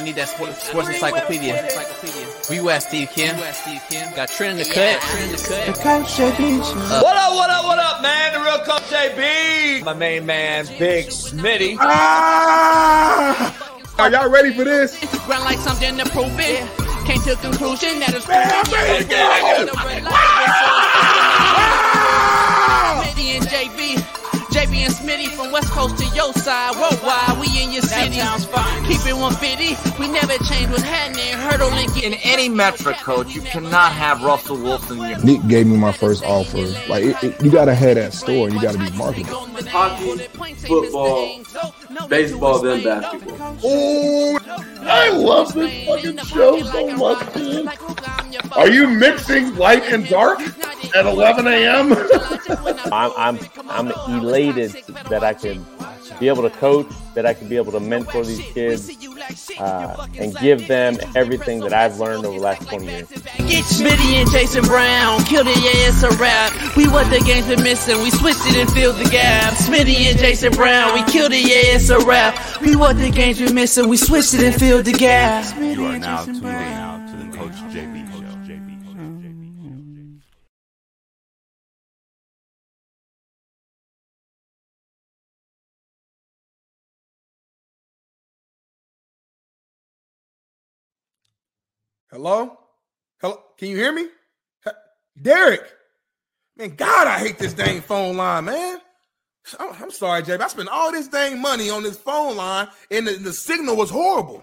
I need that sports, sports encyclopedia. Where you at, Steve Kim? Got Trent in the cut. Trent in the cut. Uh, what up, what up, what up, man? The real Coach JB. My main man, Big Smitty. Ah! Are y'all ready for this? Ground like something to prove it. Came to a conclusion that it's Smitty West Coast to your side, worldwide, we in your city. That. Keep it 150, we never change what's happening. Hurdle Lincoln. In any metric, coach, you cannot have Russell Wilson. Nick gave me my first offer. Like, it, it, you got to have that store you got to be marketable. Hockey, football, baseball, then basketball. Oh, I love this fucking show so much, man. Are you mixing light and dark at 11 a.m.? I'm, I'm, I'm elated that I can be able to coach, that I can be able to mentor these kids, uh, and give them everything that I've learned over the last 20 years. Get Smitty and Jason Brown killed it, yeah, it's a wrap. We what the game's been missing, we switched it and filled the gap. Smitty and Jason Brown, we killed it, yeah, it's a wrap. We what the game's been missing, we switched it and filled the gap. You are now tuned in to the Coach JB Hello? Hello? Can you hear me? Derek. Man, God, I hate this dang phone line, man. I'm sorry, Jay. I spent all this dang money on this phone line, and the, the signal was horrible.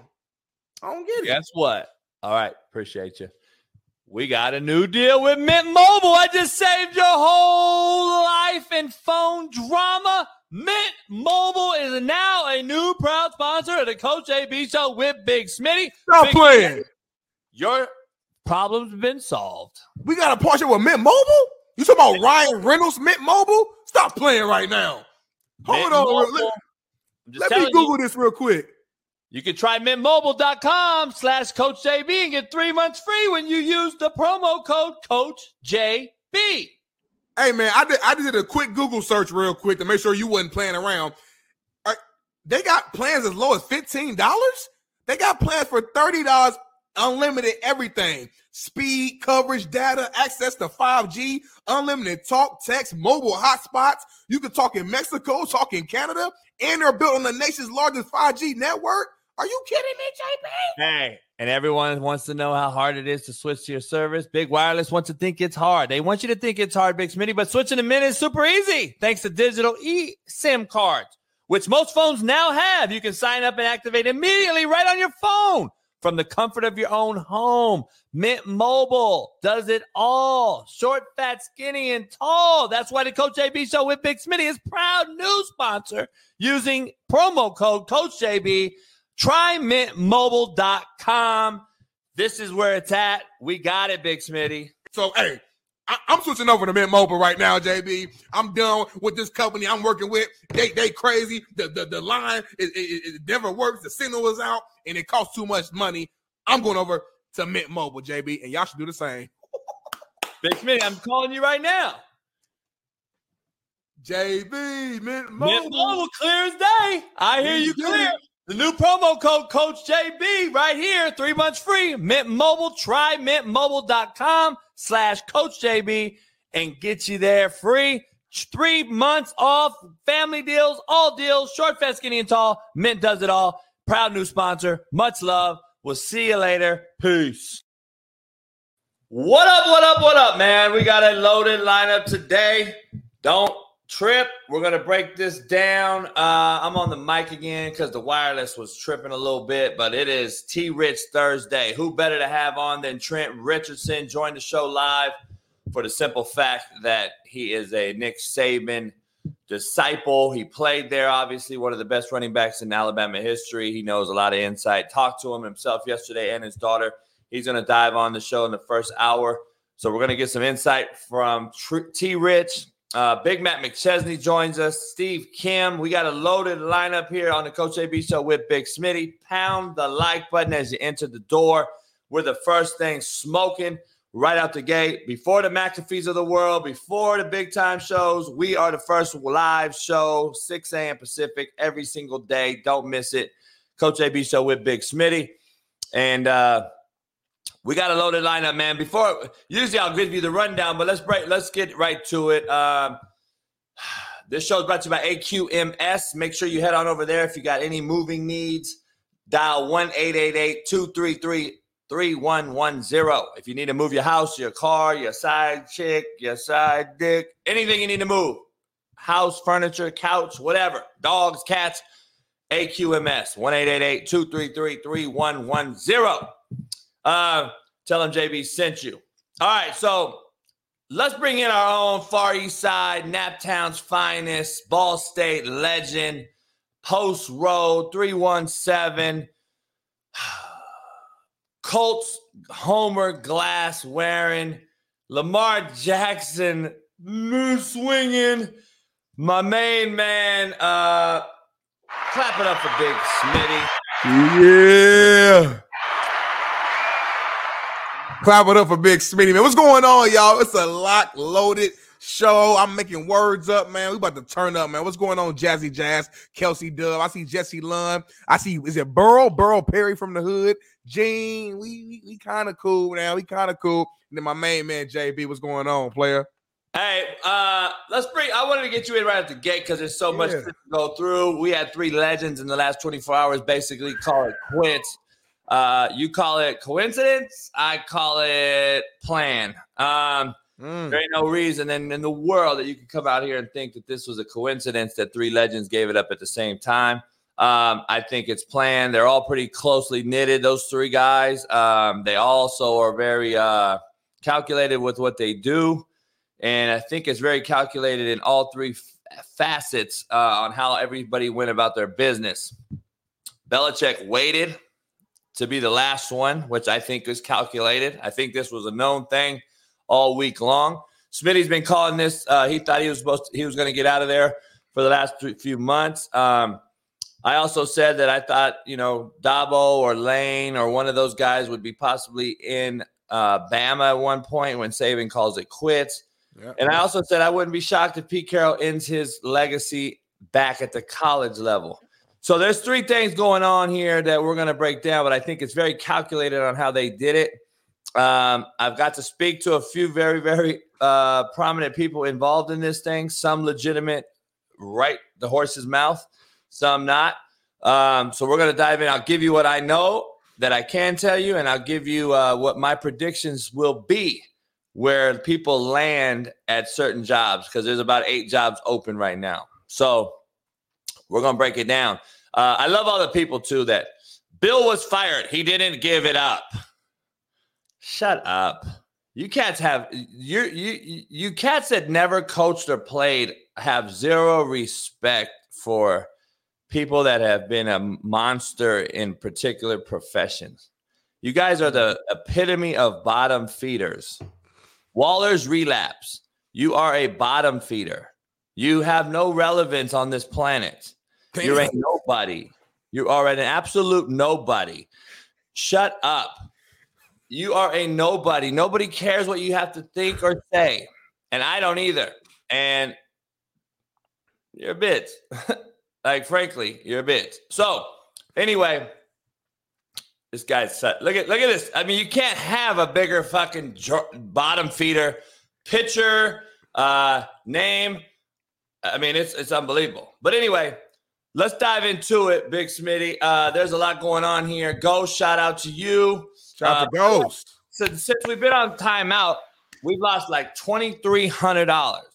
I don't get it. Guess what? All right, appreciate you. We got a new deal with Mint Mobile. I just saved your whole life in phone drama. Mint Mobile is now a new proud sponsor of the Coach JB Show with Big Smitty. Stop Big playing. Smitty. Your problem's been solved. We got a partnership with Mint Mobile? You talking about Ryan Reynolds, Mint Mobile? Stop playing right now. Hold Mint on. Mobile. Let, let me Google you, this real quick. You can try mintmobile.com slash Coach JB and get three months free when you use the promo code Coach JB. Hey man, I did I did a quick Google search real quick to make sure you wasn't playing around. Right, they got plans as low as $15. They got plans for $30 unlimited everything speed, coverage, data, access to 5G, unlimited talk, text, mobile hotspots. You can talk in Mexico, talk in Canada, and they're built on the nation's largest 5G network. Are you kidding me, JB? Hey, and everyone wants to know how hard it is to switch to your service. Big Wireless wants to think it's hard. They want you to think it's hard, Big Smitty, but switching to Mint is super easy thanks to digital eSIM cards, which most phones now have. You can sign up and activate immediately right on your phone from the comfort of your own home. Mint Mobile does it all. Short, fat, skinny, and tall. That's why the Coach JB Show with Big Smitty is proud new sponsor using promo code Coach JB. Try mintmobile.com. This is where it's at. We got it, Big Smitty. So, hey, I, am switching over to Mint Mobile right now, JB. I'm done with this company I'm working with. They they crazy. The the, the line it, it, it never works. The signal is out, and it costs too much money. I'm going over to Mint Mobile, JB, and y'all should do the same. Big Smitty, I'm calling you right now. JB, Mint Mobile. Mint Mobile, clear as day. I hear you clear. The new promo code Coach JB right here, three months free. Mint Mobile, try mintmobile.com slash Coach JB and get you there free. Three months off, family deals, all deals, short, fat, skinny, and tall. Mint does it all. Proud new sponsor. Much love. We'll see you later. Peace. What up, what up, what up, man? We got a loaded lineup today. Don't trip. We're gonna break this down. Uh, I'm on the mic again because the wireless was tripping a little bit, but it is T Rich Thursday. Who better to have on than Trent Richardson? Join the show live for the simple fact that he is a Nick Saban disciple. He played there, obviously, one of the best running backs in Alabama history. He knows a lot of insight. Talked to him himself yesterday and his daughter. He's going to dive on the show in the first hour. So we're going to get some insight from T Rich uh, Big Matt McChesney joins us. Steve Kim. We got a loaded lineup here on the Coach JB Show with Big Smitty. Pound the like button as you enter the door. We're the first thing smoking right out the gate. Before the McAfee's of the world, before the big time shows, we are the first live show, 6 a.m. Pacific, every single day. Don't miss it. Coach JB Show with Big Smitty. and uh, we got a loaded lineup, man. Before usually I'll give you the rundown, but let's break. Let's get right to it. Um, this show is brought to you by AQMS. Make sure you head on over there if you got any moving needs. Dial one eight eight eight two three three 3110. If you need to move your house, your car, your side chick, your side dick, anything you need to move, house, furniture, couch, whatever, dogs, cats, AQMS, 1 233 3110. Uh, tell them JB sent you. All right, so let's bring in our own Far East Side, Naptown's finest, Ball State legend, Post Road 317. Colts Homer glass wearing, Lamar Jackson moose swinging, my main man. Uh, clap it up for Big Smitty. Yeah. Clap it up for Big Smitty, man. What's going on, y'all? It's a lock loaded show. I'm making words up, man. We about to turn up, man. What's going on, Jazzy Jazz, Kelsey Dub? I see Jesse Lund. I see, is it Burrow? Burrow Perry from the hood. Gene, we we, we kind of cool now. We kind of cool. And then my main man JB, what's going on, player? Hey, uh, let's bring. I wanted to get you in right at the gate because there's so yeah. much to go through. We had three legends in the last 24 hours. Basically, call it quits. Uh, you call it coincidence. I call it plan. Um, mm. There ain't no reason in, in the world that you could come out here and think that this was a coincidence that three legends gave it up at the same time. Um, I think it's planned. They're all pretty closely knitted, those three guys. Um, they also are very uh, calculated with what they do. And I think it's very calculated in all three f- facets uh, on how everybody went about their business. Belichick waited to be the last one, which I think is calculated. I think this was a known thing all week long. Smitty's been calling this. Uh, he thought he was supposed to, he was going to get out of there for the last few months. Um, I also said that I thought, you know, Dabo or Lane or one of those guys would be possibly in uh, Bama at one point when Saban calls it quits. Yeah. And I also said I wouldn't be shocked if Pete Carroll ends his legacy back at the college level. So there's three things going on here that we're going to break down, but I think it's very calculated on how they did it. Um, I've got to speak to a few very, very uh, prominent people involved in this thing, some legitimate, right the horse's mouth some not. Um, so we're going to dive in. I'll give you what I know that I can tell you, and I'll give you uh, what my predictions will be where people land at certain jobs because there's about eight jobs open right now. So we're going to break it down. Uh, I love all the people too that Bill was fired. He didn't give it up. Shut up. You cats have you you you cats that never coached or played have zero respect for people that have been a monster in particular professions. You guys are the epitome of bottom feeders. Waller's relapse. You are a bottom feeder. You have no relevance on this planet. You're a nobody. You are an absolute nobody. Shut up. You are a nobody. Nobody cares what you have to think or say. And I don't either. And you're a bit. Like, frankly, you're a bitch. So, anyway, this guy's set. Look at look at this. I mean, you can't have a bigger fucking bottom feeder pitcher uh, name. I mean, it's it's unbelievable. But anyway, let's dive into it, Big Smitty. Uh, there's a lot going on here. Ghost, shout out to you. Shout out to uh, Ghost. Since, since we've been on timeout, we've lost like twenty three hundred dollars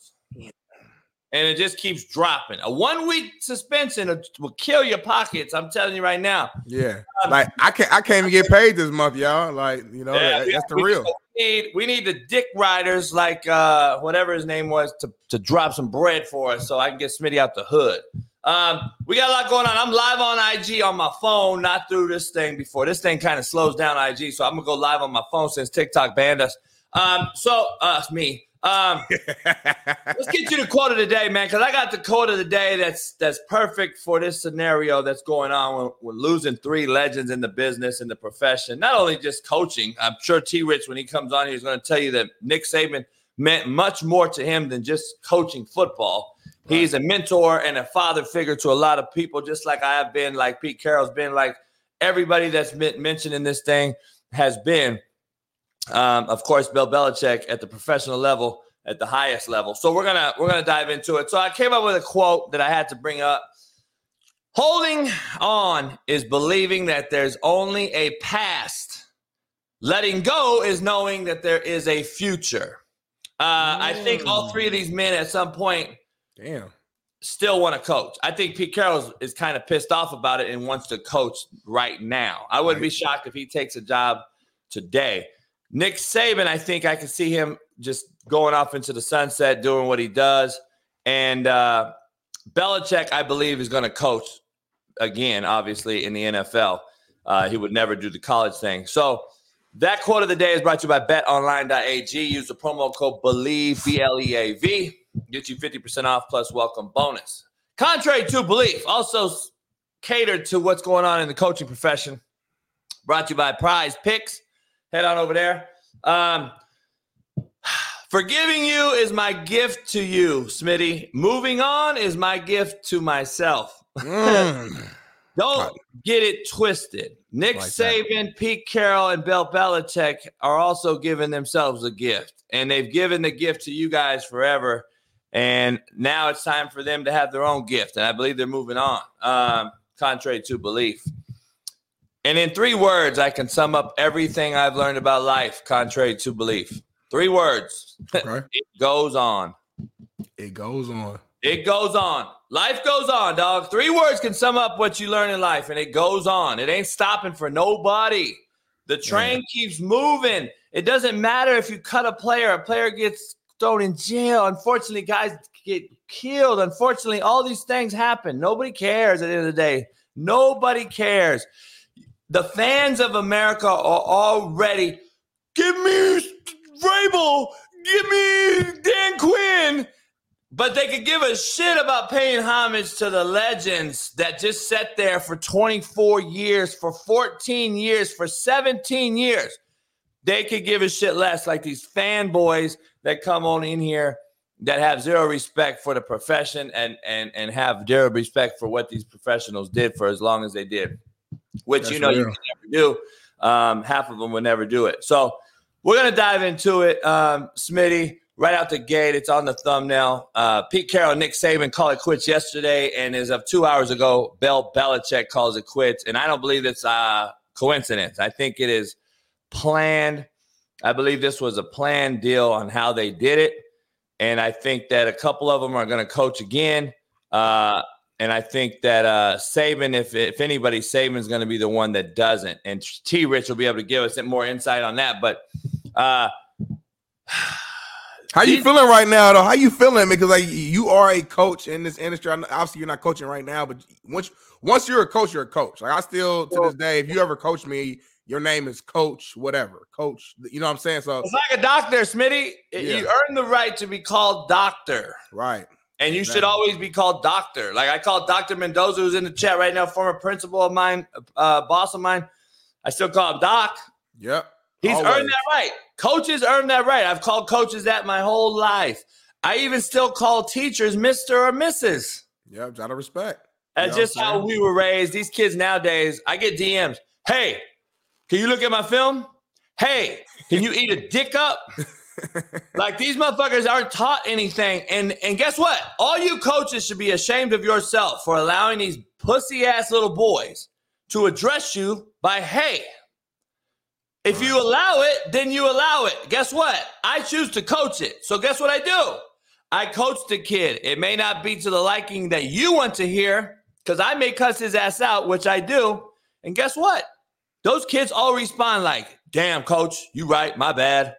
and it just keeps dropping. A one week suspension will kill your pockets. I'm telling you right now. Yeah, um, like I can't, I can't even get paid this month, y'all. Like you know, yeah, that, that's the real. We need, we need the dick riders, like uh, whatever his name was, to to drop some bread for us, so I can get Smitty out the hood. Um, we got a lot going on. I'm live on IG on my phone, not through this thing before. This thing kind of slows down IG, so I'm gonna go live on my phone since TikTok banned us. Um, so uh, me. Um, let's get you the quote of the day, man, because I got the quote of the day that's that's perfect for this scenario that's going on when we're losing three legends in the business in the profession. Not only just coaching, I'm sure T. Rich when he comes on, here, is going to tell you that Nick Saban meant much more to him than just coaching football. Right. He's a mentor and a father figure to a lot of people, just like I have been, like Pete Carroll's been, like everybody that's mentioned in this thing has been, um, of course, Bill Belichick at the professional level, at the highest level. So we're gonna we're gonna dive into it. So I came up with a quote that I had to bring up. Holding on is believing that there's only a past. Letting go is knowing that there is a future. Uh, I think all three of these men at some point, damn, still want to coach. I think Pete Carroll is, is kind of pissed off about it and wants to coach right now. I wouldn't be shocked if he takes a job today. Nick Saban, I think I can see him just going off into the sunset, doing what he does. And uh, Belichick, I believe, is going to coach again, obviously, in the NFL. Uh, he would never do the college thing. So that quote of the day is brought to you by betonline.ag. Use the promo code BELIEVE, B L E A V Get you 50% off plus welcome bonus. Contrary to belief, also catered to what's going on in the coaching profession. Brought to you by Prize Picks. Head on over there. Um, forgiving you is my gift to you, Smitty. Moving on is my gift to myself. Mm. Don't get it twisted. Nick like Saban, that. Pete Carroll, and Bill Belichick are also giving themselves a gift, and they've given the gift to you guys forever. And now it's time for them to have their own gift. And I believe they're moving on, um, contrary to belief. And in three words, I can sum up everything I've learned about life, contrary to belief. Three words. It goes on. It goes on. It goes on. Life goes on, dog. Three words can sum up what you learn in life, and it goes on. It ain't stopping for nobody. The train yeah. keeps moving. It doesn't matter if you cut a player, a player gets thrown in jail. Unfortunately, guys get killed. Unfortunately, all these things happen. Nobody cares at the end of the day. Nobody cares. The fans of America are already give me Vrabel, give me Dan Quinn. But they could give a shit about paying homage to the legends that just sat there for 24 years, for 14 years, for 17 years. They could give a shit less, like these fanboys that come on in here that have zero respect for the profession and and and have zero respect for what these professionals did for as long as they did, which That's you know real. you can never do. Um, half of them would never do it. So we're gonna dive into it, um, Smitty. Right out the gate, it's on the thumbnail. Uh, Pete Carroll, Nick Saban call it quits yesterday, and as of two hours ago, Bill Belichick calls it quits. And I don't believe it's a coincidence. I think it is planned I believe this was a planned deal on how they did it. And I think that a couple of them are going to coach again. Uh, and I think that uh, Saban, if if anybody, Saban's going to be the one that doesn't. And T. Rich will be able to give us more insight on that. But uh, how you feeling right now, though? How you feeling? Because like you are a coach in this industry. Obviously, you're not coaching right now, but once once you're a coach, you're a coach. Like I still to this day, if you ever coach me, your name is coach, whatever, coach. You know what I'm saying? So it's like a doctor, Smitty. Yeah. You earn the right to be called doctor. Right. And you exactly. should always be called doctor. Like I call Dr. Mendoza, who's in the chat right now, former principal of mine, uh, boss of mine. I still call him Doc. Yep. He's always. earned that right. Coaches earn that right. I've called coaches that my whole life. I even still call teachers Mr. or Mrs. Yep, out of respect. That's just how we were raised. These kids nowadays, I get DMs. Hey, can you look at my film? Hey, can you eat a dick up? like these motherfuckers aren't taught anything. And and guess what? All you coaches should be ashamed of yourself for allowing these pussy ass little boys to address you by hey. If you allow it, then you allow it. Guess what? I choose to coach it. So guess what I do? I coach the kid. It may not be to the liking that you want to hear, because I may cuss his ass out, which I do. And guess what? Those kids all respond like, damn, coach, you right, my bad.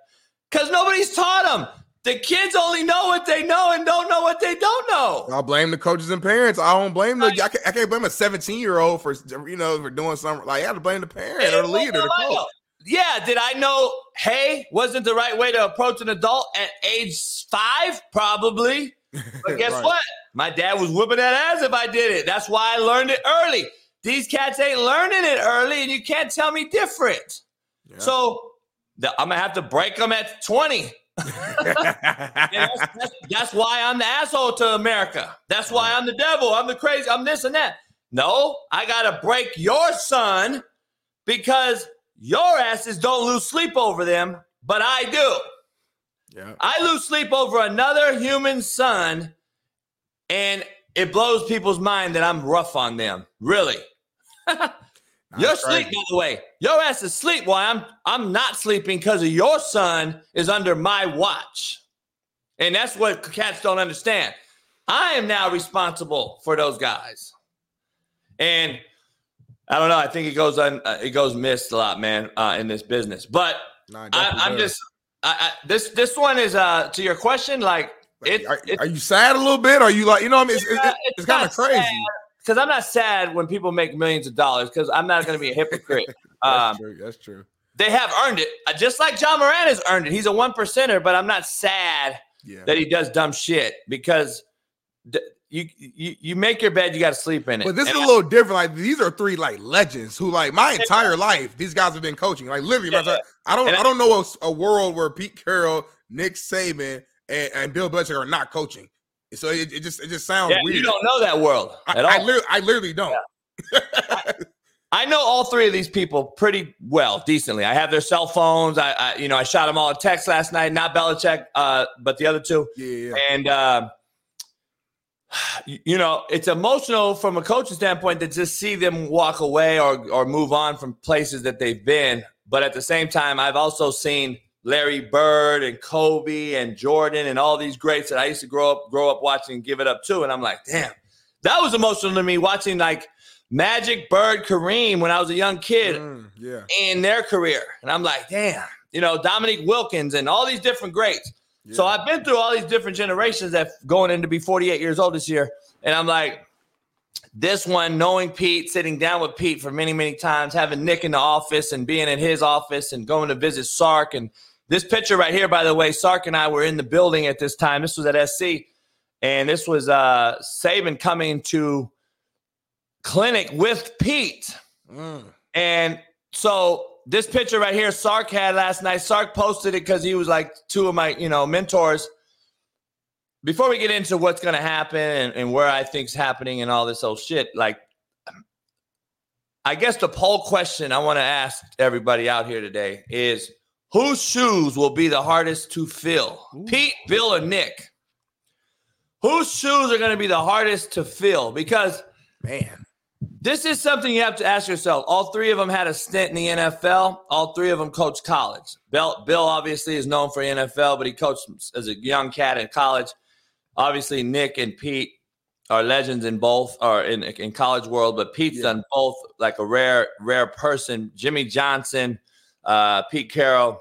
Because nobody's taught them. The kids only know what they know and don't know what they don't know. I'll blame the coaches and parents. I don't blame the. I can't, I can't blame a 17 year old for you know for doing something. Like I have to blame the parent or the leader, the coach. Yeah, did I know? Hey, wasn't the right way to approach an adult at age five? Probably. But guess right. what? My dad was whipping that ass if I did it. That's why I learned it early. These cats ain't learning it early, and you can't tell me different. Yeah. So the, I'm gonna have to break them at 20. that's, that's, that's, why I'm the asshole to America. That's why I'm the devil. I'm the crazy. I'm this and that. No, I gotta break your son because your asses don't lose sleep over them, but I do. Yeah. I lose sleep over another human son, and it blows people's mind that I'm rough on them. Really. You're asleep, by the way. Your ass is asleep Why I'm I'm not sleeping because of your son is under my watch. And that's what cats don't understand. I am now responsible for those guys. And I don't know. I think it goes on. Uh, it goes missed a lot, man, uh, in this business. But Nah, I, I'm just I, I, this. This one is uh to your question. Like it, are, it are you sad a little bit? Are you like you know? what I mean, it's, it's, it's, kind of crazy. Because I'm not sad when people make millions of dollars because I'm not going to be a hypocrite. That's um, true. That's true. they have earned it, Uh, just like Ja Morant has earned it. He's a one percenter, but I'm not sad Yeah. that he does dumb shit because th- you you you make your bed, you got to sleep in it. But this is And a little different. Like these are three like legends who like my entire life these guys have been coaching. Like literally, Yeah. I don't I- I don't know a, a world where Pete Carroll, Nick Saban, and, and Bill Belichick are not coaching. So it, it just it just sounds yeah, weird. you don't know that world I, at all. I, literally, I literally don't. I know all three of these people pretty well, decently. I have their cell phones. I, I you know, I shot them all a text last night. Not Belichick, uh, but the other two. Yeah, yeah. And uh, you you know, it's emotional from a coaching standpoint to just see them walk away or or move on from places that they've been. But at the same time, I've also seen Larry Bird and Kobe and Jordan and all these greats that I used to grow up grow up watching and give it up to. And I'm like, damn, that was emotional to me watching like Magic Bird Kareem when I was a young kid Mm, yeah. in their career. And I'm like, damn, you know, Dominique Wilkins and all these different greats. So I've been through all these different generations that going in to be 48 years old this year. And I'm like, this one, knowing Pete, sitting down with Pete for many, many times, having Nick in the office and being in his office and going to visit Sark. And this picture right here, by the way, Sark and I were in the building at this time. This was at SC. And this was uh Saban coming to clinic with Pete. Mm. And so this picture right here, Sark had last night. Sark posted it because he was like two of my, you know, mentors. Before we get into what's going to happen and, and where I think's happening and all this old shit, like, I guess the poll question I want to ask everybody out here today is whose shoes will be the hardest to fill? Pete, Bill, or Nick? Whose shoes are going to be the hardest to fill? Because Man. this is something you have to ask yourself. All three of them had a stint in the NFL. All three of them coached college. Bill, Bill obviously is known for NFL, but he coached as a young cat in college. Obviously, Nick and Pete are legends in both, or in in college world. But Pete's Yeah. done both, like a rare rare person. Jimmy Johnson, uh, Pete Carroll.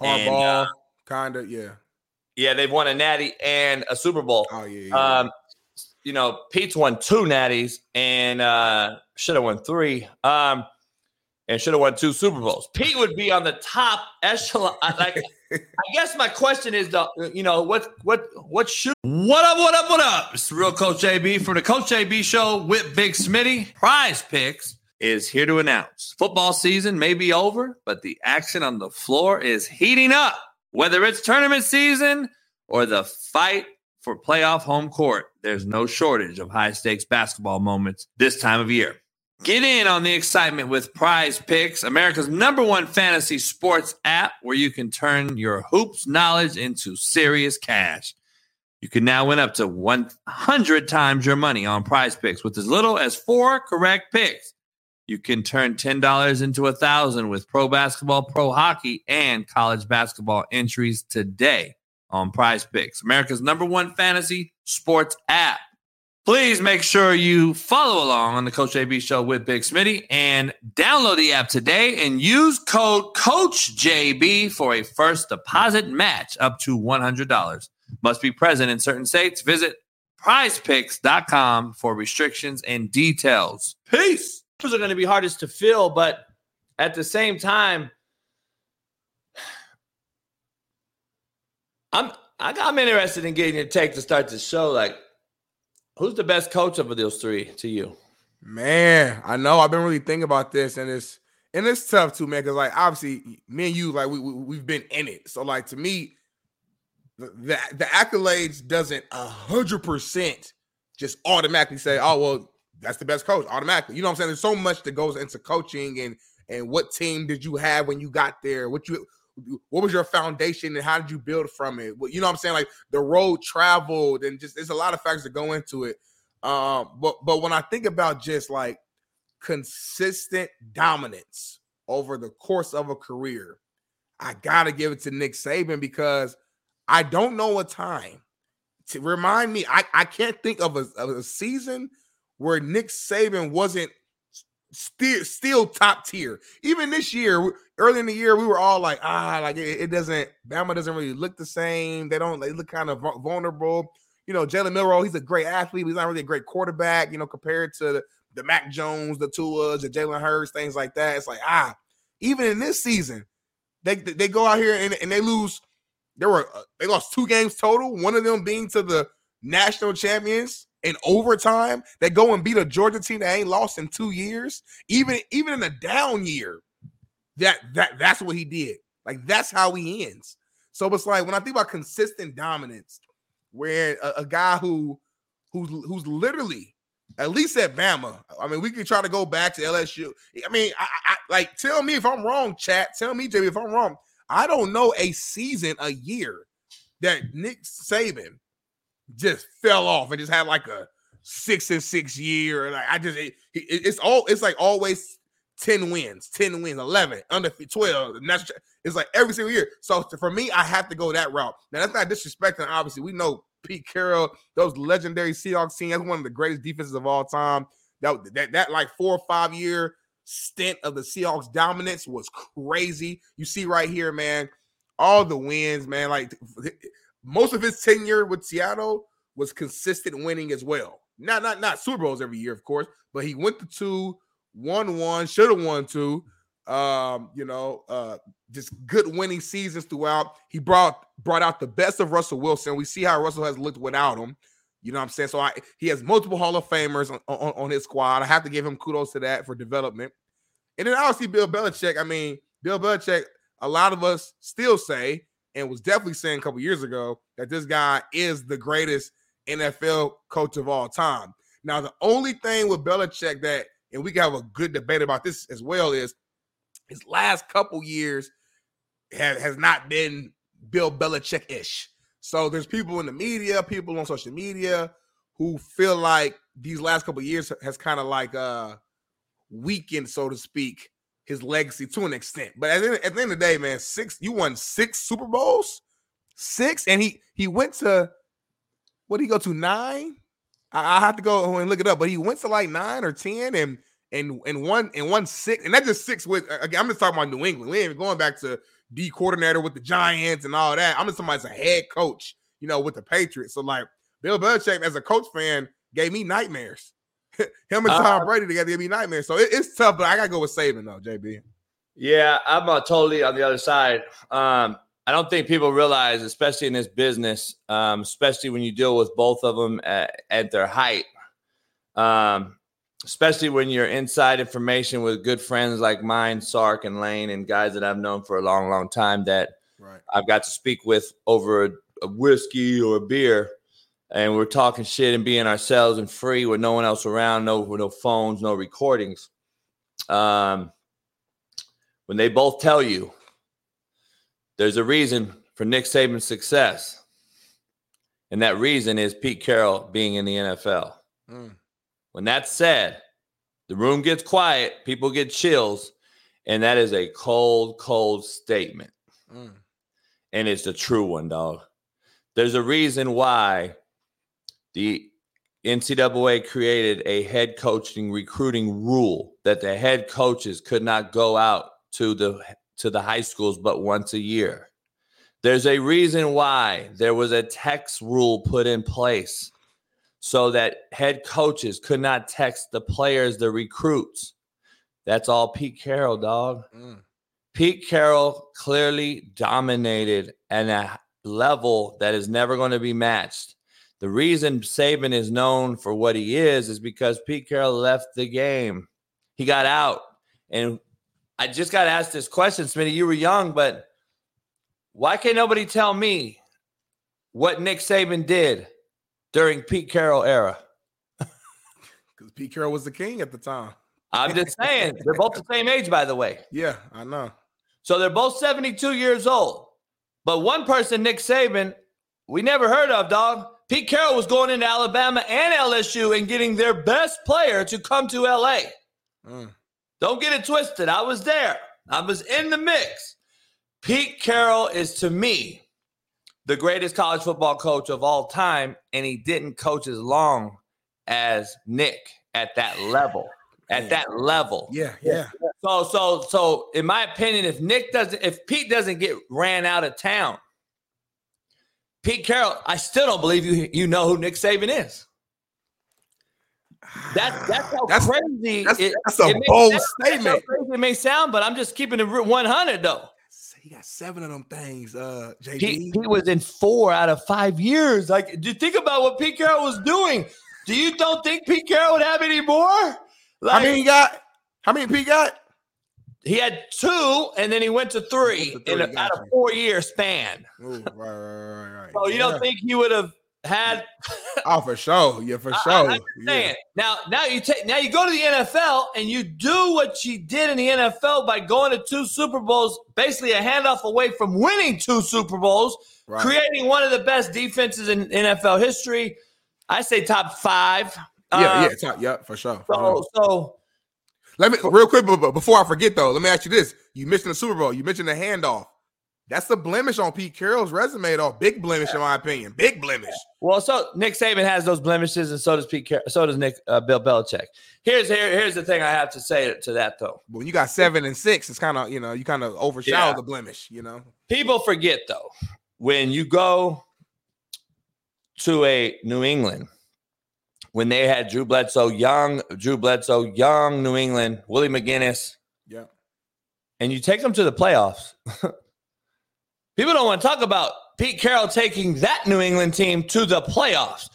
Hardball, uh, kind of, yeah. Yeah, they've won a Natty and a Super Bowl. Oh yeah, yeah. Um, you know, Pete's won two natties and uh, should have won three. Um, and should have won two Super Bowls. Pete would be on the top echelon. I- Like, I guess my question is, the you know, what what what should What up, what up, what up? It's real Coach JB from the Coach JB Show with Big Smitty. Prize Picks is here to announce football season may be over, but the action on the floor is heating up. Whether it's tournament season or the fight for playoff home court, there's no shortage of high stakes basketball moments this time of year. Get in on the excitement with Prize Picks, America's number one fantasy sports app where you can turn your hoops knowledge into serious cash. You can now win up to 100 times your money on prize picks with as little as four correct picks. You can turn $10 into a thousand with pro basketball, pro hockey, and college basketball entries today on prize picks, America's number one fantasy sports app. Please make sure you follow along on the Coach JB show with Big Smitty and download the app today and use code CoachJB for a first deposit match up to $100 must be present in certain states. Visit prizepicks.com for restrictions and details. Peace. Are going to be hardest to fill, but at the same time, I'm I'm interested in getting your take to start the show. Like, who's the best coach of those three to you? Man, I know. I've been really thinking about this, and it's and it's tough too, man. Because like obviously, me and you, like we, we we've been in it. So like to me, the the, the accolades doesn't a hundred percent just automatically say, oh well, that's the best coach automatically. You know what I'm saying? There's so much that goes into coaching and and what team did you have when you got there? What you what was your foundation and how did you build from it? You know what I'm saying? Like the road traveled and just there's a lot of factors that go into it. Um, but but when I think about just like consistent dominance over the course of a career, I gotta give it to Nick Saban because I don't know a time to remind me. I, I can't think of a, of a season where Nick Saban wasn't still still top tier. Even this year, early in the year, we were all like, ah, like it, it doesn't. Bama doesn't really look the same. They don't. They look kind of vulnerable. You know, Jalen Milroe, he's a great athlete. he's not really a great quarterback. You know, compared to the, the Mac Jones, the Tuas, the Jalen Hurts, things like that. It's like ah, even in this season, they they go out here and, and they lose. There were uh, they lost two games total. One of them being to the national champions in overtime. They go and beat a Georgia team that ain't lost in two years. Even even in a down year, that that that's what he did. Like that's how he ends. So it's like when I think about consistent dominance, where a, a guy who who's who's literally at least at Bama. I mean, we can try to go back to LSU. I mean, I, I like tell me if I'm wrong, chat. Tell me, JB, if I'm wrong. I don't know a season, a year that Nick Saban just fell off and just had like a six and six year. Like I just, it, it, it's all, it's like always 10 wins, 10 wins, 11, under 12. And that's it's like every single year. So for me, I have to go that route. Now, that's not disrespecting. Obviously, we know Pete Carroll, those legendary Seahawks team, that's one of the greatest defenses of all time. That, that, that like four or five year stint of the Seahawks dominance was crazy. You see right here, man, all the wins, man. Like most of his tenure with Seattle was consistent winning as well. Not not not Super Bowls every year, of course, but he went to two, won one, should have won two. Um, you know, uh, just good winning seasons throughout. He brought brought out the best of Russell Wilson. We see how Russell has looked without him. You know what I'm saying? So I he has multiple Hall of Famers on, on, on his squad. I have to give him kudos to that for development. And then obviously Bill Belichick. I mean, Bill Belichick, a lot of us still say, and was definitely saying a couple years ago, that this guy is the greatest NFL coach of all time. Now, the only thing with Belichick that, and we can have a good debate about this as well, is his last couple years have, has not been Bill Belichick ish. So there's people in the media, people on social media who feel like these last couple years has kind of like uh weakened, so to speak, his legacy to an extent. But at the, at the end of the day, man, six you won six Super Bowls, six, and he he went to what did he go to nine? I, I have to go and look it up, but he went to like nine or ten, and and and one and one six, and that's just six with. Again, I'm just talking about New England. We ain't even going back to D coordinator with the Giants and all that. I'm just as a head coach, you know, with the Patriots. So like Bill Belichick, as a coach fan, gave me nightmares. Him and Tom uh, Brady together gave me nightmares. So it, it's tough, but I gotta go with Saban though, JB. Yeah, I'm uh, totally on the other side. Um, I don't think people realize, especially in this business, um, especially when you deal with both of them at, at their height, um, especially when you're inside information with good friends like mine, Sark and Lane, and guys that I've known for a long, long time that right. I've got to speak with over a, a whiskey or a beer. And we're talking shit and being ourselves and free with no one else around, no no phones, no recordings. Um, when they both tell you there's a reason for Nick Saban's success. And that reason is Pete Carroll being in the NFL. Mm. When that's said, the room gets quiet, people get chills, and that is a cold, cold statement. Mm. And it's the true one, dog. There's a reason why the NCAA created a head coaching recruiting rule that the head coaches could not go out to the to the high schools but once a year. There's a reason why there was a text rule put in place so that head coaches could not text the players, the recruits. That's all Pete Carroll, dog. Mm. Pete Carroll clearly dominated at a level that is never going to be matched. The reason Saban is known for what he is is because Pete Carroll left the game. He got out. And I just got asked this question, Smitty. You were young, but why can't nobody tell me what Nick Saban did during Pete Carroll era? Because Pete Carroll was the king at the time. I'm just saying they're both the same age, by the way. Yeah, I know. So they're both 72 years old. But one person, Nick Saban, we never heard of, dog. Pete Carroll was going into Alabama and LSU and getting their best player to come to LA. Mm. Don't get it twisted. I was there. I was in the mix. Pete Carroll is to me the greatest college football coach of all time, and he didn't coach as long as Nick at that level. At that level. Yeah, yeah. So, so, so, in my opinion, if Nick doesn't, if Pete doesn't get ran out of town, Pete Carroll, I still don't believe you. You know who Nick Saban is. That's that's how that's, crazy. That's, it, that's a it bold may, statement. it may sound, but I'm just keeping it 100 though. He got seven of them things. Uh, JB. He, he was in four out of five years. Like, do you think about what Pete Carroll was doing? Do you don't think Pete Carroll would have any more? Like, how many he got? How many Pete got? He had two, and then he went to three, to three in a, a four year span. Ooh, right, right, right, right. So you yeah. don't think he would have had? oh, for sure. Yeah, for sure. I, yeah. Now, now you take now you go to the NFL and you do what you did in the NFL by going to two Super Bowls, basically a handoff away from winning two Super Bowls, right. creating one of the best defenses in NFL history. I say top five. Yeah, uh, yeah, top, yeah, for sure. For so, sure. so let me real quick, but before I forget though, let me ask you this: You mentioned the Super Bowl, you mentioned the handoff. That's a blemish on Pete Carroll's resume, though. Big blemish, in my opinion. Big blemish. Well, so Nick Saban has those blemishes, and so does Pete. Car- so does Nick uh, Bill Belichick. Here's here, here's the thing I have to say to that though. When you got seven and six, it's kind of you know you kind of overshadow yeah. the blemish. You know, people forget though when you go to a New England when they had Drew Bledsoe young, Drew Bledsoe young, New England, Willie McGinest. Yeah. And you take them to the playoffs. People don't want to talk about Pete Carroll taking that New England team to the playoffs.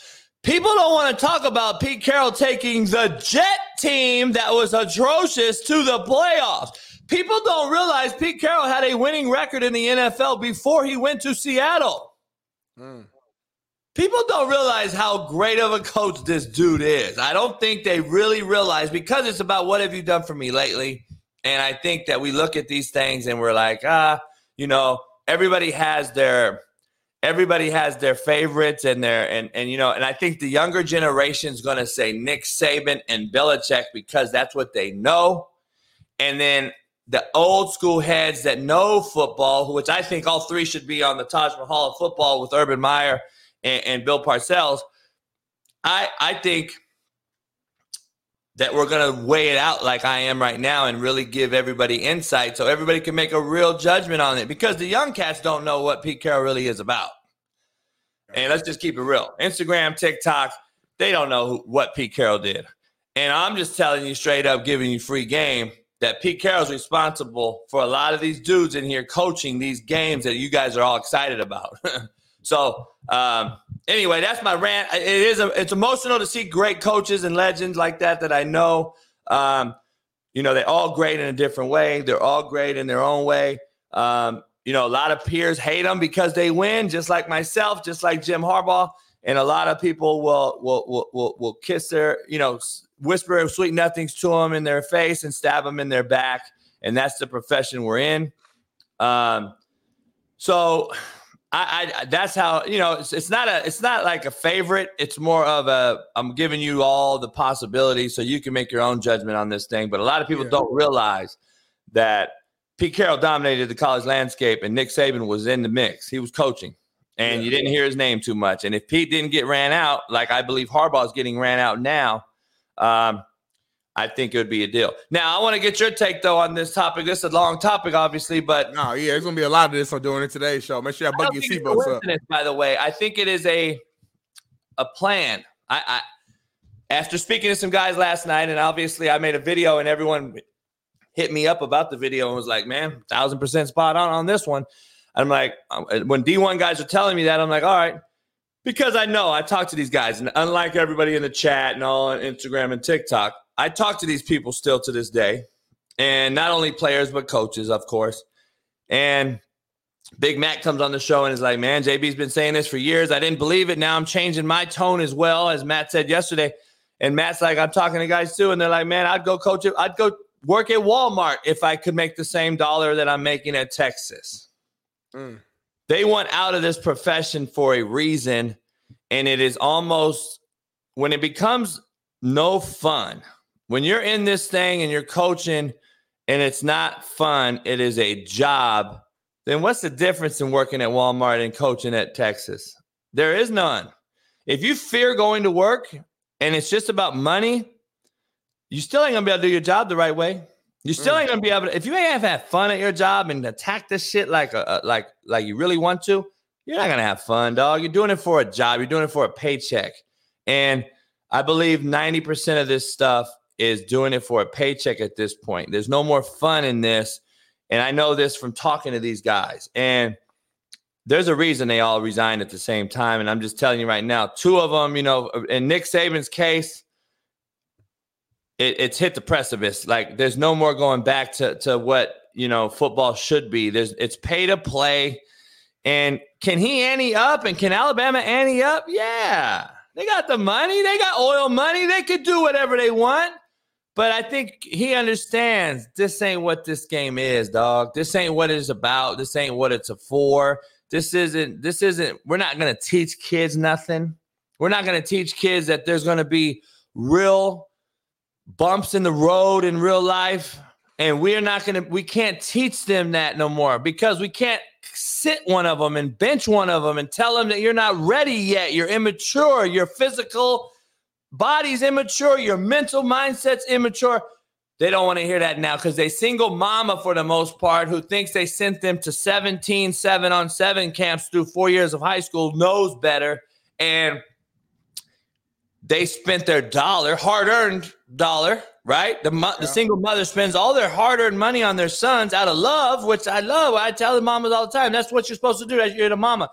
People don't want to talk about Pete Carroll taking the Jet team that was atrocious to the playoffs. People don't realize Pete Carroll had a winning record in the NFL before he went to Seattle. Mm. People don't realize how great of a coach this dude is. I don't think they really realize because it's about what have you done for me lately. And I think that we look at these things and we're like, ah, you know, everybody has their everybody has their favorites and their and and you know, and I think the younger generation is going to say Nick Saban and Belichick because that's what they know. And then the old school heads that know football, which I think all three should be on the Taj Mahal of football with Urban Meyer and, and Bill Parcells, I I think that we're going to weigh it out like I am right now and really give everybody insight so everybody can make a real judgment on it because the young cats don't know what Pete Carroll really is about. And let's just keep it real. Instagram, TikTok, they don't know who, what Pete Carroll did. And I'm just telling you straight up, giving you free game that Pete Carroll's responsible for a lot of these dudes in here coaching these games that you guys are all excited about. So um, anyway, that's my rant. It is a, it's emotional to see great coaches and legends like that that I know. Um, you know, they're all great in a different way. They're all great in their own way. Um, you know, a lot of peers hate them because they win, just like myself, just like Jim Harbaugh. And a lot of people will will will will, will kiss their, you know, whisper sweet nothings to them in their face and stab them in their back. And that's the profession we're in. Um, so I, I, that's how you know it's, it's not a it's not like a favorite it's more of a i'm giving you all the possibilities so you can make your own judgment on this thing but a lot of people yeah. don't realize that pete carroll dominated the college landscape and nick saban was in the mix he was coaching and yeah. you didn't hear his name too much and if pete didn't get ran out like i believe harbaugh is getting ran out now um, I think it would be a deal. Now, I want to get your take though on this topic. This is a long topic, obviously, but no, yeah, there's gonna be a lot of this on doing it today's show. Make sure you bug your seatbelts up. By the way, I think it is a a plan. I, I after speaking to some guys last night, and obviously I made a video, and everyone hit me up about the video and was like, "Man, thousand percent spot on on this one." I'm like, um, when D1 guys are telling me that, I'm like, all right, because I know I talk to these guys, and unlike everybody in the chat and all on Instagram and TikTok, I talk to these people still to this day, and not only players but coaches, of course. And Big Mac comes on the show and is like, "Man, JB's been saying this for years. I didn't believe it. Now I'm changing my tone as well." As Matt said yesterday, And Matt's like, I'm talking to guys too, and they're like, man, I'd go coach it. I'd go work at Walmart if I could make the same dollar that I'm making at Texas. Mm. They want out of this profession for a reason, and it is almost when it becomes no fun. When you're in this thing and you're coaching and it's not fun, it is a job. Then what's the difference in working at Walmart and coaching at Texas? There is none. If you fear going to work and it's just about money, you still ain't gonna be able to do your job the right way. You still mm. ain't gonna be able to. If you ain't have fun at your job and attack this shit like a, like like you really want to, you're not gonna have fun, dog. You're doing it for a job. You're doing it for a paycheck. And I believe 90% of this stuff is doing it for a paycheck at this point. There's no more fun in this. And I know this from talking to these guys. And there's a reason they all resigned at the same time. And I'm just telling you right now, two of them, you know, in Nick Saban's case, it, it's hit the precipice. Like there's no more going back to, to what, you know, football should be. There's it's pay to play. And can he ante up and can Alabama ante up? Yeah. They got the money. They got oil money. They could do whatever they want. But I think he understands this ain't what this game is, dog. This ain't what it's about. This ain't what it's for. This isn't, this isn't, we're not going to teach kids nothing. We're not going to teach kids that there's going to be real bumps in the road in real life. And we're not going to, we can't teach them that no more because we can't sit one of them and bench one of them and tell them that you're not ready yet. You're immature. You're physical body's immature. Your mental mindset's immature. They don't want to hear that now because they single mama for the most part who thinks they sent them to 17 seven on seven camps through four years of high school knows better. And they spent their dollar, hard earned dollar, right? The, mo- yeah. the single mother spends all their hard earned money on their sons out of love, which I love. I tell the mamas all the time that's what you're supposed to do as you're the mama.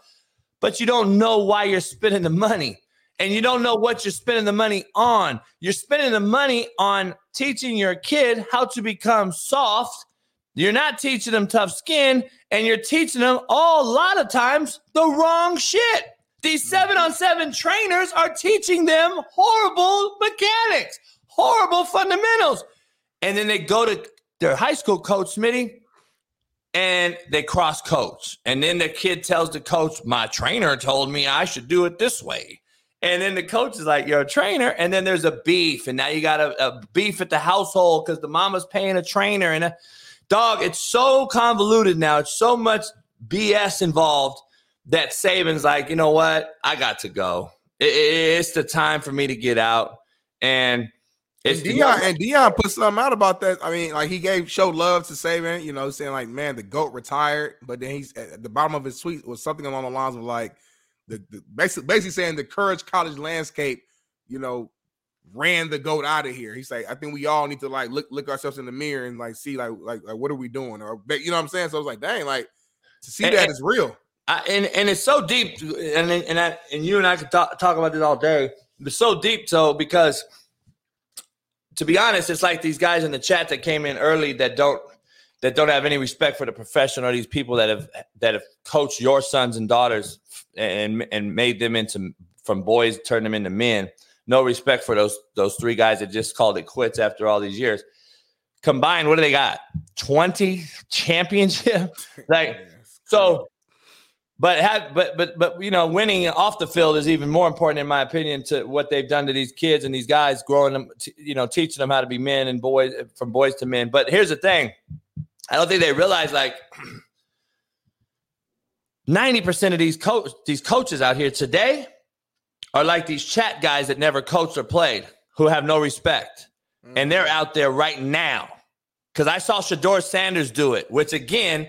But you don't know why you're spending the money and you don't know what you're spending the money on. You're spending the money on teaching your kid how to become soft. You're not teaching them tough skin, and you're teaching them all a lot of times the wrong shit. These mm-hmm. seven on seven trainers are teaching them horrible mechanics, horrible fundamentals. And then they go to their high school coach, Smitty, and they cross coach. And then the kid tells the coach, My trainer told me I should do it this way. And then the coach is like, You're a trainer. And then there's a beef. And now you got a, a beef at the household because the mama's paying a trainer. And a dog, it's so convoluted now. It's so much BS involved that Saban's like, You know what? I got to go. It, it, it's the time for me to get out. And and Deion and Deion put something out about that. I mean, like he gave showed love to Saban, you know, saying like, man, the goat retired, but then he's at the bottom of his tweet was something along the lines of like, the, the basically basically saying the Courage College landscape, you know, ran the goat out of here. He's like, I think we all need to like look look ourselves in the mirror and like see like like, like what are we doing or you know what I'm saying. So I was like, dang, like to see and, that and, is real. I, and and it's so deep, and and I, and you and I could talk, talk about this all day. It's so deep, so because to be honest, it's like these guys in the chat that came in early that don't that don't have any respect for the profession or these people that have that have coached your sons and daughters and and made them into from boys turned them into men. No respect for those those three guys that just called it quits after all these years. Combined, what do they got? Twenty championship, like so. But have but but but you know, winning off the field is even more important, in my opinion, to what they've done to these kids and these guys, growing them, you know, teaching them how to be men and boys from boys to men. But here's the thing: I don't think they realize like 90% of these coach these coaches out here today are like these chat guys that never coached or played, who have no respect. Mm-hmm. And they're out there right now. Because I saw Shedeur Sanders do it, which again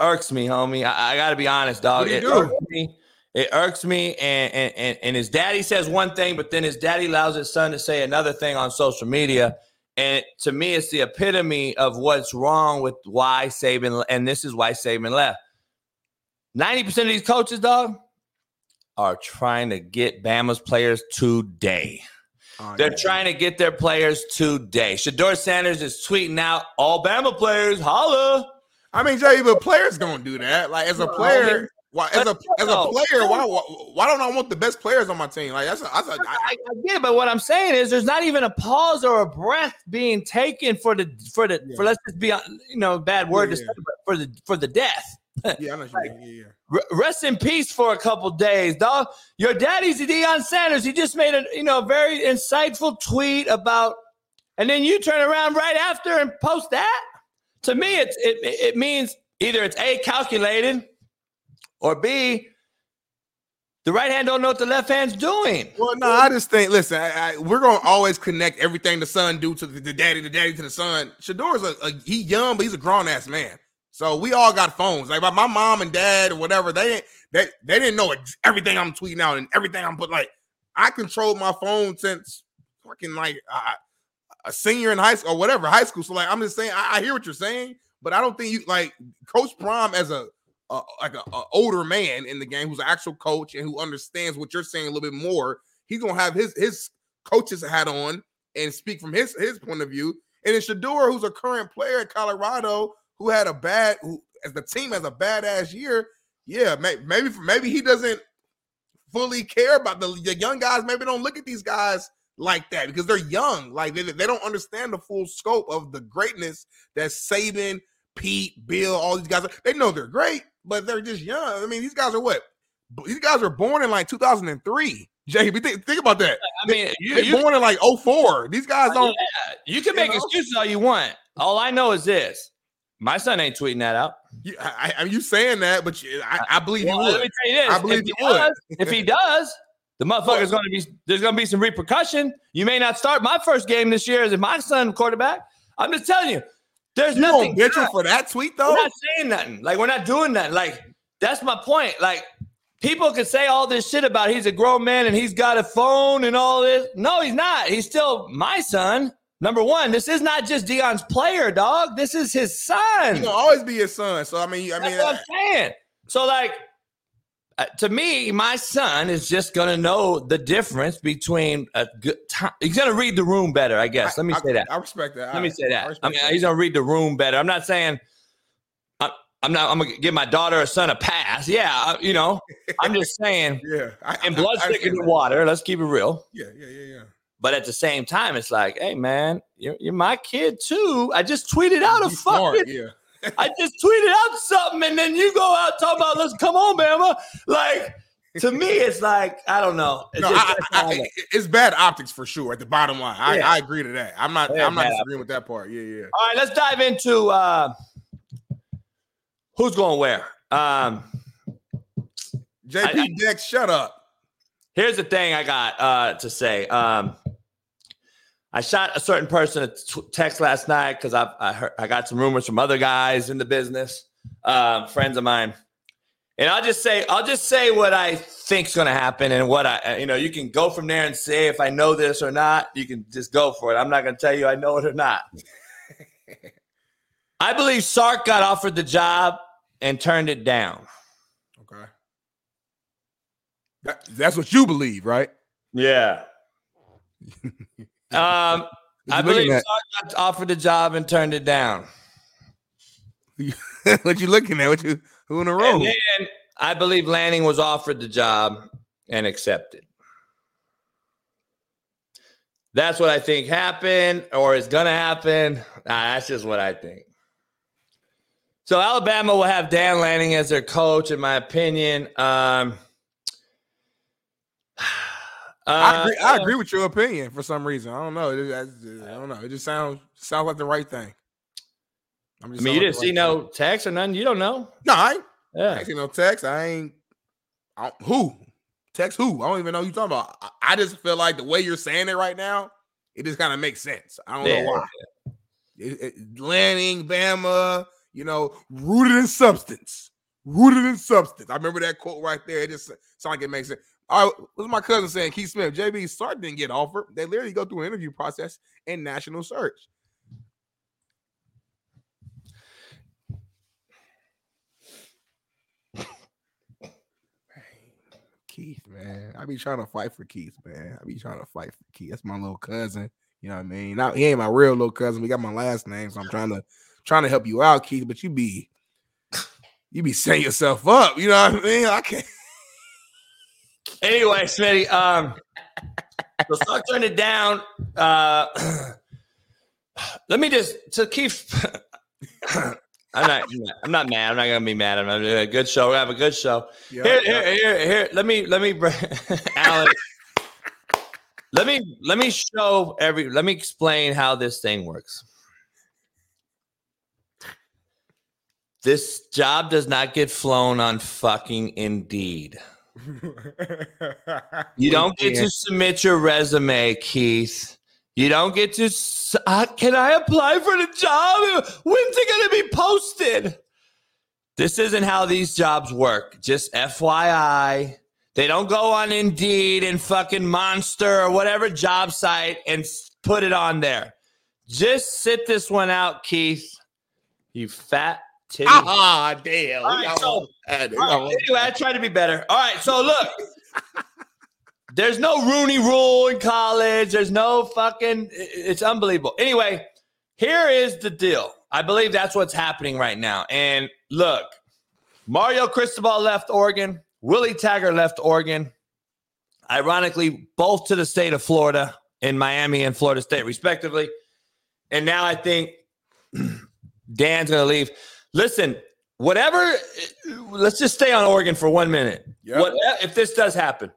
irks me, homie. I, I gotta be honest, dog. It irks me. It irks me. And, and and his daddy says one thing, but then his daddy allows his son to say another thing on social media. And to me, it's the epitome of what's wrong with why Saban, and this is why Saban left. 90% of these coaches, dog, are trying to get Bama's players today. Oh, They're yeah. trying to get their players today. Shedeur Sanders is tweeting out, all Bama players, holla. I mean, Jay, but players gonna do that. Like as a player, Why as a as a player, why, why why don't I want the best players on my team? Like that's a, that's a, I, I, I get, but what I'm saying is there's not even a pause or a breath being taken for the for the yeah. for let's just be uh, you know bad word yeah, to say, for the for the death. yeah, I know like, yeah, yeah. Rest in peace for a couple days, dog. Your daddy's Deion Sanders. He just made a you know very insightful tweet about, and then you turn around right after and post that. To me, it's it it means either it's a calculated or B, the right hand don't know what the left hand's doing. Well, no, I just think, listen, I, I, we're gonna always connect everything the son do to the, the daddy, the daddy to the son. Shedeur's a, a he young, but he's a grown ass man. So we all got phones. Like my mom and dad or whatever, they they they didn't know everything I'm tweeting out and everything I'm put. Like I controlled my phone since fucking like uh, a senior in high school or whatever high school. So like I'm just saying, I, I hear what you're saying, but I don't think you like Coach Prime as a a, like a, a, older man in the game who's an actual coach and who understands what you're saying a little bit more. He's gonna have his his coach's hat on and speak from his his point of view. And then Shedeur, who's a current player at Colorado, who had a bad who as the team has a badass year. Yeah, may, maybe maybe he doesn't fully care about the, the young guys. Maybe don't look at these guys like that because they're young. Like they, they don't understand the full scope of the greatness that Saban, Pete, Bill, all these guys. They know they're great, but they're just young. I mean, these guys are what? These guys were born in like 2003. JB, think, think about that. I mean, you, they're born in like 04. These guys oh, don't. Yeah, you can make you know? excuses all you want. All I know is this: my son ain't tweeting that out. You, I, I, you saying that, but you, I, I, believe well, you would. Let me tell you this: I believe you would. Does, if he does, the motherfucker's going to be. There's going to be some repercussion. You may not start my first game this year as my son quarterback. I'm just telling you. There's you nothing. Get you for that tweet though. We're not saying nothing. Like we're not doing that. Like that's my point. Like people can say all this shit about he's a grown man and he's got a phone and all this. No, he's not. He's still my son. Number one, this is not just Deion's player, dog. This is his son. He'll always be his son. So I mean, I that's mean, what I'm saying. So like, uh, to me, my son is just gonna know the difference between a good time. He's gonna read the room better, I guess. Let me I, say that. I respect that. Let I, me say that. I, mean, that. he's gonna read the room better. I'm not saying. I, I'm not. I'm gonna give my daughter or son a pass. Yeah, uh, you know. I'm just saying. yeah. and blood thicker than water. Let's keep it real. Yeah, yeah, yeah, yeah. But at the same time, it's like, hey man, you're, you're my kid too. I just tweeted out a fucking. yeah I just tweeted out something, and then you go out talk about let's come on, Bama. Like to me, it's like I don't know. It's, no, I, I, it's bad optics for sure. At the bottom line, I, yeah. I agree to that. I'm not. Yeah, I'm not disagreeing optics. with that part. Yeah, yeah. All right, let's dive into uh, who's going where. Um, JP Dex, shut up. Here's the thing I got uh, to say. Um, I shot a certain person a t- text last night because I I, heard, I got some rumors from other guys in the business, uh, friends of mine, and I'll just say I'll just say what I think's going to happen and what I you know you can go from there and say if I know this or not. You can just go for it. I'm not going to tell you I know it or not. I believe Sark got offered the job and turned it down. Okay, that, that's what you believe, right? Yeah. Um, I believe Sark offered the job and turned it down. what you looking at? What you who in a row? And then I believe Lanning was offered the job and accepted. That's what I think happened or is going to happen. Nah, that's just what I think. So Alabama will have Dan Lanning as their coach, in my opinion. Um, uh, I, agree, I agree with your opinion for some reason. I don't know. It, I, don't know. It just sounds sounds like the right thing. i mean, you didn't see right no thing. text or nothing. You don't know. No, I ain't. Yeah. I ain't see no text. I ain't. I who text who? I don't even know who you talking about. I, I, just feel like the way you're saying it right now, it just kind of makes sense. I don't yeah. know why. It, it, Lanning, Bama, you know, rooted in substance. Rooted in substance. I remember that quote right there. It just sounds like it makes sense. All right, what's my cousin saying? Keith Smith, JB Sark didn't get offered. They literally go through an interview process and national search. Keith, man. I be trying to fight for Keith, man. I be trying to fight for Keith. That's my little cousin. You know what I mean? Now he ain't my real little cousin. We got my last name, so I'm trying to trying to help you out, Keith. But you be you be setting yourself up. You know what I mean? I can't. Anyway, Smitty, um, so Sark turning it down. Uh, let me just to keep. I'm not. I'm not mad. I'm not gonna be mad. I'm gonna do a good show. We have a good show. Yeah, here, yeah. here, here, here. Let me, let me, Alan. let me, let me show every. Let me explain how this thing works. This job does not get flown on fucking Indeed. You don't get to submit your resume, Keith. You don't get to. Uh, can I apply for the job? When's it going to be posted? This isn't how these jobs work. Just FYI. They don't go on Indeed and fucking Monster or whatever job site and put it on there. Just sit this one out, Keith. You fat Ah, damn. All right, so- right, anyway, I tried to be better. All right, so look. There's no Rooney rule in college. There's no fucking it's unbelievable. Anyway, here is the deal. I believe that's what's happening right now. And look, Mario Cristobal left Oregon, Willie Taggart left Oregon. Ironically, both to the state of Florida in Miami and Florida State, respectively. And now I think Dan's going to leave. Listen, whatever, let's just stay on Oregon for one minute. Yep. What if this does happen?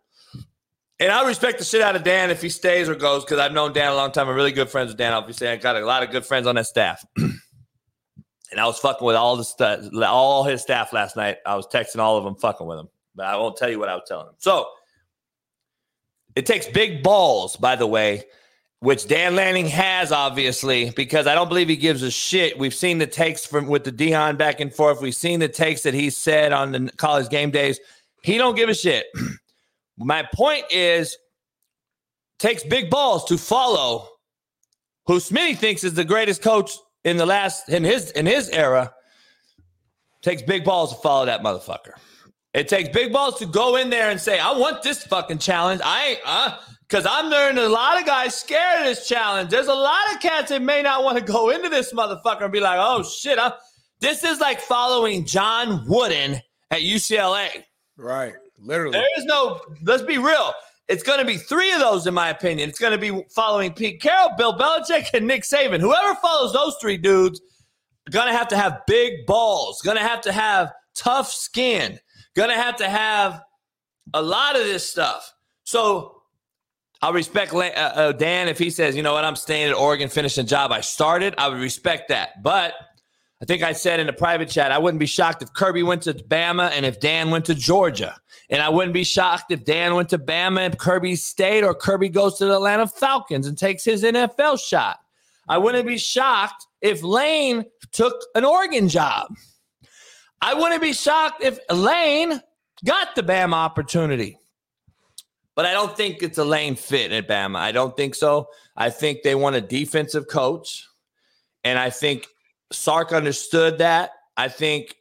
And I respect the shit out of Dan if he stays or goes because I've known Dan a long time. I'm really good friends with Dan. Obviously, I got a lot of good friends on that staff. and I was fucking with all the stuff, all his staff last night. I was texting all of them, fucking with them. But I won't tell you what I was telling them. So it takes big balls, by the way, which Dan Lanning has obviously, because I don't believe he gives a shit. We've seen the takes from with the Deion back and forth. We've seen the takes that he said on the college game days. He don't give a shit. My point is, takes big balls to follow who Smitty thinks is the greatest coach in the last in his in his era. Takes big balls to follow that motherfucker. It takes big balls to go in there and say, "I want this fucking challenge." I ain't uh because I'm learning a lot of guys scared of this challenge. There's a lot of cats that may not want to go into this motherfucker and be like, "Oh shit!" i this is like following John Wooden at UCLA. Right. Literally. There is no, let's be real. It's going to be three of those, in my opinion. It's going to be following Pete Carroll, Bill Belichick, and Nick Saban. Whoever follows those three dudes, going to have to have big balls, going to have to have tough skin, going to have to have a lot of this stuff. So I respect uh, uh, Dan if he says, you know what, I'm staying at Oregon, finishing the job I started. I would respect that. But I think I said in the private chat, I wouldn't be shocked if Kirby went to Bama and if Dan went to Georgia. And I wouldn't be shocked if Dan went to Bama and Kirby stayed or Kirby goes to the Atlanta Falcons and takes his NFL shot. I wouldn't be shocked if Lane took an Oregon job. I wouldn't be shocked if Lane got the Bama opportunity. But I don't think it's a Lane fit at Bama. I don't think so. I think they want a defensive coach. And I think Sark understood that. I think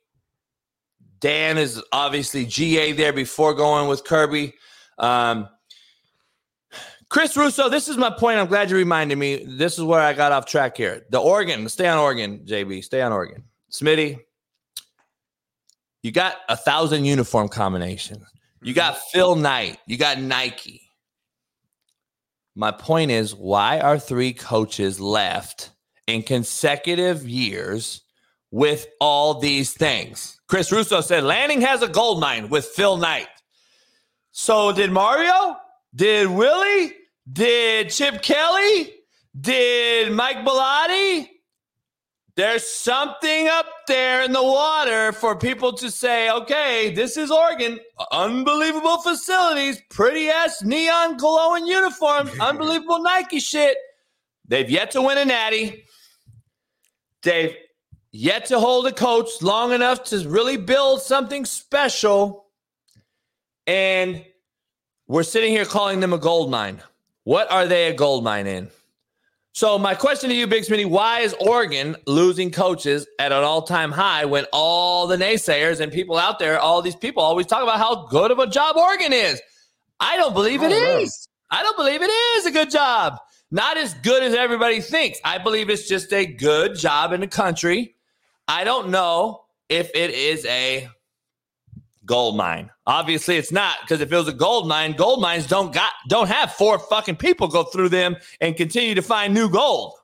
Dan is obviously GA there before going with Kirby. Um, Chris Russo, this is my point. I'm glad you reminded me. This is where I got off track here. The Oregon, stay on Oregon, JB, stay on Oregon. Smitty, you got a thousand uniform combinations. You got Phil Knight. You got Nike. My point is, why are three coaches left in consecutive years with all these things? Chris Russo said Lanning has a gold mine with Phil Knight. So did Mario? Did Willie? Did Chip Kelly? Did Mike Bellotti? There's something up there in the water for people to say, okay, this is Oregon. Unbelievable facilities, pretty ass neon glowing uniforms, unbelievable Nike shit. They've yet to win a natty. They've yet to hold a coach long enough to really build something special. And we're sitting here calling them a gold mine. What are they a gold mine in? So my question to you, Big Smitty, why is Oregon losing coaches at an all-time high when all the naysayers and people out there, all these people always talk about how good of a job Oregon is? I don't believe it Oh, is. I don't believe it is a good job. Not as good as everybody thinks. I believe it's just a good job in the country. I don't know if it is a gold mine. Obviously, it's not because if it was a gold mine, gold mines don't got don't have four fucking people go through them and continue to find new gold.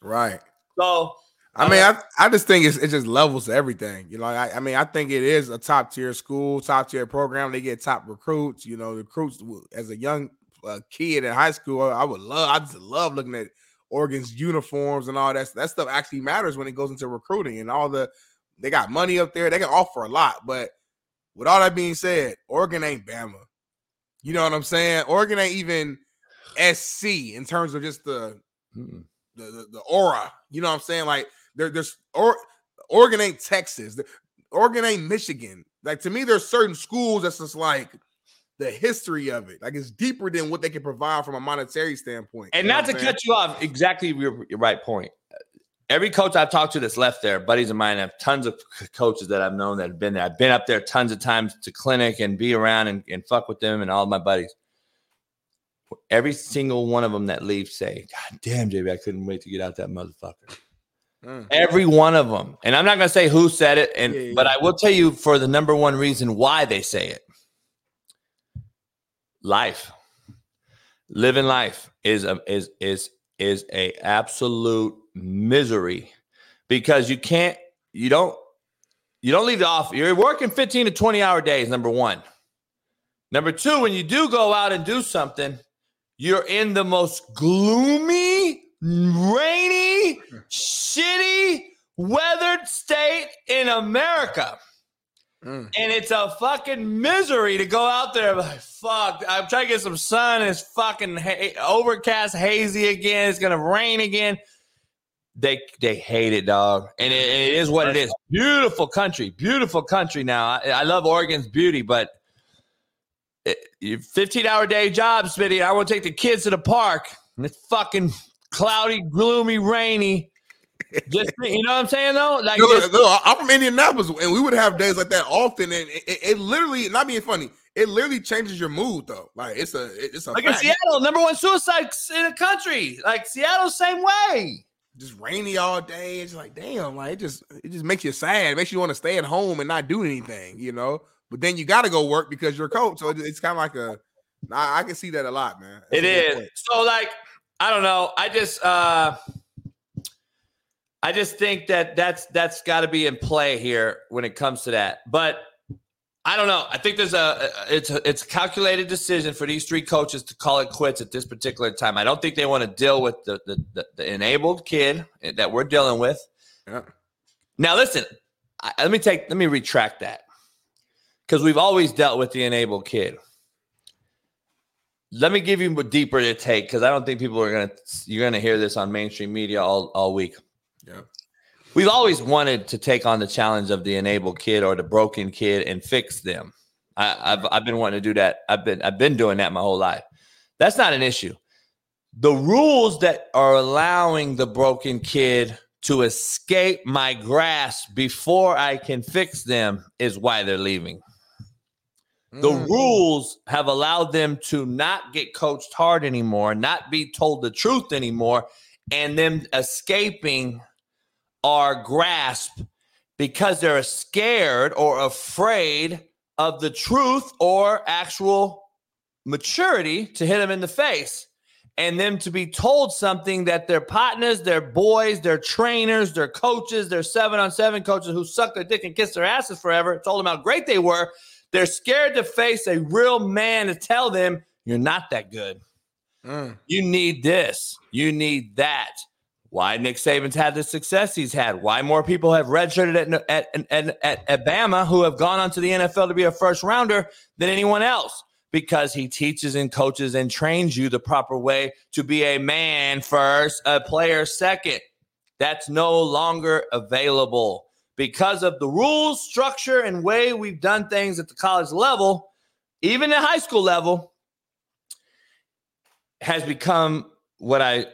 Right. So I mean, I, I just think it's it just levels everything. You know, I, I mean, I think it is a top tier school, top tier program. They get top recruits. You know, recruits as a young uh, kid in high school. I would love, I just love looking at Oregon's uniforms and all that. That stuff actually matters when it goes into recruiting and all the. They got money up there. They can offer a lot, but with all that being said, Oregon ain't Bama. You know what I'm saying? Oregon ain't even SC in terms of just the the, the, the aura. You know what I'm saying? Like there, there's or Oregon ain't Texas. Oregon ain't Michigan. Like to me, there's certain schools that's just like the history of it. Like it's deeper than what they can provide from a monetary standpoint. And not to saying? cut you off, exactly your, your right point every coach I've talked to that's left there, buddies of mine, I have tons of coaches that I've known that have been there. I've been up there tons of times to clinic and be around and, and fuck with them and all my buddies. Every single one of them that leaves say, God damn, JB, I couldn't wait to get out that motherfucker. Mm. Every one of them. And I'm not going to say who said it, and yeah, yeah. but I will tell you for the number one reason why they say it. Life. Living life is a, is is is a absolute misery because you can't, you don't, you don't leave the office. You're working 15 to 20 hour days, number one. Number two, when you do go out and do something, you're in the most gloomy, rainy, shitty, weathered state in America. Mm. And it's a fucking misery to go out there. Like, fuck, I'm trying to get some sun. It's fucking ha- overcast, hazy again. It's gonna rain again. They they hate it, dog, and it, it is what it is. Beautiful country, beautiful country. Now I, I love Oregon's beauty, but it, 15 hour day job, Smitty. I want to take the kids to the park, and it's fucking cloudy, gloomy, rainy. Just you know what I'm saying though? Like no, no, I'm from Indianapolis, and we would have days like that often, and it, it, it, literally not being funny. It literally changes your mood though. Like it's a it's a like fact. in Seattle, number one suicide in the country. Like Seattle, same way just rainy all day. It's like, damn, like it just it just makes you sad. It makes you want to stay at home and not do anything, you know. But then you got to go work because you're a coach. So it's kind of like a. I, I can see that a lot, man. That's it is. So like, I don't know. I just uh I just think that that's that's got to be in play here when it comes to that. But I don't know. I think there's a it's a it's a calculated decision for these three coaches to call it quits at this particular time. I don't think they want to deal with the the, the, the enabled kid that we're dealing with. Yeah. Now listen, I, let me take let me retract that because we've always dealt with the enabled kid. Let me give you a deeper to take because I don't think people are gonna you're gonna hear this on mainstream media all all week. Yeah. We've always wanted to take on the challenge of the enabled kid or the broken kid and fix them. I, have I've been wanting to do that. I've been I've been doing that my whole life. That's not an issue. The rules that are allowing the broken kid to escape my grasp before I can fix them is why they're leaving. The mm. rules have allowed them to not get coached hard anymore, not be told the truth anymore, and them escaping are grasp because they're scared or afraid of the truth or actual maturity to hit them in the face and them to be told something that their partners, their boys, their trainers, their coaches, their seven on seven coaches who suck their dick and kiss their asses forever told them how great they were. They're scared to face a real man to tell them, you're not that good. Mm. You need this. You need that why Nick Saban's had the success he's had, why more people have redshirted at, at, at, at, at Bama who have gone on to the NFL to be a first rounder than anyone else. Because he teaches and coaches and trains you the proper way to be a man first, a player second. That's no longer available because of the rules, structure, and way we've done things at the college level, even at high school level, has become what I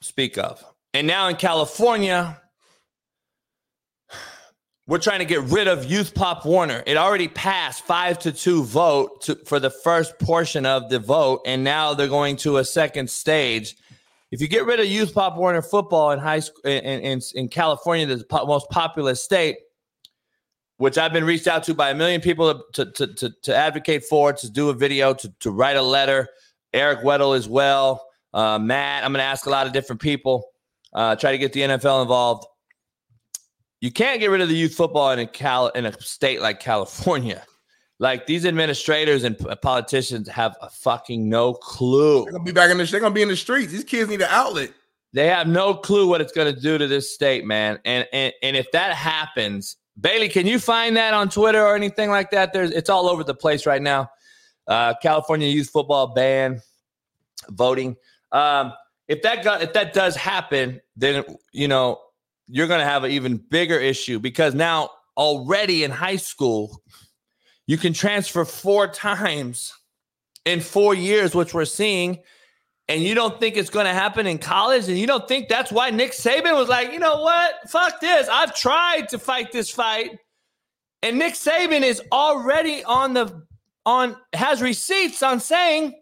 speak of. And now in California, we're trying to get rid of Youth Pop Warner. It already passed five to two vote to, for the first portion of the vote, and now they're going to a second stage. If you get rid of Youth Pop Warner football in high school in, in, in California, the po- most populous state, which I've been reached out to by a million people to to to, to advocate for, to do a video, to to write a letter. Eric Weddle as well. Uh, Matt, I'm going to ask a lot of different people. Uh, try to get the NFL involved. You can't get rid of the youth football in a Cal in a state like California. Like these administrators and politicians have a fucking no clue. They're gonna be back in the. They're gonna be in the streets. These kids need an outlet. They have no clue what it's going to do to this state, man. And and and if that happens, Bailey, can you find that on Twitter or anything like that? There's it's all over the place right now. Uh, California youth football ban voting. Um, if that got, if that does happen, then you know you're going to have an even bigger issue because now already in high school you can transfer four times in four years, which we're seeing. And you don't think it's going to happen in college, and you don't think that's why Nick Saban was like, you know what? Fuck this. I've tried to fight this fight. And Nick Saban is already on the on has receipts on saying,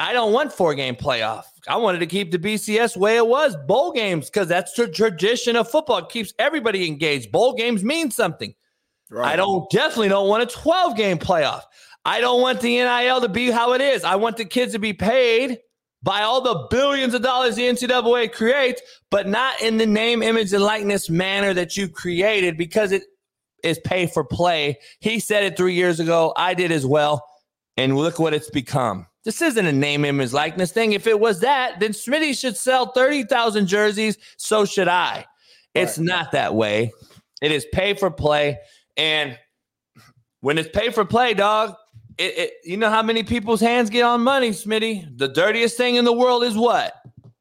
I don't want four game playoff. I wanted to keep the BCS way it was, bowl games, because that's the tradition of football. It keeps everybody engaged. Bowl games mean something. Right. I don't definitely don't want a 12 game playoff. I don't want the NIL to be how it is. I want the kids to be paid by all the billions of dollars the NCAA creates, but not in the name, image, and likeness manner that you created because it is pay for play. He said it three years ago. I did as well. And look what it's become. This isn't a name, image, likeness thing. If it was that, then Smitty should sell 30,000 jerseys. So should I. Right. It's not that way. It is pay for play. And when it's pay for play, dog, it, it, you know how many people's hands get on money, Smitty? The dirtiest thing in the world is what?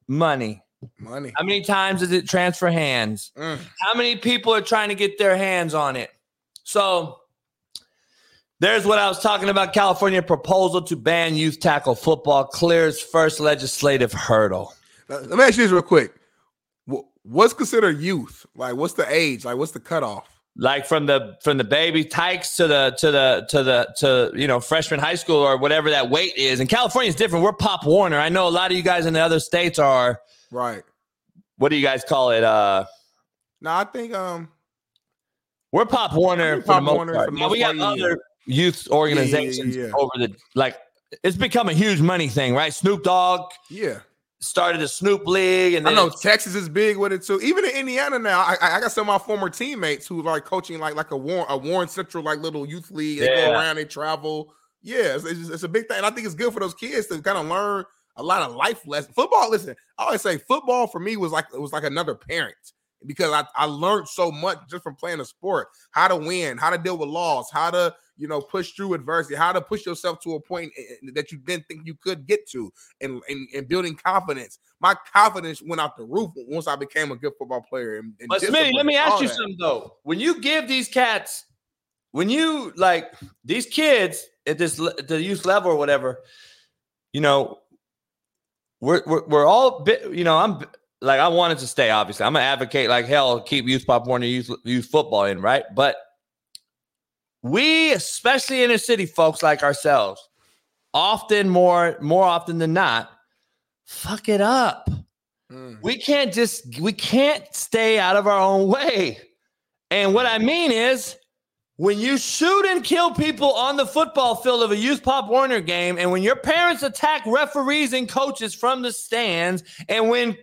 Money. Money. How many times does it transfer hands? Mm. How many people are trying to get their hands on it? So there's what I was talking about. California proposal to ban youth tackle football clears first legislative hurdle. Let me ask you this real quick. What's considered youth? Like, what's the age? Like, what's the cutoff? like from the from the baby tykes to the to the to the to you know freshman high school or whatever that weight is. And California is different. We're Pop Warner. I know a lot of you guys in the other states are right. What do you guys call it? Uh No, I think um we're Pop Warner most Warner part. Now we have other youth organizations yeah, yeah, yeah, over the like. It's become a huge money thing, right? Snoop Dogg, yeah, started a Snoop League, and I know Texas is big with it too. Even in Indiana now, I, I got some of my former teammates who like coaching like like a Warren a Warren Central like little youth league. They go around, they travel. Yeah, it's, it's, it's, a big thing, and I think it's good for those kids to kind of learn a lot of life lessons. Football, listen, I always say football for me was like it was like another parent because I, I learned so much just from playing a sport how to win how to deal with loss how to you know push through adversity how to push yourself to a point eh, eh, that you didn't think you could get to and, and, and building confidence my confidence went out the roof once i became a good football player and, and but Smitty, let me ask you that. something though when you give these cats when you like these kids at this the youth level or whatever you know we're, we're, we're all bit, you know i'm like I wanted to stay. Obviously, I'm gonna advocate like hell keep youth pop Warner youth youth football in right, but we, especially inner city folks like ourselves, often more more often than not, fuck it up. Mm. We can't just we can't stay out of our own way. And what I mean is when you shoot and kill people on the football field of a youth pop Warner game, and when your parents attack referees and coaches from the stands, and when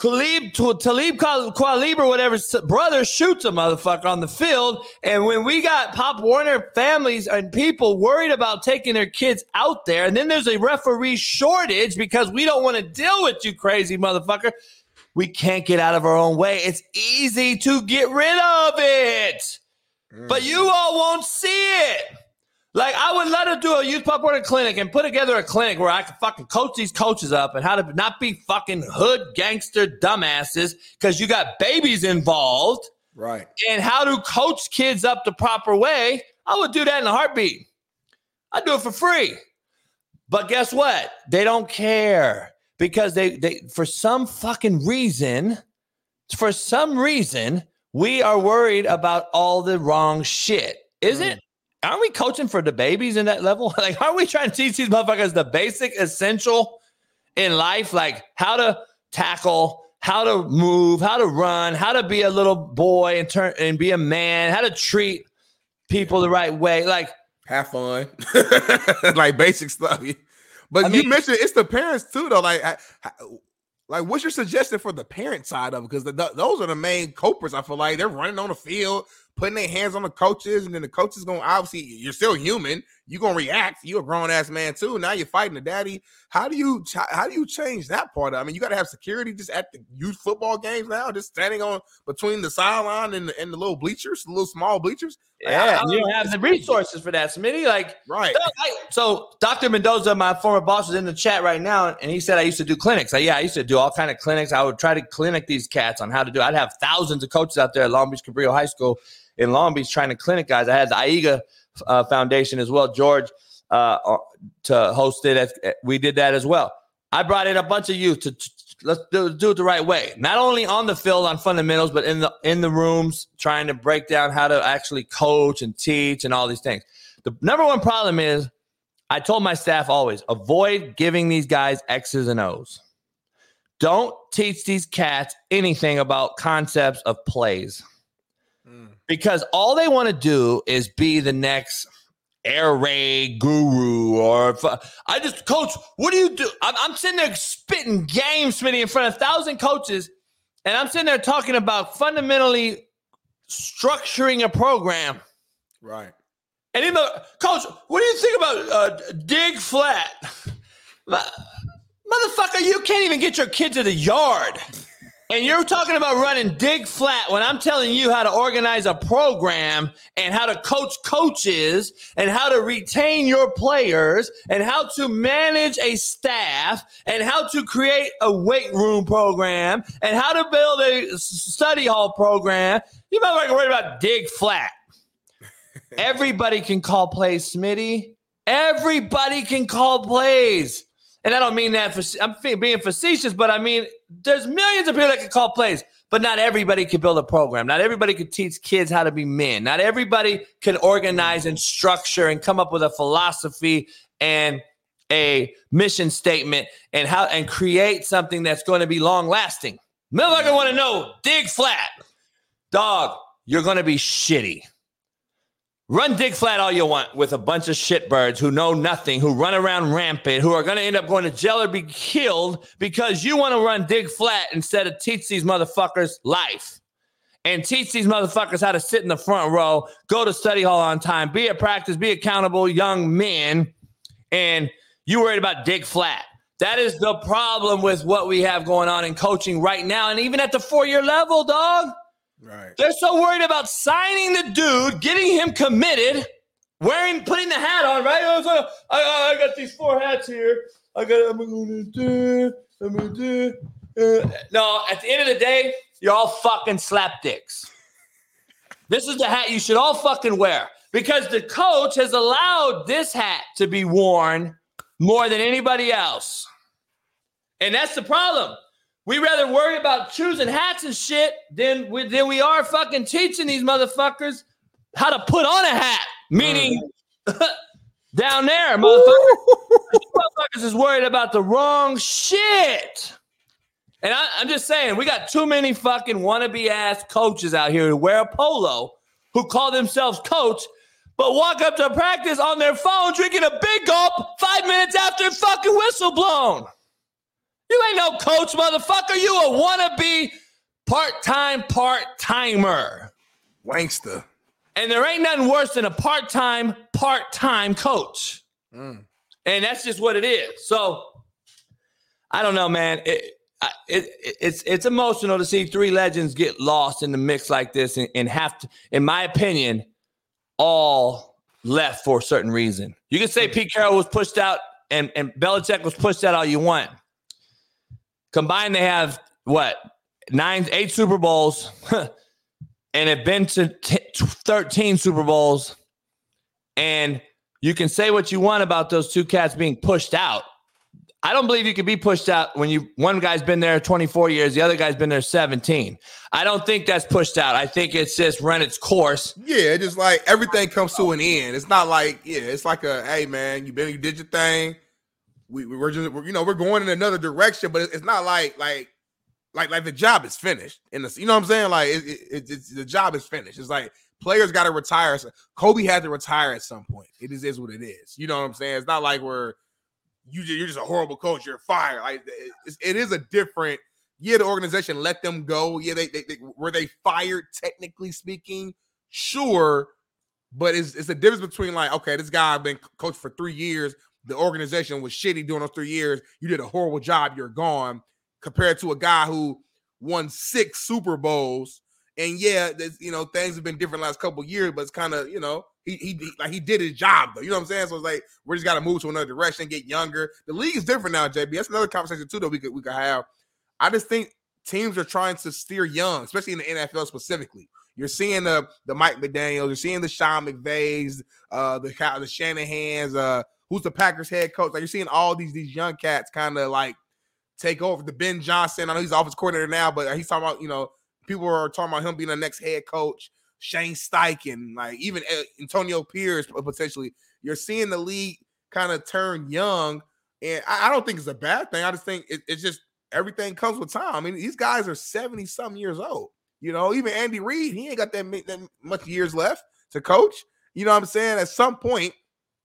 Talib, Talib or whatever brother shoots a motherfucker on the field. And when we got Pop Warner families and people worried about taking their kids out there, and then there's a referee shortage because we don't want to deal with you, crazy motherfucker. We can't get out of our own way. It's easy to get rid of it, mm. but you all won't see it. Like I would let her do a youth pop Warner clinic and put together a clinic where I could fucking coach these coaches up and how to not be fucking hood gangster dumbasses because you got babies involved. Right. And how to coach kids up the proper way. I would do that in a heartbeat. I'd do it for free. But guess what? They don't care because they they for some fucking reason, for some reason, we are worried about all the wrong shit. Is mm. it? Aren't we coaching for the babies in that level? like, aren't we trying to teach these motherfuckers the basic essential in life, like how to tackle, how to move, how to run, how to be a little boy and turn and be a man, how to treat people the right way. Like have fun, like basic stuff. But I you mean- mentioned it's the parents too, though. Like, I- I- like what's your suggestion for the parent side of it? Because those are the main culprits. I feel like they're running on the field, putting their hands on the coaches, and then the coaches going obviously you're still human. You're gonna react. You're a grown ass man too. Now you're fighting the daddy. How do you how do you change that part? Of? I mean, you got to have security just at the youth football games now, just standing on between the sideline and the, and the little bleachers, the little small bleachers. Like, I- Yeah, I you don't have the resources for that, Smitty. Like, Right. So Dr. Mendoza, my former boss, is in the chat right now, and he said I used to do clinics. Like, yeah, I used to do all kind of clinics. I would try to clinic these cats on how to do. I'd have thousands of coaches out there at Long Beach Cabrillo High School in Long Beach trying to clinic guys. I had the AIGA uh, Foundation as well, George, uh, uh, to host it. At, we did that as well. I brought in a bunch of youth to, to let's do, do it the right way. Not only on the field on fundamentals, but in the in the rooms, trying to break down how to actually coach and teach and all these things. The number one problem is I told my staff always avoid giving these guys X's and O's. Don't teach these cats anything about concepts of plays because all they want to do is be the next air raid guru or I just coach. What do you do? I'm, I'm sitting there spitting game, Smitty, in front of a thousand coaches, and I'm sitting there talking about fundamentally structuring a program. Right. And in the coach, what do you think about uh, dig flat? Motherfucker, you can't even get your kid to the yard. And you're talking about running dig flat when I'm telling you how to organize a program and how to coach coaches and how to retain your players and how to manage a staff and how to create a weight room program and how to build a study hall program. You might worry about dig flat. Everybody can call plays, Smitty. Everybody can call plays. And I don't mean that for I'm being facetious, but I mean there's millions of people that can call plays, but not everybody can build a program. Not everybody can teach kids how to be men. Not everybody can organize and structure and come up with a philosophy and a mission statement and how and create something that's going to be long lasting. Motherfucker want to know, dig flat. Dog, you're going to be shitty. Run dig flat all you want with a bunch of shitbirds who know nothing, who run around rampant, who are going to end up going to jail or be killed because you want to run dig flat instead of teach these motherfuckers life and teach these motherfuckers how to sit in the front row, go to study hall on time, be at practice, be accountable young men, and you worried about dig flat. That is the problem with what we have going on in coaching right now, and even at the four year level, dog. Right. They're so worried about signing the dude, getting him committed, wearing, putting the hat on, right? I, like, I, I- I got these four hats here. I got, I'm gonna do, I'm gonna do. uh." No, at the end of the day, you're all fucking slap dicks. This is the hat you should all fucking wear because the coach has allowed this hat to be worn more than anybody else. And that's the problem. We rather worry about choosing hats and shit than we, than we are fucking teaching these motherfuckers how to put on a hat. Meaning, mm. down there, motherfuckers, motherfuckers is worried about the wrong shit. And I, I'm just saying, we got too many fucking wannabe ass coaches out here who wear a polo, who call themselves coach, but walk up to practice on their phone drinking a big gulp five minutes after fucking whistle blown. You ain't no coach, motherfucker. You a wannabe part-time part-timer. Wankster. And there ain't nothing worse than a part-time part-time coach. Mm. And that's just what it is. So I don't know, man. It, it, it- it's it's emotional to see three legends get lost in the mix like this and, and have to, in my opinion, all left for a certain reason. You can say Pete Carroll was pushed out and, and Belichick was pushed out all you want. Combined, they have what nine, eight Super Bowls, and have been to t- 13 Super Bowls. And you can say what you want about those two cats being pushed out. I don't believe you can be pushed out when you one guy's been there 24 years, the other guy's been there 17. I don't think that's pushed out. I think it's just run its course. Yeah, just like everything comes to an end. It's not like yeah, it's like a hey man, you been you did your thing. We we're just we're, you know we're going in another direction, but it's not like like like like the job is finished. In the you know what I'm saying? Like it, it, it's the job is finished. It's like players got to retire. Kobe had to retire at some point. It is is what it is. You know what I'm saying? It's not like we're you you're just a horrible coach. You're fired. Like it, it is a different. Yeah, the organization let them go. Yeah, they, they, they were they fired technically speaking. Sure, but it's it's a difference between like okay, this guy I've been coached for three years. The organization was shitty during those three years. You did a horrible job. You're gone. Compared to a guy who won six Super Bowls and yeah, you know things have been different last couple years, but it's kind of you know he, he like he did his job though. You know what I'm saying? So it's like we just got to move to another direction, get younger. The league is different now, JB. That's another conversation too that we could we could have. I just think teams are trying to steer young, especially in the NFL specifically. You're seeing the the Mike McDaniels, you're seeing the Sean McVays, uh, the the Shanahan's, uh, who's the Packers head coach. Like you're seeing all these these young cats kind of like take over. The Ben Johnson, I know he's office coordinator now, but he's talking about you know people are talking about him being the next head coach. Shane Steichen, like even eh, Antonio Pierce potentially. You're seeing the league kind of turn young, and I, I, don't think it's a bad thing. I just think it, it's just everything comes with time. I mean, these guys are 70 some years old. You know, even Andy Reid, he ain't got that, that much years left to coach. You know what I'm saying? At some point,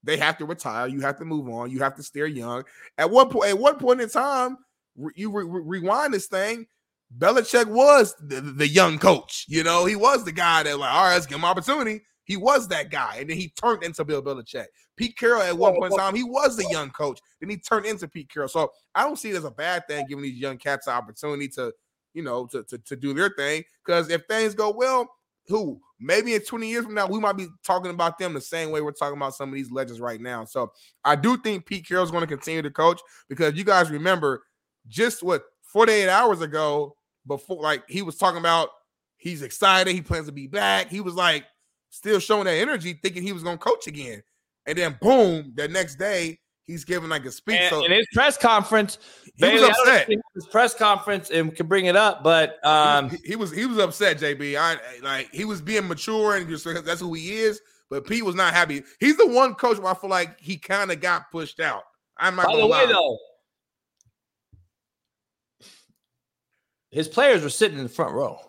they have to retire. You have to move on. You have to stay young. At one point, at one point in time, you re- re- rewind this thing. Belichick was the, the, young coach. You know, he was the guy that like, all right, let's give him opportunity. He was that guy, and then he turned into Bill Belichick. Pete Carroll at one point in time, he was the young coach. Then he turned into Pete Carroll. So I don't see it as a bad thing giving these young cats an opportunity to, you know, to to, to do their thing. Because if things go well, who maybe in 20 years from now we might be talking about them the same way we're talking about some of these legends right now. So I do think Pete Carroll is going to continue to coach because you guys remember just what 48 hours ago before like he was talking about he's excited, he plans to be back. He was like still showing that energy, thinking he was gonna coach again. And then boom, the next day he's giving like a speech. And, so in his press conference, he Bailey, was upset. His press conference and can bring it up, but um, he, he, was he was upset. JB, I like he was being mature and just that's who he is. But Pete was not happy. He's the one coach where I feel like he kind of got pushed out. I'm not. By the way, though, his players were sitting in the front row.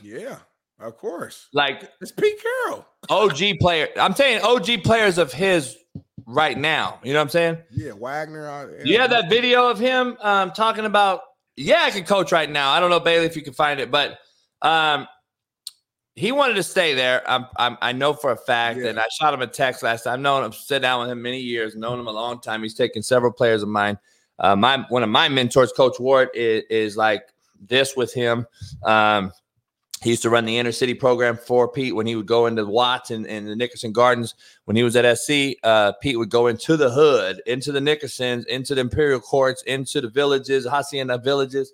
Yeah, of course. Like it's Pete Carroll. OG player. I'm saying OG players of his right now. You know what I'm saying? Yeah, Wagner. Uh, yeah. You have that video of him um, talking about, yeah, I can coach right now. I don't know, Bailey, if you can find it, but um, he wanted to stay there. I'm, I'm, i know for a fact, yeah. and I shot him a text last time. I've known him, sit down with him many years, known him a long time. He's taken several players of mine. Uh, my one of my mentors, Coach Ward, is, is like this with him. Um, he used to run the inner city program for Pete when he would go into Watts and, and the Nickerson Gardens. When he was at SC, uh, Pete would go into the hood, into the Nickersons, into the Imperial Courts, into the villages, Hacienda villages,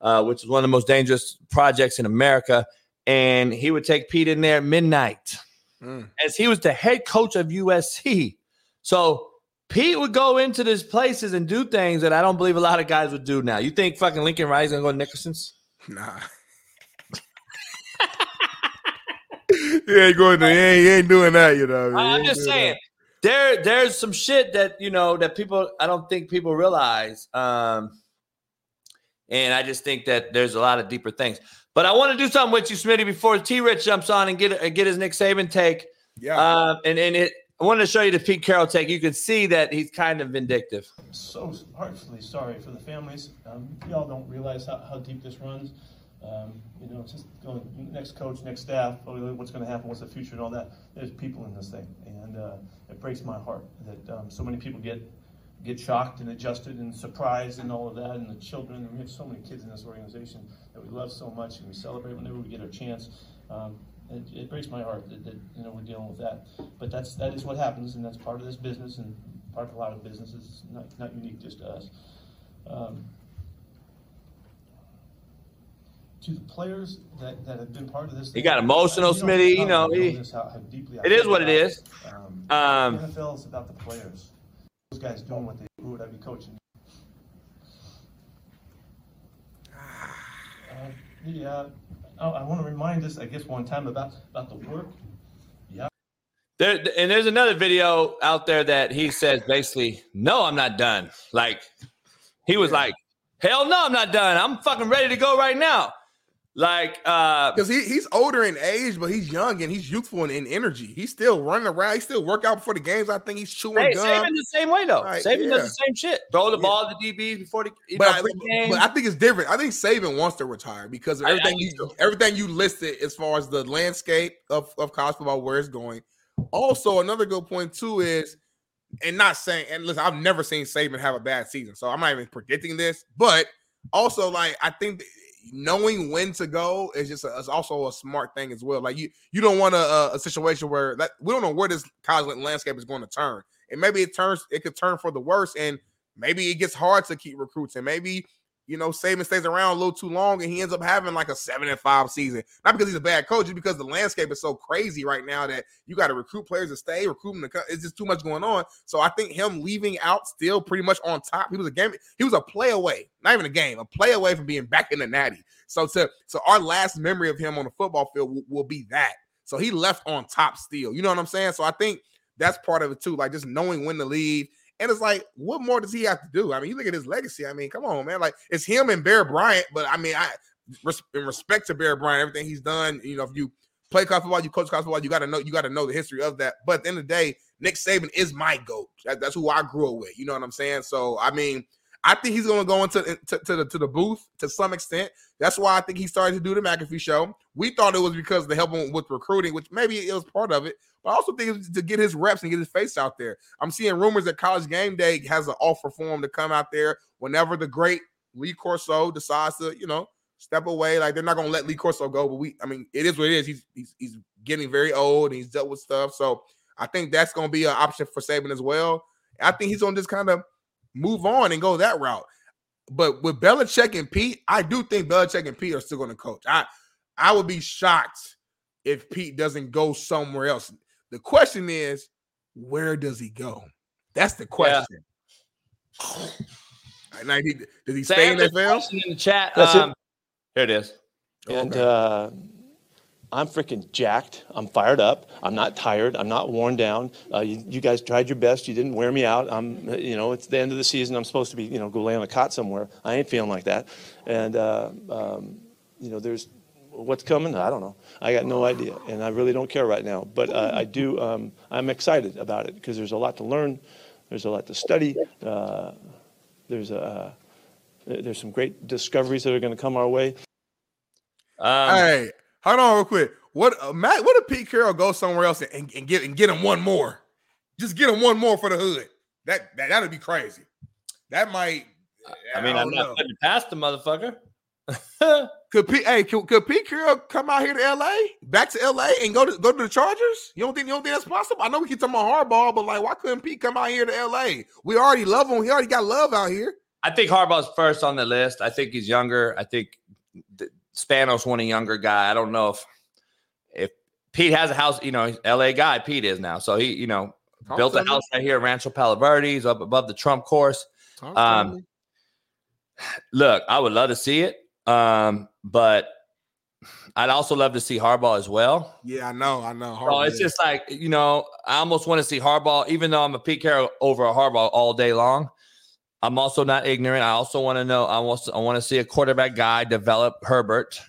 uh, which is one of the most dangerous projects in America. And he would take Pete in there at midnight mm. as he was the head coach of USC. So Pete would go into these places and do things that I don't believe a lot of guys would do now. You think fucking Lincoln Riley's gonna go to Nickerson's? Nah. he ain't going to. He ain't, he ain't doing that. You know. I am just saying. That. There, there's some shit that you know that people. I don't think people realize. Um, and I just think that there's a lot of deeper things. But I want to do something with you, Smitty, before T. Rich jumps on and get get his Nick Saban take. Yeah. Um, and and it I wanted to show you the Pete Carroll take. You can see that he's kind of vindictive. I'm so heartfully sorry for the families. Um, y'all don't realize how, how deep this runs. Um, you know, just going next coach, next staff, what's going to happen, what's the future, and all that. There's people in this thing, and uh, it breaks my heart that um, so many people get get shocked and adjusted and surprised and all of that. And the children, we have so many kids in this organization that we love so much, and we celebrate whenever we get a chance. Um, it, it breaks my heart that, that, you know we're dealing with that. But that's that is what happens, and that's part of this business, and part of a lot of businesses, not not unique just to us. Um, to the players that, that have been part of this, he got emotional, Smitty. You know, he, how, how it is what it is. Um, um, NFL is about the players. Those guys doing what they do. Who would I be coaching? Uh, yeah, oh, I want to remind us, I guess, one time about about the work. Yeah. There and there's another video out there that he says basically, "No, I'm not done." Like he was like, Hell no, I'm not done. I'm fucking ready to go right now. Like, uh, because he, he's older in age, but he's young and he's youthful in, in energy. He's still running around. He still work out before the games. I think he's chewing hey, gum. Saban the same way though. Saban yeah. does the same shit. Throw the Yeah. ball to the DBs before the you But know, I, pregame. but I think it's different. I think Saban wants to retire because of I- I everything do you, everything you listed as far as the landscape of, of college football, where it's going. Also, another good point too is, and not saying, and listen, I've never seen Saban have a bad season, so I'm not even predicting this. But also, like I think knowing when to go is just a, is also a smart thing as well. Like you, you don't want a, a, a situation where that we don't know where this college landscape is going to turn, and maybe it turns, it could turn for the worse, and maybe it gets hard to keep recruits, and maybe you know Saban stays around a little too long, and he ends up having like a seven and five season. Not because he's a bad coach, just because the landscape is so crazy right now that you got to recruit players to stay, recruit them to co- It's just too much going on. So I think him leaving out still pretty much on top. He was a game. He was a play away, not even a game, a play away from being back in the natty. So to so our last memory of him on the football field will, will be that. So he left on top still. You know what I'm saying? So I think that's part of it too. Like just knowing when to leave. And it's like, what more does he have to do? I mean, you look at his legacy. I mean, come on, man. Like it's him and Bear Bryant. But I mean, I in respect to Bear Bryant, everything he's done. You know, if you play college football, you coach college football, you got to know you got to know the history of that. But at the end of the day, Nick Saban is my goat. That- that's who I grew up with. You know what I'm saying? So I mean, I think he's going to go into to, to the to the booth to some extent. That's why I think he started to do the McAfee show. We thought it was because the help him with recruiting, which maybe it was part of it. But I also think to get his reps and get his face out there. I'm seeing rumors that College Game Day has an offer for him to come out there whenever the great Lee Corso decides to, you know, step away. Like they're not to let Lee Corso go, but we, I mean, it is what it is. He's he's he's getting very old and he's dealt with stuff. So I think that's to be an option for Saban as well. I think he's to just kind of move on and go that route. But with Belichick and Pete, I do think Belichick and Pete are still to coach. I I would be shocked if Pete doesn't go somewhere else. The question is, where does he go? That's the question. Now, he- does he So stay in the the NFL? in the chat. That's it. Um, here it is. And uh, I'm freaking jacked. I'm fired up. I'm not tired. I'm not worn down. Uh, you, you guys tried your best. You didn't wear me out. I'm, you know, it's the end of the season. I'm supposed to be, you know, go lay on a cot somewhere. I ain't feeling like that. And, uh, um, you know, there's what's coming. I don't know. I got no idea, and I really don't care right now. But uh, I do. Um, I'm excited about it because there's a lot to learn. There's a lot to study. Uh, there's a there's some great discoveries that are going to come our way. Um, hey, hold on real quick. What uh, Matt? What if Pete Carroll go somewhere else and, and get and get him one more? Just get him one more for the hood. That that that'd be crazy. That might. I mean, I'm don't not know. putting past the motherfucker. Could Pete? Hey, could, could Pete Carroll come out here to L.A. back to L.A. and go to go to the Chargers? You don't think you don't think that's possible? I know we keep talking about Harbaugh, but like, why couldn't Pete come out here to L.A.? We already love him. He already got love out here. I think Harbaugh's first on the list. I think he's younger. I think Spanos one a younger guy. I don't know if if Pete has a house. You know, L.A. guy. Pete is now, so he you know Talk built to a me. house right here, at Rancho Palos Verdes. He's up above the Trump course. Talk Um. Look, I would love to see it, um, but I'd also love to see Harbaugh as well. yeah, I know, I know. So it's just like you know, I almost want to see Harbaugh, even though I'm a Pete Carroll over a Harbaugh all day long. I'm also not ignorant. I also want to know. I want. I want to see a quarterback guy develop Herbert.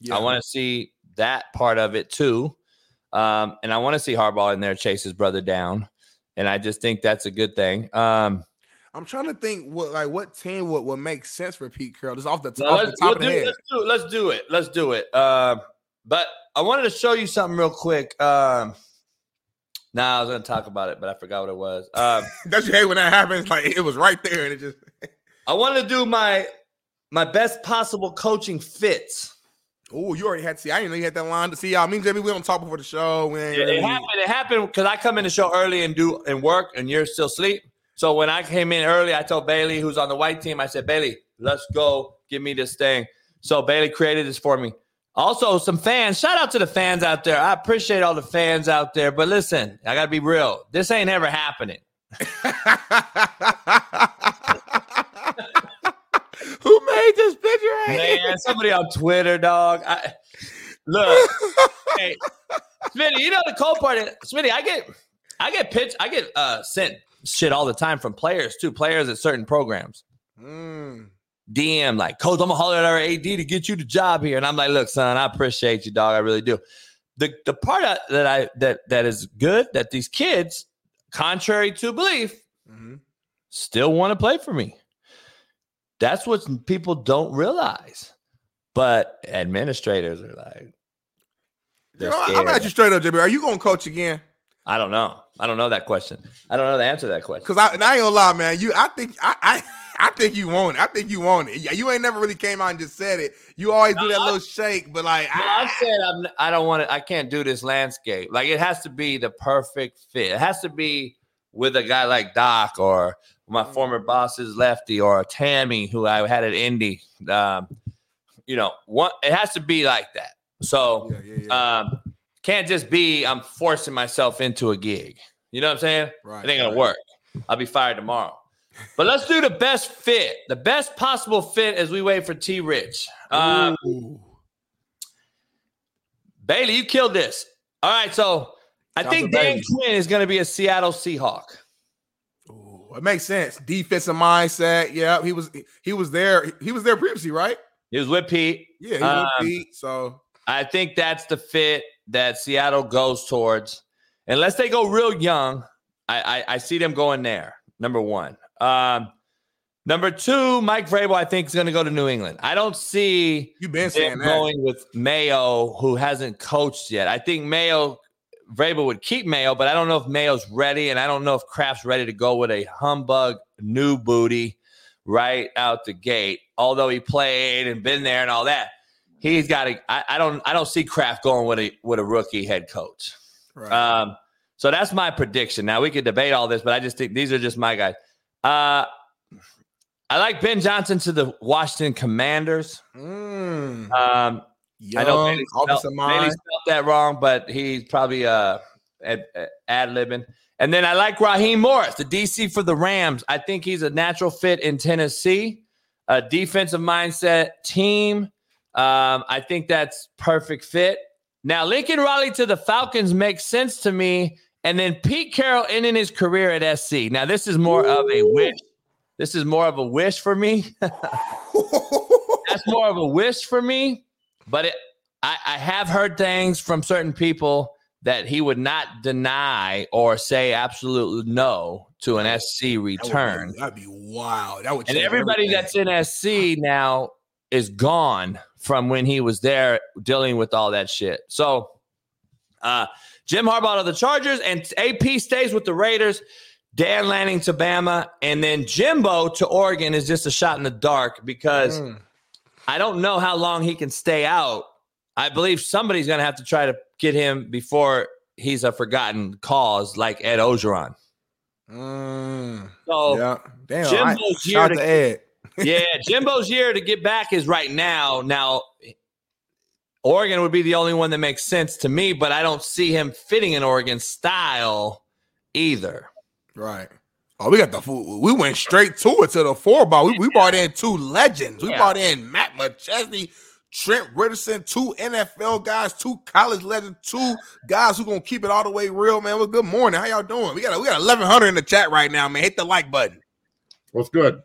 yeah. I want to see that part of it too, um, and I want to see Harbaugh in there chase his brother down. And I just think that's a good thing. Um, I'm trying to think what like what team would, would make sense for Pete Carroll. Just off the, No, off the top we'll of the do, head. let's do it. Let's do it. Let's do it. Um, but I wanted to show you something real quick. Um, nah, I was going to talk about it, but I forgot what it was. Um, Don't you hate when that happens? Like it was right there, and it just I wanted to do my my best possible coaching fits. oh, you already had to see. I didn't know you had that line to see. Y'all, me and Jimmy, we don't talk before the show. Ain't It, it happened. It happened because I come in the show early and do and work, and you're still asleep. So when I came in early, I told Bailey, who's on the white team, I said, Bailey, let's go. Give me this thing. So Bailey created this for me. Also, some fans. Shout out to the fans out there. I appreciate all the fans out there. But listen, I gotta be real. This ain't ever happening. Who made this picture? Man, somebody on Twitter, dog. I, look, hey, Smitty, you know the cold part. Is, Smitty, I get, I get pitch, I get uh sent shit all the time from players too. Players at certain programs. Mm. DM like, Coach, I'm gonna holler at our AD to get you the job here. And I'm like, look, son, I appreciate you, dog. I really do. The the part that I that that is good that these kids, contrary to belief, mm-hmm. still want to play for me. That's what people don't realize. But administrators are like, you know, I'm at you straight up, JB. Are you gonna coach again? I don't know. I don't know that question. I don't know the answer to that question. Because I, and I ain't gonna lie, man. You, I think, I, I, I think you want it. I think you want it. You ain't never really came out and just said it. You always do that little shake, but like, no, I, I said I'm, I don't want it. I can't do this landscape. Like, it has to be the perfect fit. It has to be with a guy like Doc or my mm. former boss's lefty or Tammy, who I had at Indy. Um, you know, one it has to be like that. So, yeah, yeah, yeah. um, can't just be I'm forcing myself into a gig. You know what I'm saying? Right, it ain't gonna right. work. I'll be fired tomorrow. But let's do the best fit, the best possible fit as we wait for T Rich. Um, Bailey, you killed this. All right, so I think Dan Quinn is going to be a Seattle Seahawk. Ooh, it makes sense. Defensive mindset. Yeah, he was he was there. He was there previously, right? He was with Pete. Yeah, he was um, with Pete. So I think that's the fit that Seattle goes towards. Unless they go real young, I, I, I see them going there. Number one. Um, number two, Mike Vrabel, I think is going to go to New England. I don't see you been saying going with Mayo, who hasn't coached yet. I think Mayo, Vrabel would keep Mayo, but I don't know if Mayo's ready, and I don't know if Kraft's ready to go with a humbug new booty right out the gate. Although he played and been there and all that, he's got to. I, I don't. I don't see Kraft going with a with a rookie head coach. Right. Um, so that's my prediction. Now we could debate all this, but I just think these are just my guys. Uh, I like Ben Johnson to the Washington Commanders. Mm. Um, Young, I know Bailey spelled, Bailey spelled that wrong, but he's probably uh, ad, ad libbing. And then I like Raheem Morris, the DC for the Rams. I think he's a natural fit in Tennessee. A defensive mindset team. Um, I think that's perfect fit. Now, Lincoln Riley to the Falcons makes sense to me. And then Pete Carroll ending his career at SC. Now, this is more Ooh. of a wish. This is more of a wish for me. That's more of a wish for me. But it, I, I have heard things from certain people that he would not deny or say absolutely no to an SC return. That would be, that'd be wild. That would and everybody everything. that's in SC now is gone from when he was there dealing with all that shit. So, uh, Jim Harbaugh to the Chargers, and AP stays with the Raiders. Dan Lanning to Bama, and then Jimbo to Oregon is just a shot in the dark because mm. I don't know how long he can stay out. I believe somebody's going to have to try to get him before he's a forgotten cause like Ed Orgeron. Mm. So yeah. Damn, Jimbo's I, year to, to Ed. Yeah, Jimbo's year to get back is right now. Now Oregon would be the only one that makes sense to me, but I don't see him fitting an Oregon style either. Right. Oh, we got the we went straight to it to the four ball. We, we brought in two legends. We yeah. brought in Matt McChesney, Trent Richardson, two NFL guys, two college legends, two guys who gonna keep it all the way real, man. Well, good morning. How y'all doing? We got we got eleven hundred in the chat right now, man. Hit the like button. What's good?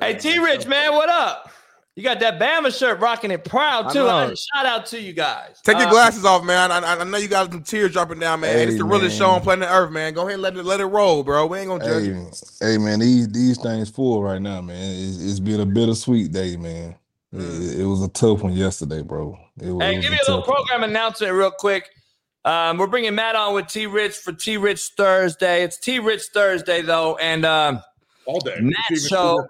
Hey T Rich, man, what up? You got that Bama shirt rocking it proud too. Shout out to you guys. Take your uh, glasses off, man. I, I, know you got some tears dropping down, man. Hey, it's the man. realest show on planet Earth, man. Go ahead and let it let it roll, bro. We ain't gonna judge hey, you. Hey, man, these these things full right now, man. It's, it's been a bittersweet day, man. Mm. It, it, was a tough one yesterday, bro. It was, hey, give me a little program one. announcement real quick. Um, we're bringing Matt on with T Rich for T Rich Thursday. It's T Rich Thursday though, and um, all day. Matt show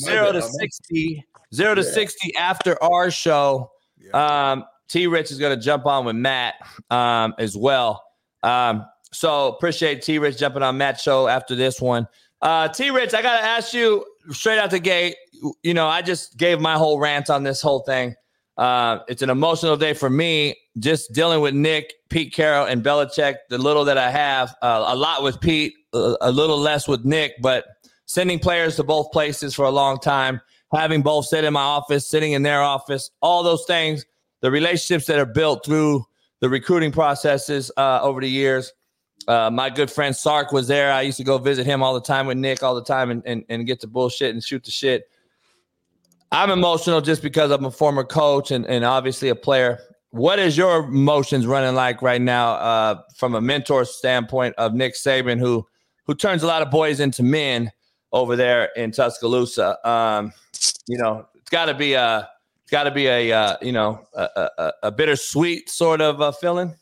zero to sixty Zero to yeah. 60 after our show. Yeah. Um, T Rich is going to jump on with Matt um, as well. Um, so appreciate T Rich jumping on Matt's show after this one. Uh, T Rich, I got to ask you straight out the gate. You know, I just gave my whole rant on this whole thing. Uh, it's an emotional day for me, just dealing with Nick, Pete Carroll, and Belichick. The little that I have, uh, a lot with Pete, a little less with Nick, but sending players to both places for a long time having both sit in my office, sitting in their office, all those things, the relationships that are built through the recruiting processes uh, over the years. Uh, my good friend Sark was there. I used to go visit him all the time with Nick all the time and, and, and get to bullshit and shoot the shit. I'm emotional just because I'm a former coach and, and obviously a player. What is your emotions running like right now uh, from a mentor standpoint of Nick Saban, who who turns a lot of boys into men over there in Tuscaloosa? Um, you know, it's got to be a it's got to be a uh, you know a, a, a bittersweet sort of uh, feeling.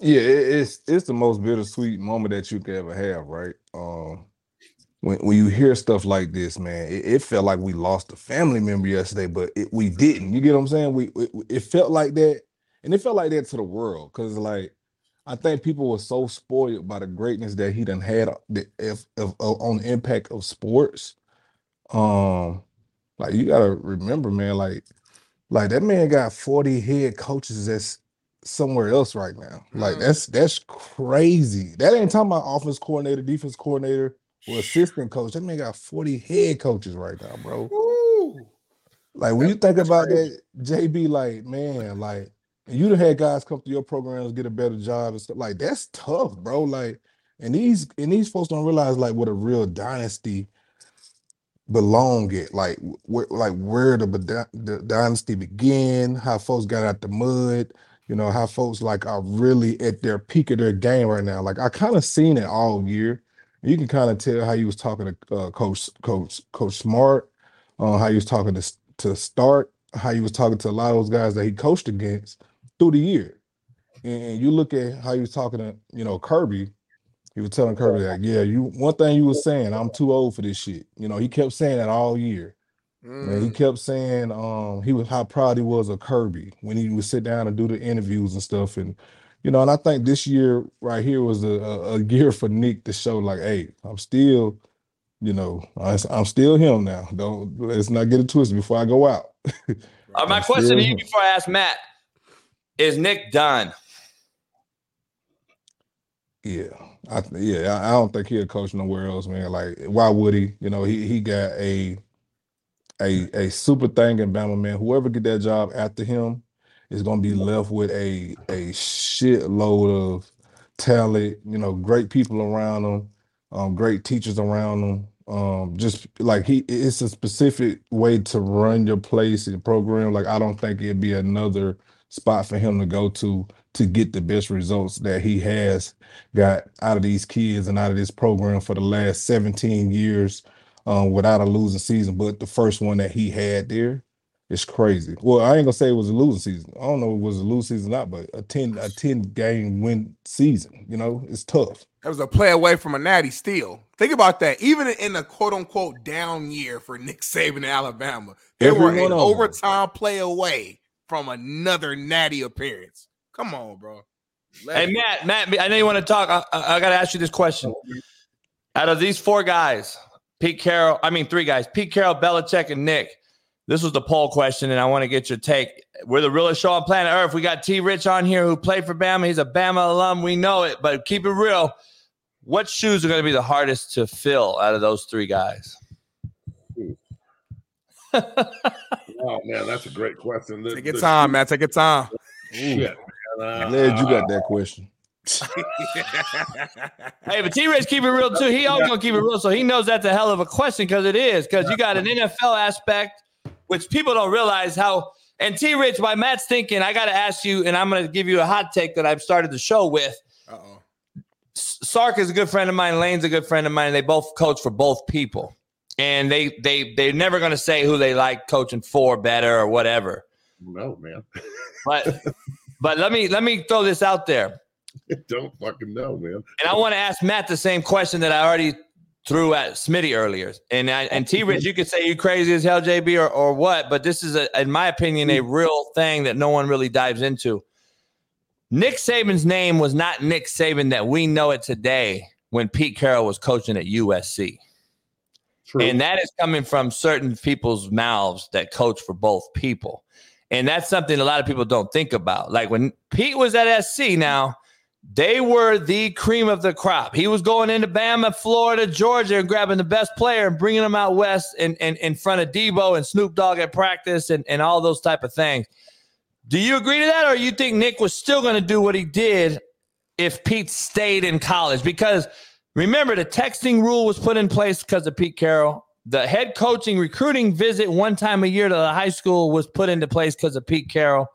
Yeah, it, it's it's the most bittersweet moment that you could ever have, right? Um, when when you hear stuff like this, man, it, it felt like we lost a family member yesterday, but it, we didn't. You get what I'm saying? We it, it felt like that, and it felt like that to the world because like I think people were so spoiled by the greatness that he done had the if, if, uh, on the impact of sports. Um, like you gotta remember, man, like like that man got 40 head coaches that's somewhere else right now. Like Mm. that's that's crazy. That ain't talking about offense coordinator, defense coordinator, or assistant coach. That man got 40 head coaches right now, bro. Like when you think about that, JB, like man, like you done had guys come through your programs, get a better job and stuff. Like that's tough, bro. Like, and these and these folks don't realize like what a real dynasty belong at. Like where like where the, the dynasty began, how folks got out the mud, you know, how folks like are really at their peak of their game right now. Like I kind of seen it all year. You can kind of tell how he was talking to uh, Coach Coach Coach Smart, uh, how he was talking to to start, how he was talking to a lot of those guys that he coached against through the year. And you look at how he was talking to, you know, Kirby. He was telling Kirby that, yeah, you one thing you was saying, I'm too old for this shit. You know, he kept saying that all year. And he Mm. kept saying um he was how proud he was of Kirby when he would sit down and do the interviews and stuff. And you know, and I think this year right here was a, a, a year for Nick to show like, hey, I'm still, you know, I, I'm still him now. Don't let's not get it twisted before I go out. Uh, my I'm question to you before I ask Matt is Nick done? Yeah, I yeah, I, don't think he'll coach nowhere else, man. Like, why would he? You know, he he got a a a super thing in Bama, man. Whoever get that job after him is gonna be left with a a shitload of talent. You know, great people around him, um, great teachers around him. Um, just like he, it's a specific way to run your place and program. Like, I don't think it'd be another spot for him to go to to get the best results that he has got out of these kids and out of this program for the last 17 years um, without a losing season. But the first one that he had there is crazy. Well, I ain't gonna say it was a losing season. I don't know if it was a losing season or not, but a 10 a 10 game win season, you know, it's tough. That was a play away from a natty steal. Think about that. Even in a quote unquote down year for Nick Saban in Alabama, they Every were an overtime play away from another natty appearance. Come on, bro. Let Hey it- Matt, Matt, I know you want to talk. I, I, I got to ask you this question. Out of these four guys, Pete Carroll, I mean three guys, Pete Carroll, Belichick, and Nick. This was the poll question, and I want to get your take. We're the realest show on planet Earth. We got T. Rich on here who played for Bama. He's a Bama alum. We know it, but keep it real. What shoes are going to be the hardest to fill out of those three guys? Oh man, that's a great question. The- Take your the- time, man. Take your time. Shit, man. Uh, Glad you got that question. Hey, but T. Rich keep it real too. He always gonna keep it real, so he knows that's a hell of a question because it is because you got an NFL aspect, which people don't realize how. And T. Rich, by Matt's thinking, I got to ask you, and I'm gonna give you a hot take that I've started the show with. Uh-oh. Sark is a good friend of mine. Lane's a good friend of mine. They both coach for both people, and they they they're never gonna say who they like coaching for better or whatever. no, man. But but let me let me throw this out there. Don't fucking know, man. And I want to ask Matt the same question that I already threw at Smitty earlier. And I, and T Rich, you could say you crazy as hell, JB, or, or what, but this is, a, in my opinion, a real thing that no one really dives into. Nick Saban's name was not Nick Saban that we know it today when Pete Carroll was coaching at USC. True. And that is coming from certain people's mouths that coach for both people. And that's something a lot of people don't think about. Like when Pete was at SC now, they were the cream of the crop. He was going into Bama, Florida, Georgia, and grabbing the best player and bringing them out west and, and in front of Debo and Snoop Dogg at practice and, and all those type of things. Do you agree to that, or you think Nick was still going to do what he did if Pete stayed in college? Because remember, the texting rule was put in place because of Pete Carroll. the head coaching recruiting visit one time a year to the high school was put into place because of Pete Carroll.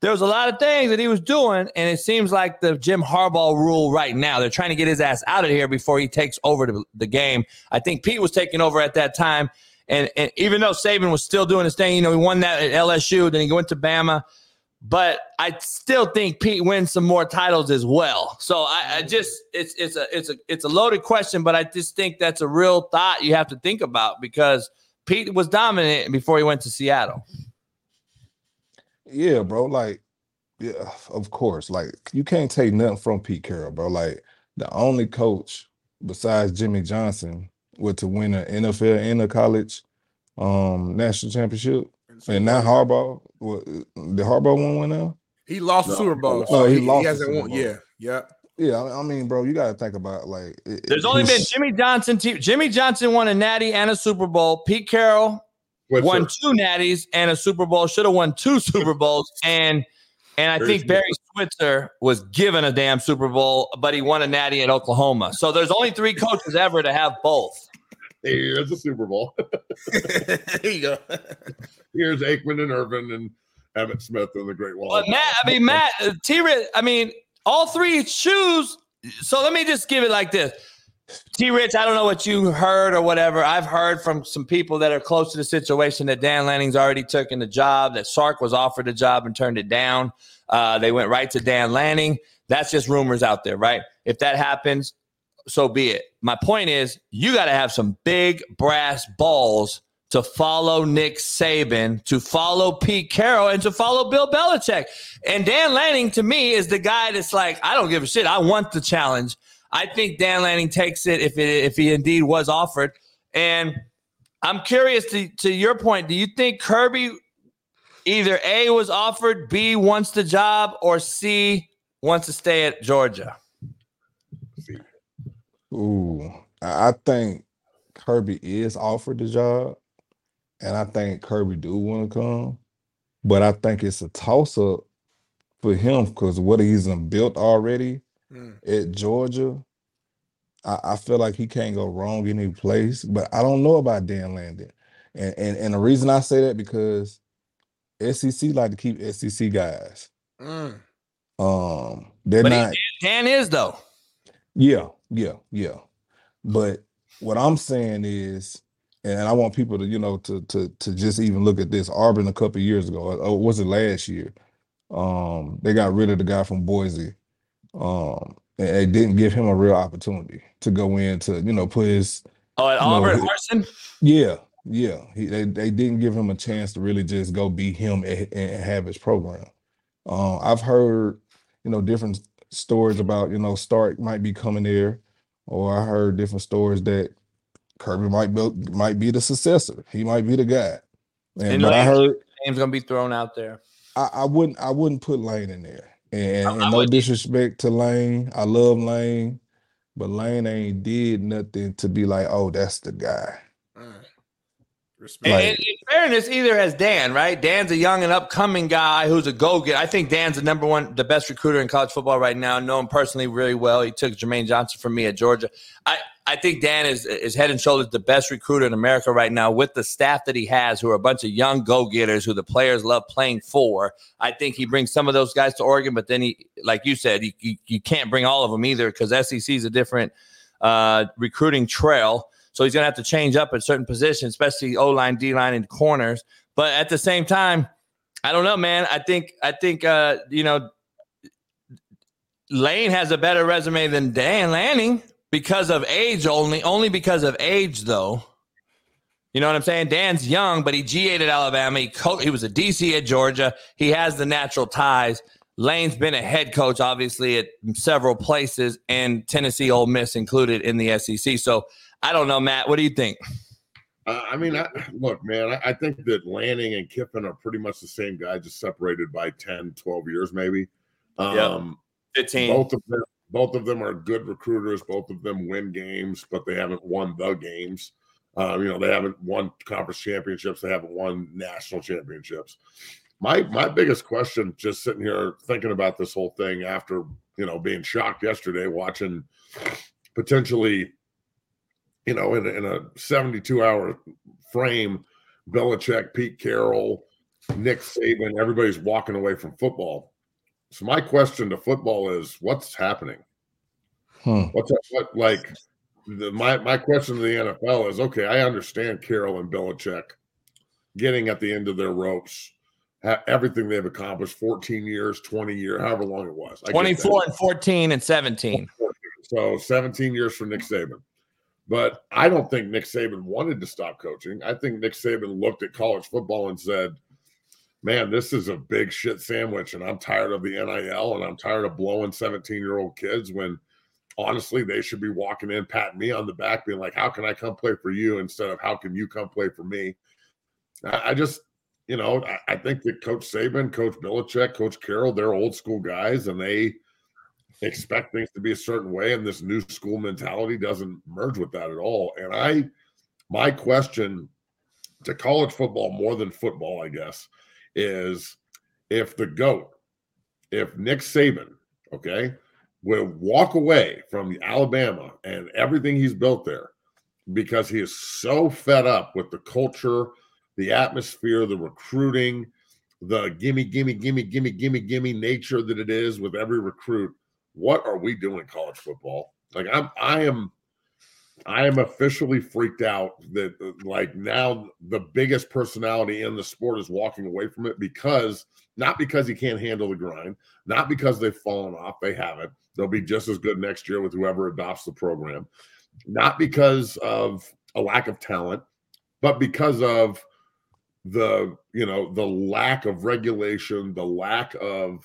There was a lot of things that he was doing, and it seems like the Jim Harbaugh rule right now. They're trying to get his ass out of here before he takes over the, the game. I think Pete was taking over at that time, and, and even though Saban was still doing his thing, you know, he won that at LSU, then he went to Bama but I still think Pete wins some more titles as well. So I, I, just it's it's a it's a it's a loaded question, but I just think that's a real thought you have to think about because Pete was dominant before he went to Seattle. Yeah, bro. Like, yeah, of course. Like, you can't take nothing from Pete Carroll, bro. Like, the only coach besides Jimmy Johnson with to win an NFL and a college um national championship and now Harbaugh, what, the Harbaugh one win now? He lost no. Super Bowl. Oh, no, he, he, lost. He hasn't won. Yeah, yeah. Yeah, I mean, bro, you got to think about like. It, There's only been Jimmy Johnson. Jimmy Johnson won a Natty and a Super Bowl. Pete Carroll won two Natties and a Super Bowl. Should have won two Super Bowls. And and I think Barry Switzer was given a damn Super Bowl, but he won a Natty at Oklahoma. So there's only three coaches ever to have both. Here's a Super Bowl. there you go. Here's Aikman and Irvin and Emmitt Smith and the Great Wall. But Matt, I mean Matt, uh, T. I mean all three shoes. So let me just give it like this. T. Rich, I don't know what you heard or whatever. I've heard from some people that are close to the situation that Dan Lanning's already taken the job, that Sark was offered a job and turned it down. Uh, they went right to Dan Lanning. That's just rumors out there, right? If that happens, so be it. My point is, you got to have some big brass balls to follow Nick Saban, to follow Pete Carroll, and to follow Bill Belichick. And Dan Lanning, to me, is the guy that's like, I don't give a shit. I want the challenge. I think Dan Lanning takes it if it if he indeed was offered. And I'm curious to, to your point. Do you think Kirby either A was offered, B wants the job, or C wants to stay at Georgia? Ooh, I think Kirby is offered the job, and I think Kirby do want to come, but I think it's a toss up for him because what he's built already mm. at Georgia. I, I, feel like he can't go wrong any place, but I don't know about Dan Lanning, and and and the reason I say that because SEC like to keep SEC guys. Mm. Um, they're but not. Dan is though. Yeah, yeah, yeah. But what I'm saying is, and I want people to, you know, to to to just even look at this. Auburn a couple years ago, or was it last year? Um, they got rid of the guy from Boise. Um, and they didn't give him a real opportunity to go in to, you know, put his Oh, at Auburn Harsin? Yeah, yeah. He, they they didn't give him a chance to really just go be him and, and have his program. Um, I've heard, you know, different stories about you know Sark might be coming there, or I heard different stories that Kirby might be might be the successor. He might be the guy. And, and but I heard name's gonna be thrown out there. I, I wouldn't I wouldn't put Lane in there. And, and no disrespect to Lane, I love Lane, but Lane ain't did nothing to be like, oh, that's the guy. Respect. And, in fairness, either has Dan, right? Dan's a young and upcoming guy who's a go getter. I think Dan's the number one, the best recruiter in college football right now. I know him personally really well. He took Jermaine Johnson from me at Georgia. I, I think Dan is, is head and shoulders the best recruiter in America right now with the staff that he has, who are a bunch of young go getters who the players love playing for. I think he brings some of those guys to Oregon, but then he, like you said, you, you, you can't bring all of them either because SEC is a different uh, recruiting trail. So he's going to have to change up at certain positions, especially O line, D line, and corners. But at the same time, I don't know, man. I think I think uh, you know Lane has a better resume than Dan Lanning because of age only. Only because of age, though. You know what I'm saying? Dan's young, but he GA'd at Alabama. He, co- he was a DC at Georgia. He has the natural ties. Lane's been a head coach, obviously, at several places, and Tennessee, Ole Miss included in the SEC. So I don't know, Matt. What do you think? Uh, I mean, I, look, man, I, I, think that Lanning and Kiffin are pretty much the same guy, just separated by 10, 12 years, maybe. Um, yep. 15. Both of them, both of them are good recruiters. Both of them win games, but they haven't won the games. Uh, you know, they haven't won conference championships. They haven't won national championships. My my biggest question, just sitting here thinking about this whole thing after you know being shocked yesterday, watching potentially you know, in, a- in a 72 hour frame, Belichick, Pete Carroll, Nick Saban, everybody's walking away from football. So my question to football is, what's happening? Hmm. What's that, what like the, my my question to the NFL is okay. I understand Carroll and Belichick getting at the end of their ropes, ha- everything they've accomplished, fourteen years, twenty years, however long it was I 24 and 14 and 17. So 17 years for Nick Saban. But I don't think Nick Saban wanted to stop coaching. I think Nick Saban looked at college football and said, Man, this is a big shit sandwich, and I'm tired of the NIL and I'm tired of blowing 17 year old kids when honestly they should be walking in, patting me on the back, being like, How can I come play for you instead of how can you come play for me? I, just, you know, I, I think that Coach Saban, Coach Belichick, Coach Carroll, they're old school guys and they expect things to be a certain way and this new school mentality doesn't merge with that at all. And i my question to college football more than football i guess is if the goat if nick saban okay will walk away from alabama and everything he's built there because he is so fed up with the culture the atmosphere the recruiting the gimme gimme gimme gimme gimme gimme nature that it is with every recruit what are we doing college football? Like i'm i am i am officially freaked out that uh, like now the biggest personality in the sport is walking away from it because not because he can't handle the grind not because they've fallen off they haven't they'll be just as good next year with whoever adopts the program not because of a lack of talent but because of the you know the lack of regulation the lack of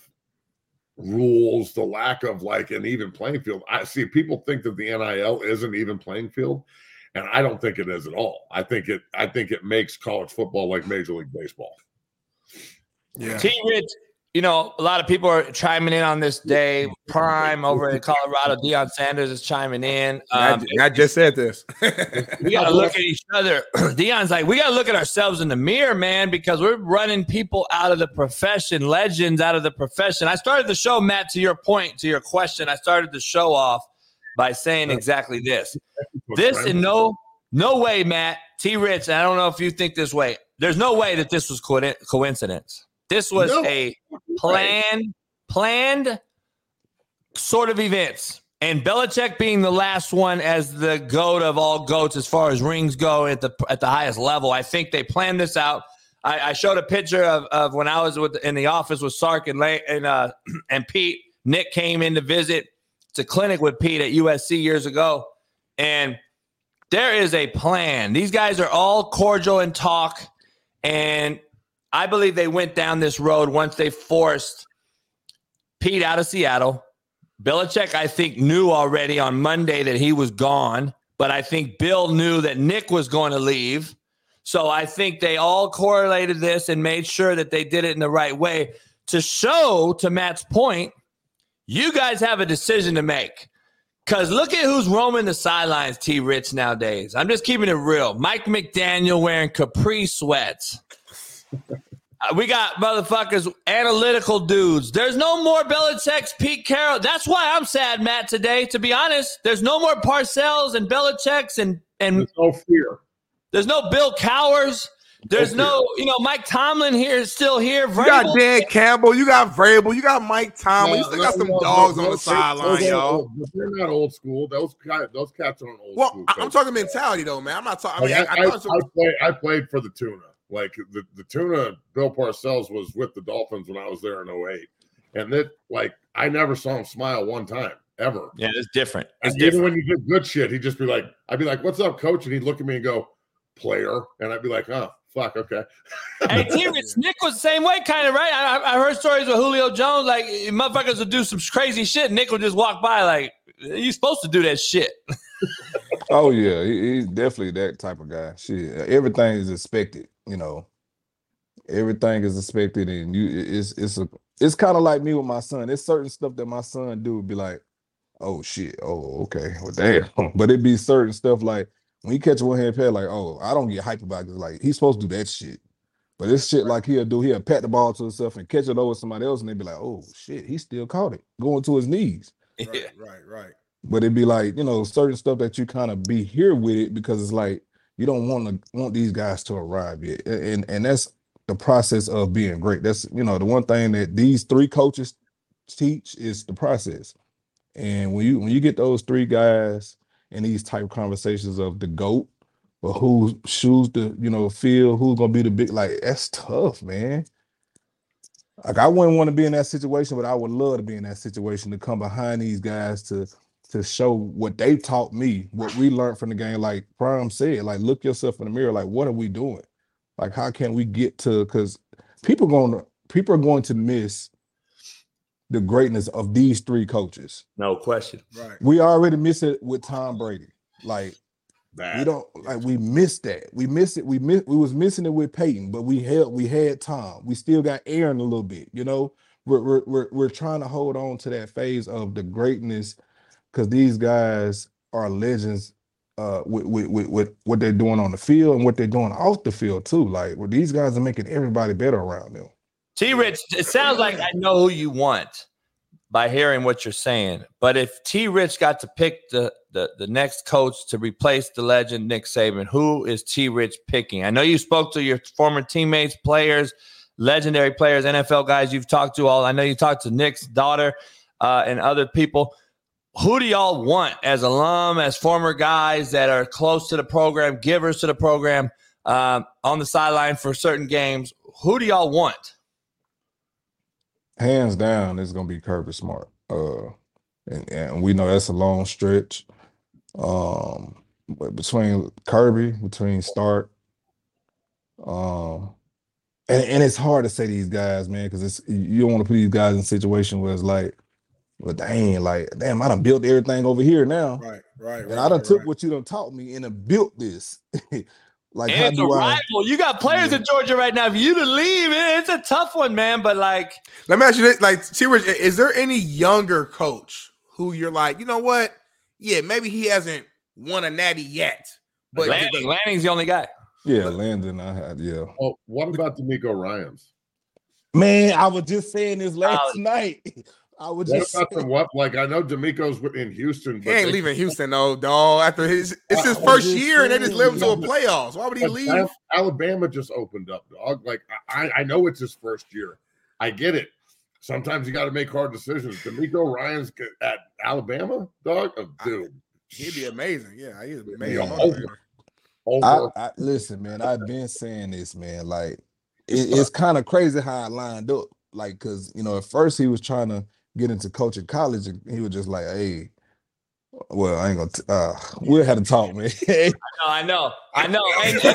rules, the lack of like an even playing field. I see people think that the NIL is an even playing field, and I don't think it is at all. I think it I think it makes college football like Major League Baseball. Yeah. T Rich, you know, a lot of people are chiming in on this day. Prime over in Colorado, Deion Sanders is chiming in. I, Um, I just said this. we got to look at each other. Deion's like, we got to look at ourselves in the mirror, man, because we're running people out of the profession, legends out of the profession. I started the show, Matt, to your point, to your question. I started the show off by saying exactly this. This in no no way, Matt T. Rich. I don't know if you think this way. There's no way that this was co- coincidence. This was No. a planned, planned sort of events. And Belichick being the last one as the goat of all goats as far as rings go at the at the highest level. I think they planned this out. I, I showed a picture of, of when I was with in the office with Sark and and uh, and Pete. Nick came in to visit to clinic with Pete at USC years ago, and there is a plan. These guys are all cordial and talk, and I believe they went down this road once they forced Pete out of Seattle. Belichick, I think, knew already on Monday that he was gone, but I think Bill knew that Nick was going to leave. So I think they all correlated this and made sure that they did it in the right way to show, to Matt's point, you guys have a decision to make. Because look at who's roaming the sidelines, T Rich, nowadays. I'm just keeping it real. Mike McDaniel wearing capri sweats. Uh, we got motherfuckers, analytical dudes. There's no more Belichick's Pete Carroll. That's why I'm sad, Matt, today, to be honest. There's no more Parcells and Belichick's and, and There's no fear. there's no Bill Cowhers. There's no, you know, Mike Tomlin here is still here. You got Dan Campbell, you got Vrabel, you got Mike Tomlin, you still got some dogs on the those- sideline, those y'all. old- but They're not old school. Those guys, those cats aren't old Well, school. I- I'm talking mentality though, man. I'm not talking. I mean, I, I, I, I, I, played, I played for the tuna. Like the, the tuna, Bill Parcells was with the Dolphins when I was there in 08. And that, like, I never saw him smile one time ever. Yeah, it's different. It's And even different. when you did good shit, he'd just be like, I'd be like, "What's up, coach?" And he'd look at me and go, "Player," and I'd be like, "Oh, fuck, okay." Hey, T Rich, Nick was the same way, kind of, right? I, I- I heard stories with Julio Jones, like motherfuckers would do some crazy shit. Nick would just walk by, like, you supposed to do that shit. Oh yeah, he, he's definitely that type of guy. Shit, everything is expected. You know, everything is expected, and you it's it's a it's kind of like me with my son. There's certain stuff that my son do would be like, oh shit, oh okay, well damn. But it'd be certain stuff like when he catch a one hand pass, like oh I don't get hyped about it. Like he's supposed to do that shit. But this shit like he'll do, he'll pat the ball to himself and catch it over somebody else, and they'd be like, oh shit, he still caught it, going to his knees. right, right, right. but it'd be like you know certain stuff that you kind of be here with it because it's like you don't want to want these guys to arrive yet, and and that's the process of being great. That's you know the one thing that these three coaches teach is the process. And when you when you get those three guys in these type of conversations of the goat, or who shoes to you know feel, who's gonna be the big like that's tough, man. Like I wouldn't want to be in that situation, but I would love to be in that situation to come behind these guys to to show what they taught me, what we learned from the game. Like Prime said, like look yourself in the mirror, like what are we doing? Like how can we get to because people going to people are going to miss the greatness of these three coaches. No question. Right. We already miss it with Tom Brady. Like That. we don't like we missed that. We missed it. We missed we was missing it with Peyton, but we held we had Tom. We still got Aaron a little bit, you know. We're we're we're, we're trying to hold on to that phase of the greatness because these guys are legends uh with, with with with what they're doing on the field and what they're doing off the field too. Like well, these guys are making everybody better around them. T Rich, it sounds like I know who you want by hearing what you're saying. But if T Rich got to pick the, the the next coach to replace the legend Nick Saban, who is T Rich picking? I know you spoke to your former teammates, players, legendary players, NFL guys you've talked to all. I know you talked to Nick's daughter uh, and other people. Who do y'all want as alum, as former guys that are close to the program, givers to the program, um, on the sideline for certain games? Who do y'all want? hands down, it's gonna be Kirby Smart. Uh, and, and we know that's a long stretch. Um, but between Kirby, between Sark, um, and, and it's hard to say these guys, man, because it's you don't want to put these guys in a situation where it's like, well, dang, like, damn, I done built everything over here now. Right, right, And right, I done right, took right. what you done taught me and done built this. like, how and it's do I? rival. You got players in Georgia right now. If you to leave, it- it's a tough one, man. But like, Let me ask you this: like, T. Rich, is there any younger coach who you're like, you know what? Yeah, maybe he hasn't won a natty yet, but Lanning, Lanning's the only guy. Yeah, Lanning, I had, yeah. Well, what about DeMeco Ryans? Man, I was just saying this last night. I was What just about the what? Like I know DeMeco's in Houston, he but ain't they- leaving Houston though, dog. After his, it's his I first year, and they just saying, led him to a playoffs. Why would he leave? Alabama just opened up, dog. Like I, I know it's his first year. I get it. Sometimes you got to make hard decisions. DeMeco Ryans at Alabama, dog. Oh, dude, He'd be amazing. Yeah, he's Yeah, amazing. over. I, over. I listen, man. I've been saying this, man. Like it, it's kind of crazy how I lined up. Like, cause you know, at first he was trying to get into coaching college, and he was just like, "Hey, well, I ain't gonna. T- uh, we'll have to talk, man." I know, I know, I know.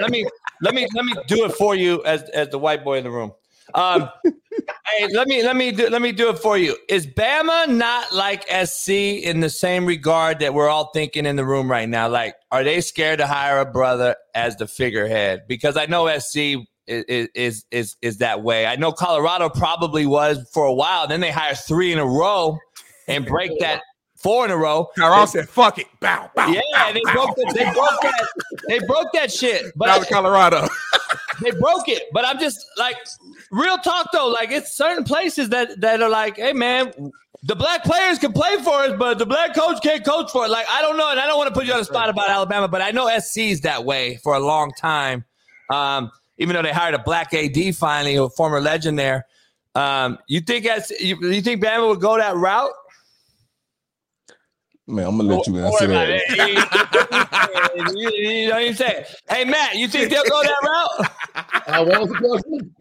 Let me let me let me do it for you as as the white boy in the room. Um, hey, let me let me do let me do it for you. Is Bama not like SC in the same regard that we're all thinking in the room right now? Like, are they scared to hire a brother as the figurehead? Because I know SC is is is is that way. I know Colorado probably was for a while. Then they hire three in a row and break that four in a row. Tyrone said, "Fuck it, bow, bow." Yeah, bow, they bow. broke, the, they broke that. They broke that shit. But to Colorado. they broke it. But I'm just like, real talk though. Like it's certain places that that are like, hey man, the black players can play for us, but the black coach can't coach for it. Like I don't know, and I don't want to put you on the spot about Alabama, but I know SC's that way for a long time. Um, even though they hired a black AD finally, a former legend there. Um, you think SC, you, you think Bama would go that route? man, I'm gonna let you Don't answer that. you, you, you don't even say it. Hey Matt, you think they'll go that route? Uh, what was the question?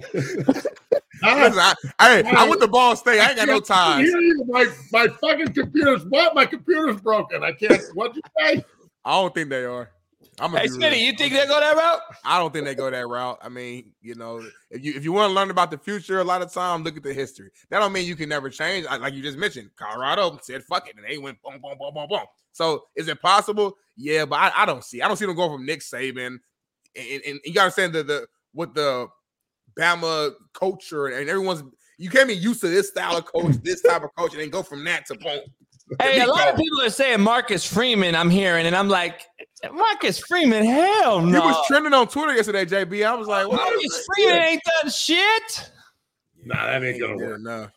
Listen, I, I, I'm with the ball state. I ain't got no I can't ties. hear you. My my fucking computer's what? My computer's broken. I can't. What'd you say? I don't think they are. I'm Hey Smitty, you think they'll go that route? I don't think they go that route. I mean, you know, if you if you want to learn about the future, a lot of time look at the history. That don't mean you can never change. I- Like you just mentioned, Colorado said fuck it, and they went boom, boom, boom, boom, boom. So is it possible? Yeah, but I, I don't see. I don't see them going from Nick Saban, and, and you got to understand the the what the Bama culture and everyone's. You can't be used to this style of coach, this type of coach, and then go from that to boom. Hey, a lot of people are saying Marcus Freeman. I'm hearing, and I'm like, Marcus Freeman, hell no. He was trending on Twitter yesterday, JB. I was like, what? Marcus Freeman ain't done shit. Nah, that ain't gonna work. no.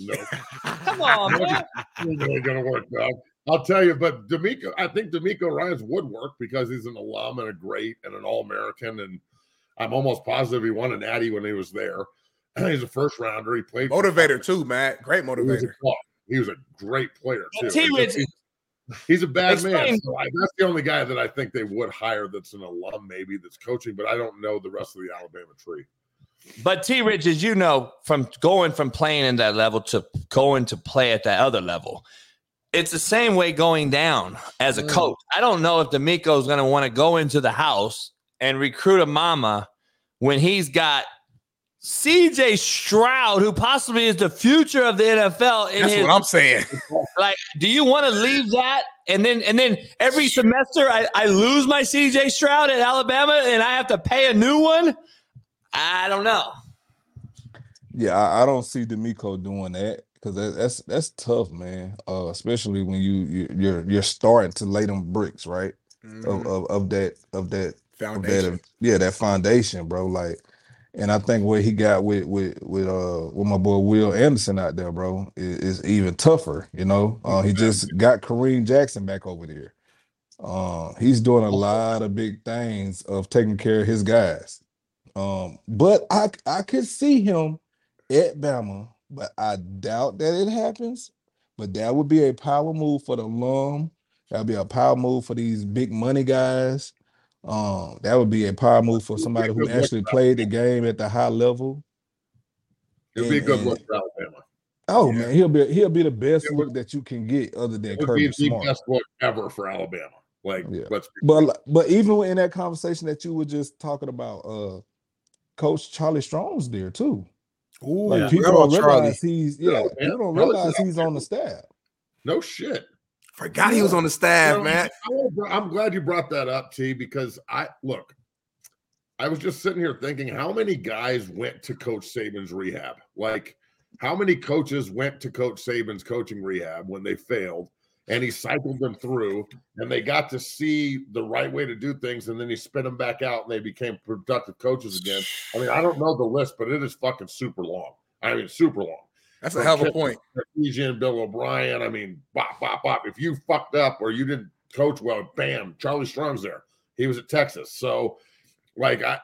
No, Come on, man. it ain't gonna work, dog. I'll tell you, but DeMeco, I think DeMeco Ryans would work because he's an alum and a great and an All American, and I'm almost positive he won an Natty when he was there. He's a first rounder. He played Motivator too, Matt. Great He was a, motivator. he was a great player too. T-Rich- He's, he's a bad man. So I, that's the only guy that I think they would hire that's an alum, maybe that's coaching, but I don't know the rest of the Alabama tree. But T Rich, as you know, from going from playing in that level to going to play at that other level, it's the same way going down as a Mm. coach. I don't know if DeMeco is going to want to go into the house and recruit a mama when he's got CJ Stroud, who possibly is the future of the NFL. In That's his, what I'm saying. like, do you want to leave that? And then, and then every semester, I, I lose my CJ Stroud at Alabama, and I have to pay a new one. I don't know. Yeah, I, I don't see DeMeco doing that because that, that's that's tough, man. Uh, especially when you, you you're you're starting to lay them bricks, right? Of, Mhm. of of that of that of Foundation. that yeah that foundation, bro. Like, and I think what he got with with with uh with my boy Will Anderson out there, bro, is, is even tougher. You know, uh, he just got Kareem Jackson back over there. Uh, he's doing a lot of big things of taking care of his guys. Um, but I I could see him at Bama, but I doubt that it happens. But that would be a power move for the alum. That would be a power move for these big money guys. Um, that would be a power move for somebody who actually played the game at the high level. It would be a good and- look for Alabama. Oh Yeah. man, he'll be he'll be the best It look that you can get other than It would Kirby be the Smart. best look ever for Alabama. Like, Yeah. let's But but even in that conversation that you were just talking about, uh, Coach Charlie Strong's there too. Ooh, Like Yeah. people don't Charlie. realize he's yeah, Yeah, people don't realize he's on the staff. no shit. Forgot he was on the staff, You know, man. I'm glad you brought that up, T, because I look, I was just sitting here thinking how many guys went to Coach Saban's rehab? Like, how many coaches went to Coach Saban's coaching rehab when they failed? And he cycled them through, and they got to see the right way to do things, and then he spit them back out, and they became productive coaches again. I mean, I don't know the list, but it is fucking super long. I mean, super long. That's a hell of a point. Sarkisian, Bill O'Brien. I mean, bop, bop, bop. If you fucked up or you didn't coach well, bam, Charlie Strong's there. He was at Texas. So, like, I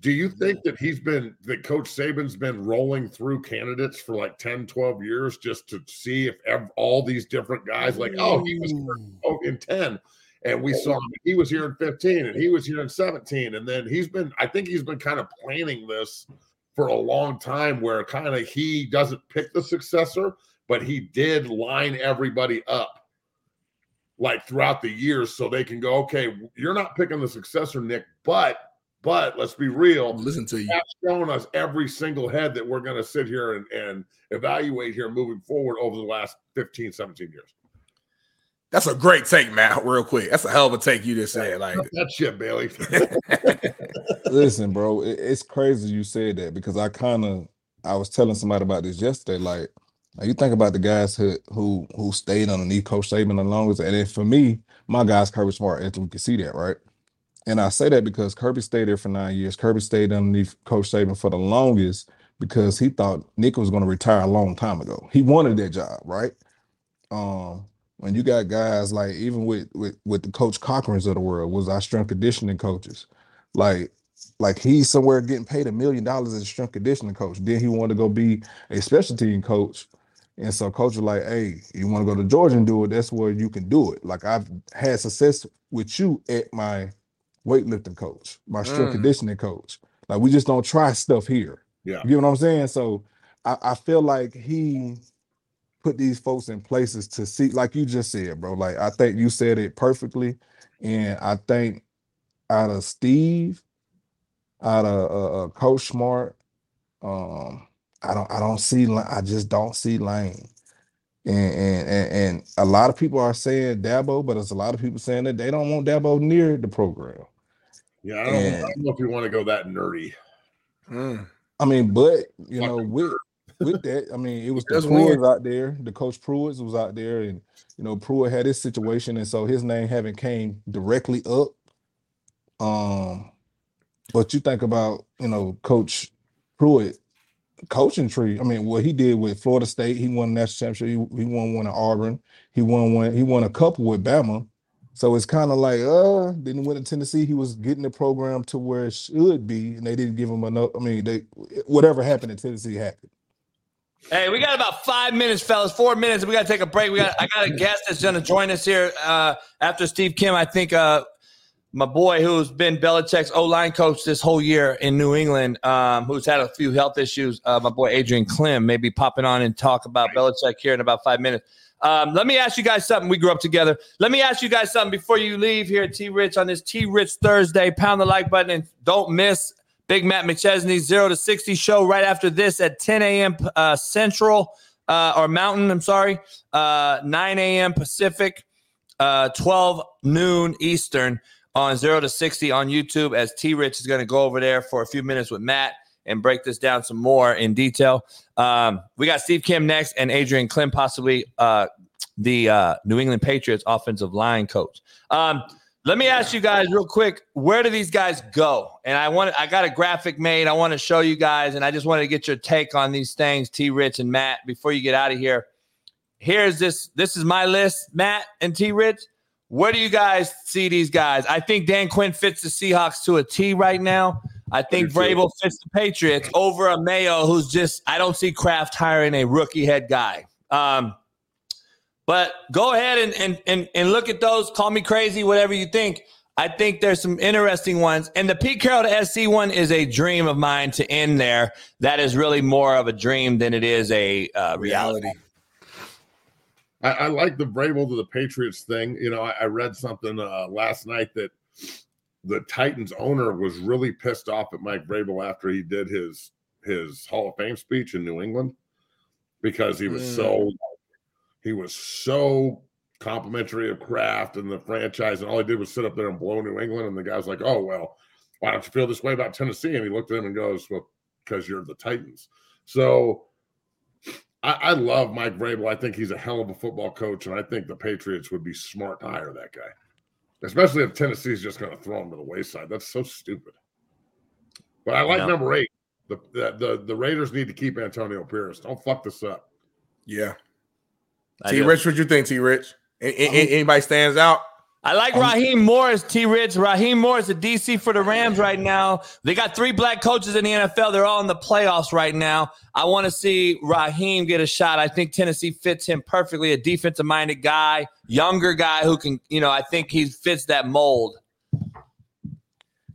do you mm-hmm. think that he's been that Coach Saban's been rolling through candidates for like 10, 12 years just to see if ev- all these different guys, like, oh, he was oh, in 10. And we saw oh. him. He was here in 15 and he was here in 17. And then he's been, I think he's been kind of planning this for a long time where kind of he doesn't pick the successor, but he did line everybody up like throughout the years so they can go, okay, you're not picking the successor, Nick, but but let's be real. Listen to you. Shown us every single head that we're going to sit here and, and evaluate here moving forward over the last 15, 17 years. That's a great take, Matt. Real quick. That's a hell of a take you just said. Like, That shit, Bailey. Listen, bro, it's crazy you said that because I kind of I was telling somebody about this yesterday. Like, you think about the guys who who who stayed underneath Coach Saban the longest, and then for me, my guy's Kirby Smart. And we can see that, right? And I say that because Kirby stayed there for nine years. Kirby stayed underneath Coach Saban for the longest because he thought Nick was going to retire a long time ago. He wanted that job, right? Um, when you got guys like even with with with the Coach Cochran's of the world was our strength conditioning coaches, like like he's somewhere getting paid a million dollars as a strength conditioning coach. Then he wanted to go be a special team coach. And so coach was like, hey, you want to go to Georgia and do it? That's where you can do it. Like I've had success with you at my weightlifting coach, my strength Mm. conditioning coach. Like we just don't try stuff here. Yeah. You get what I'm saying? So I, I feel like he put these folks in places to see, like you just said, bro. Like I think you said it perfectly. And I think out of Steve, out of uh, uh, Coach Smart, um, I don't I don't see I just don't see Lane. And, and and and a lot of people are saying Dabo, but there's a lot of people saying that they don't want Dabo near the program. Yeah, I don't, I don't know if you want to go that nerdy. mm. I mean, but you know, with with that, I mean, it was the. Pruitts out there. The coach Pruitt was out there, and you know, Pruitt had his situation, and so his name haven't came directly up. Um, but you think about you know, Coach Pruitt, coaching tree. I mean, what he did with Florida State, he won a national championship. He, he won one at Auburn. He won one. He won a couple with Bama. So it's kind of like, uh, then went to Tennessee. He was getting the program to where it should be, and they didn't give him enough. I mean, they whatever happened in Tennessee happened. Hey, we got about five minutes, fellas. Four minutes. We got to take a break. We got. I got a guest that's going to join us here uh, after Steve Kim. I think uh, my boy, who's been Belichick's O line coach this whole year in New England, um, who's had a few health issues. Uh, my boy Adrian Klemm may be popping on and talk about Belichick here in about five minutes. Um, let me ask you guys something. We grew up together. Let me ask you guys something before you leave here at T Rich on this T Rich Thursday. Pound the like button and don't miss Big Matt McChesney's zero to 60 show right after this at 10 a.m. Uh, Central uh, or Mountain. I'm sorry, uh, 9 a.m. Pacific, uh, 12 noon Eastern on zero to 60 on YouTube as T Rich is going to go over there for a few minutes with Matt and break this down some more in detail. Um, we got Steve Kim next and Adrian Klemm, possibly uh, the uh, New England Patriots offensive line coach. Um, let me ask you guys real quick, where do these guys go? And I want I got a graphic made. I want to show you guys, and I just wanted to get your take on these things, T Rich and Matt, before you get out of here. Here's this. This is my list, Matt and T Rich. Where do you guys see these guys? I think Dan Quinn fits the Seahawks to a T right now. I think Vrabel fits the Patriots over a Mayo who's just, I don't see Kraft hiring a rookie head guy. Um, but go ahead and, and, and, and look at those. Call me crazy, whatever you think. I think there's some interesting ones. And the Pete Carroll to SC one is a dream of mine to end there. That is really more of a dream than it is a uh, reality. I, I, like the Vrabel to the Patriots thing. You know, I, I read something uh, last night that the Titans owner was really pissed off at Mike Vrabel after he did his his Hall of Fame speech in New England because he was mm. so he was so complimentary of Kraft and the franchise, and all he did was sit up there and blow New England. And the guy's like, "Oh well, why don't you feel this way about Tennessee?" And he looked at him and goes, "Well, because you're the Titans." So I, I, love Mike Vrabel. I think he's a hell of a football coach, and I think the Patriots would be smart to hire that guy, especially if Tennessee's just going to throw him to the wayside. That's so stupid. But I like number eight. The, the, the the Raiders need to keep Antonio Pierce. Don't fuck this up. Yeah. T Rich, what you think, T Rich? Anybody stands out? I like Raheem Morris, T Rich. Raheem Morris, the DC for the Rams right now. They got three black coaches in the NFL. They're all in the playoffs right now. I want to see Raheem get a shot. I think Tennessee fits him perfectly. A defensive minded guy, younger guy who can, you know, I think he fits that mold.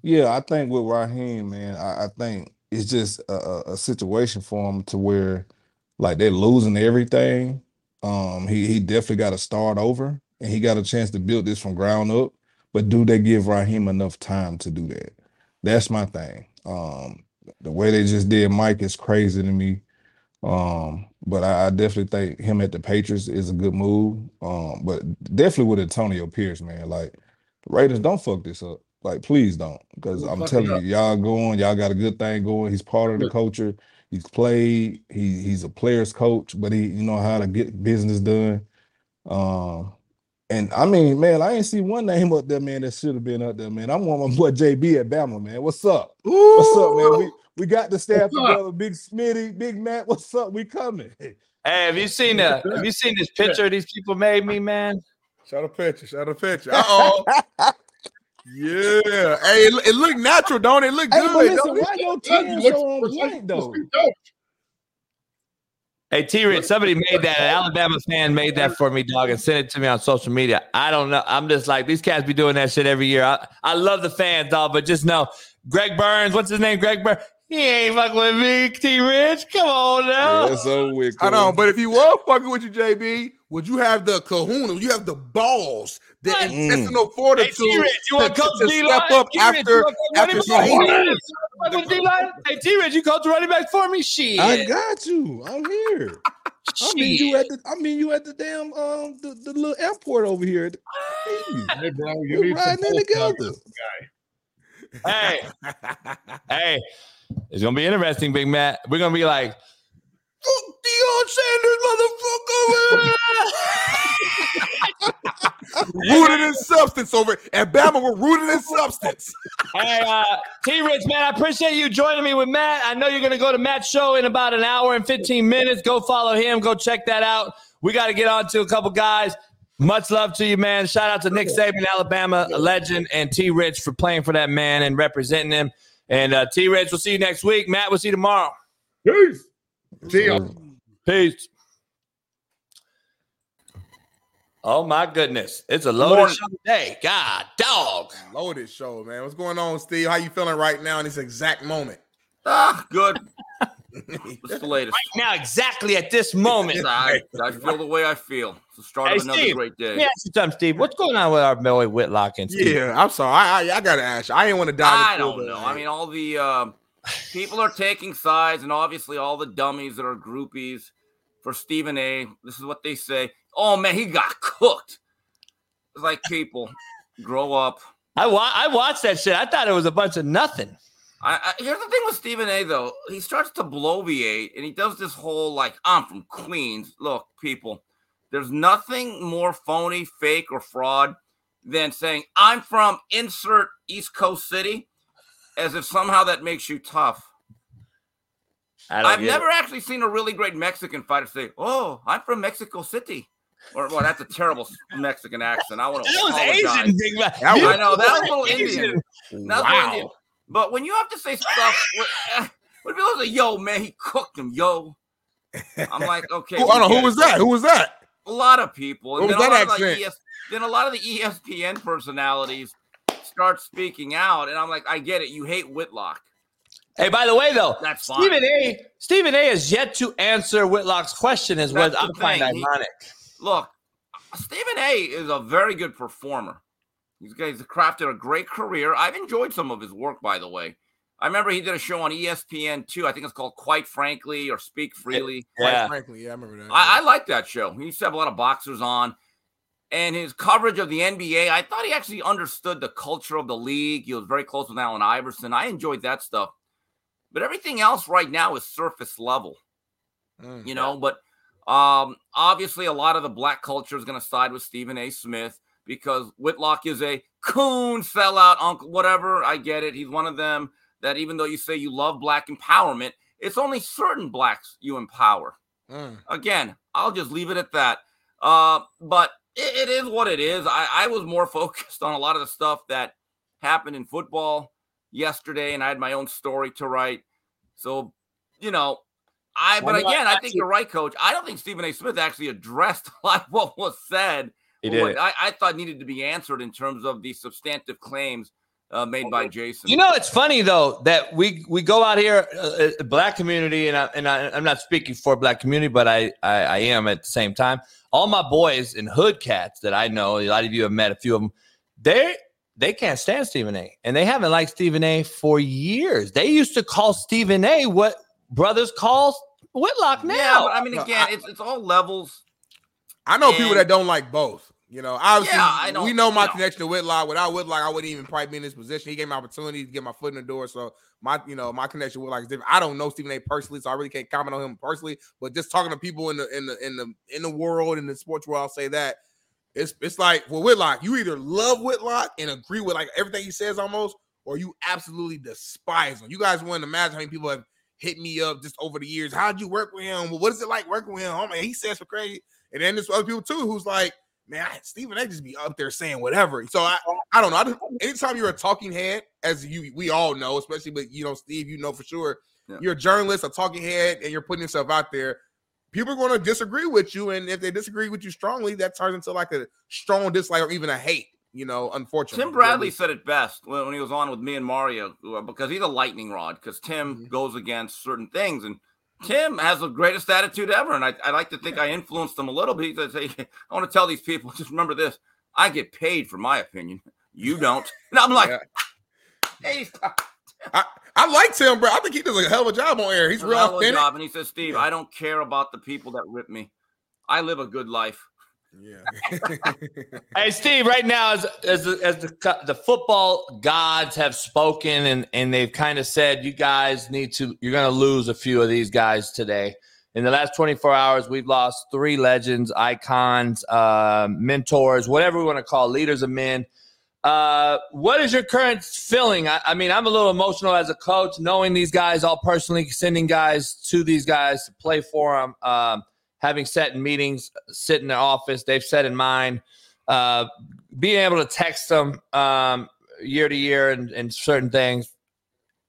Yeah, I think with Raheem, man, I, I think it's just a, a situation for him to where like they're losing everything. Um, he he definitely got to start over and he got a chance to build this from ground up. But do they give Raheem enough time to do that? That's my thing. Um, the way they just did Mike is crazy to me. Um, but I, I, definitely think him at the Patriots is a good move. Um, but definitely with Antonio Pierce, man. Like Raiders, don't fuck this up. Like, please don't. Because I'm telling you, y'all going, y'all got a good thing going. He's part of the culture. He's played. He he's a player's coach, but he you know how to get business done. Um, and I mean, man, I ain't see one name up there, man, that should have been up there, man. I'm want my boy JB at Bama, man. What's up? Ooh. What's up, man? We we got the staff what's together. Big Smitty, Big Matt. What's up? We coming. Hey, have you seen the have you seen this picture these people made me, man? Shout out a picture, shout a picture. Uh-oh. yeah. Hey, it, it looked natural, don't it? Look good. Hey, listen, why your team so on point though? Hey, T Rich, somebody made that. An Alabama fan made that for me, dog, and sent it to me on social media. I don't know. I'm just like, these cats be doing that shit every year. I, I love the fans, dog, but just know Greg Burns, what's his name? Greg Burns. He ain't fucking with me, T Rich. Come on now. Yeah, so weird. I know, but if he was fucking with you, JB, would you have the kahuna? You have the balls, the what? intestinal fortitude hey, T-Rich, you want to, to, to step up T-Rich, after after T-Rich, Hey, T-Rich, you coach the running back for me? Shit. I got you. I'm here. I mean you at the I mean you at the damn um the, the little airport over here. Hey, bro, you We're riding in together. Hey, hey, it's gonna be interesting, Big Matt. We're gonna be like, Deion Sanders, motherfucker. rooted in substance over at Bama. We're rooted in substance. Hey, uh, T Rich, man, I appreciate you joining me with Matt. I know you're going to go to Matt's show in about an hour and 15 minutes. Go follow him. Go check that out. We got to get on to a couple guys. Much love to you, man. Shout out to Nick Saban, Alabama a legend, and T Rich for playing for that man and representing him. And uh, T Rich, we'll see you next week. Matt, we'll see you tomorrow. Peace. See ya. Peace. Oh my goodness, it's a loaded Morning. show today. God, dog. Loaded show, man. What's going on, Steve? How you feeling right now in this exact moment? Ah, good. What's the latest? Right now, exactly at this moment. I, I feel the way I feel. It's the start Hey, of another Steve, great Let day. me ask you something, Steve. What's going on with our boy Whitlock and Steve? Yeah, I'm sorry. I I, I gotta ask you. I didn't want to dive. I don't know. but, I mean, all the uh, people are taking sides, and obviously all the dummies that are groupies for Stephen A. This is what they say. Oh man, he got cooked. It's like people grow up. I wa- I watched that shit. I thought it was a bunch of nothing. I, I, here's the thing with Stephen A. Though he starts to bloviate, and he does this whole like, "I'm from Queens." Look, people, there's nothing more phony, fake, or fraud than saying, "I'm from insert East Coast city," as if somehow that makes you tough. I don't I've get never actually seen a really great Mexican fighter say, "Oh, I'm from Mexico City." Or well, that's a terrible Mexican accent. I want to That was apologize. Asian, big man. I know that was a little Asian. Indian. That's a little Wow. Indian. But when you have to say stuff, when, eh, when people say, "Yo, man, he cooked him," yo, I'm like, okay. Who, we hold on, get who was that? Who was that? A lot of people. What was then a that lot of, like. ES then a lot of the ESPN personalities start speaking out, and I'm like, I get it. You hate Whitlock. Hey, by the way, though, That's fine. Stephen A. Stephen A. has yet to answer Whitlock's question, is what I the find thing. He- ironic. Look, Stephen A. is a very good performer. He's, he's crafted a great career. I've enjoyed some of his work, by the way. I remember he did a show on ESPN too. I think it's called Quite Frankly or Speak Freely. Quite frankly, yeah, I remember that. I, I like that show. He used to have a lot of boxers on. And his coverage of the NBA, I thought he actually understood the culture of the league. He was very close with Allen Iverson. I enjoyed that stuff. But everything else right now is surface level, Mm. you know. But um, obviously, a lot of the black culture is going to side with Stephen A. Smith because Whitlock is a coon sellout, uncle, whatever. I get it. He's one of them that even though you say you love black empowerment, it's only certain blacks you empower. Mm. Again, I'll just leave it at that. Uh, but it, it is what it is. I, I was more focused on a lot of the stuff that happened in football yesterday, and I had my own story to write. So, you know, I. But again, I think you're right, Coach. I don't think Stephen A. Smith actually addressed a lot of what was said. He didn't. I, I thought needed to be answered in terms of the substantive claims uh, made by Jason. You know, it's funny though that we we go out here, uh, uh, black community, and I, and I, I'm not speaking for black community, but I, I I am at the same time. All my boys and hood cats that I know, a lot of you have met a few of them. They they can't stand Stephen A. and they haven't liked Stephen A. for years. They used to call Stephen A. what brothers call Whitlock now. Yeah, but I mean, No, again, I- it's it's all levels. I know people that don't like both. You know, obviously, Yeah, we know my you know. connection to Whitlock. Without Whitlock, I wouldn't even probably be in this position. He gave me opportunity to get my foot in the door. So my, you know, my connection with Whitlock is different. I don't know Stephen A. personally, so I really can't comment on him personally. But just talking to people in the in the in the in the world in the sports world, I'll say that it's it's like well, Whitlock, you either love Whitlock and agree with like everything he says almost, or you absolutely despise him. You guys wouldn't imagine how many people have hit me up just over the years. How'd you work with him? Well, what is it like working with him? Oh man, he says for crazy. And then there's other people too who's like, man, I- Stephen A. just be up there saying whatever. So I, I don't know. I just, anytime you're a talking head, as you we all know, especially but you know, Steve, you know for sure, Yeah. you're a journalist, a talking head, and you're putting yourself out there. People are going to disagree with you, and if they disagree with you strongly, that turns into like a strong dislike or even a hate. You know, unfortunately, Tim Bradley said it best when, when he was on with me and Mario because he's a lightning rod. Because Tim Mm-hmm. goes against certain things, and Tim has the greatest attitude ever. And I, I like to think I influenced him a little bit. Says, "Hey, I want to tell these people just remember this: I get paid for my opinion. You don't." And I'm like, Yeah. "Hey, stop." I, I like Tim, bro. I think he does a hell of a job on air. He's a real hell of a authentic. job. And he says, "Steve, I don't care about the people that rip me. I live a good life." Yeah. Hey Steve, right now as as the, as the the football gods have spoken and and they've kind of said you guys need to you're going to lose a few of these guys today. in the last 24 hours, we've lost three legends, icons, uh, mentors, whatever we want to call leaders of men. Uh, what is your current feeling? I, I, mean, I'm a little emotional as a coach, knowing these guys all personally, sending guys to these guys to play for them, um, having set in meetings, sit in their office, they've set in mine, uh, being able to text them um, year to year and, and certain things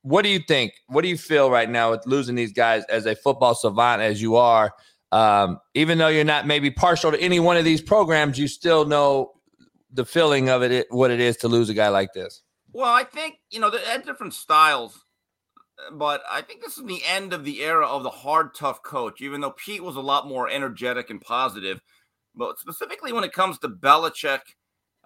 what do you think? What do you feel right now with losing these guys as a football savant as you are? Um, even though you're not maybe partial to any one of these programs, you still know the feeling of it, what it is to lose a guy like this. Well, I think you know they had different styles, but I think this is the end of the era of the hard, tough coach. Even though Pete was a lot more energetic and positive, but specifically when it comes to Belichick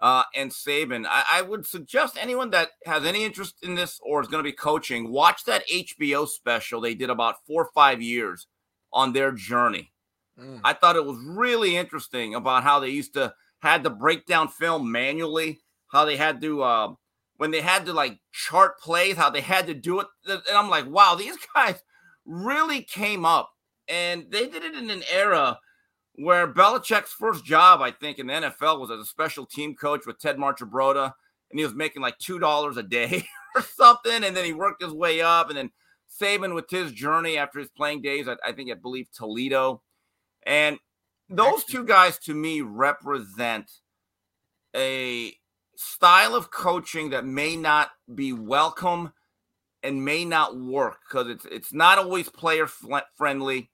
uh, and Saban. I, I, would suggest anyone that has any interest in this or is going to be coaching, watch that HBO special they did about four or five years on their journey. Mm. I thought it was really interesting about how they used to had to break down film manually, how they had to uh, when they had to like chart plays, how they had to do it. And I'm like, wow, these guys really came up and they did it in an era where Belichick's first job, I think, in the NFL was as a special team coach with Ted Marchibroda, and he was making like two dollars a day or something, and then he worked his way up, and then Saban with his journey after his playing days, I, I think I believe Toledo, and those two guys to me represent a style of coaching that may not be welcome and may not work because it's it's not always player friendly.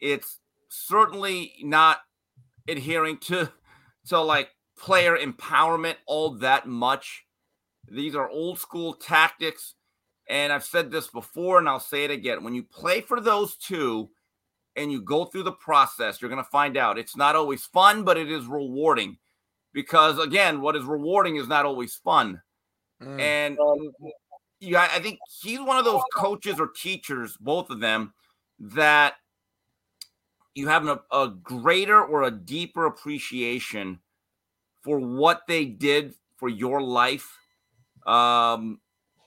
It's certainly not adhering to to like player empowerment all that much. These are old school tactics. And I've said this before and I'll say it again. When you play for those two and you go through the process, you're going to find out it's not always fun, but it is rewarding. Because again, what is rewarding is not always fun. Mm. And yeah, I think he's one of those coaches or teachers, both of them, that you have a, a greater or a deeper appreciation for what they did for your life um,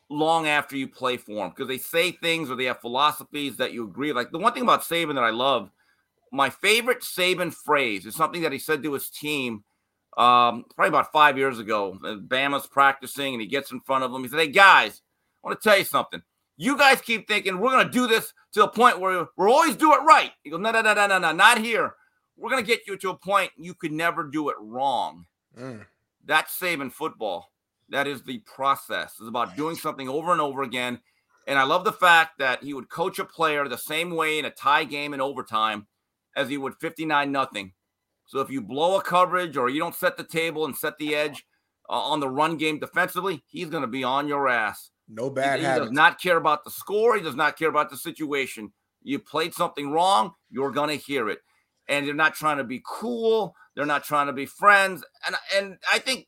long after you play for them because they say things or they have philosophies that you agree. Like the one thing about Saban that I love, my favorite Saban phrase is something that he said to his team um, probably about five years ago. Bama's practicing and he gets in front of them. He said, Hey guys, I want to tell you something. You guys keep thinking we're going to do this to the point where we'll always do it right. He goes, no, no, no, no, no, no, not here. We're going to get you to a point you could never do it wrong. Mm. That's Saban football. That is the process. It's about doing something over and over again. And I love the fact that he would coach a player the same way in a tie game in overtime as he would 59 nothing. So if you blow a coverage or you don't set the table and set the edge uh, on the run game defensively, he's going to be on your ass. No bad he, he does not care about the score. He does not care about the situation. You played something wrong, you're gonna hear it. And they're not trying to be cool. They're not trying to be friends. And and I think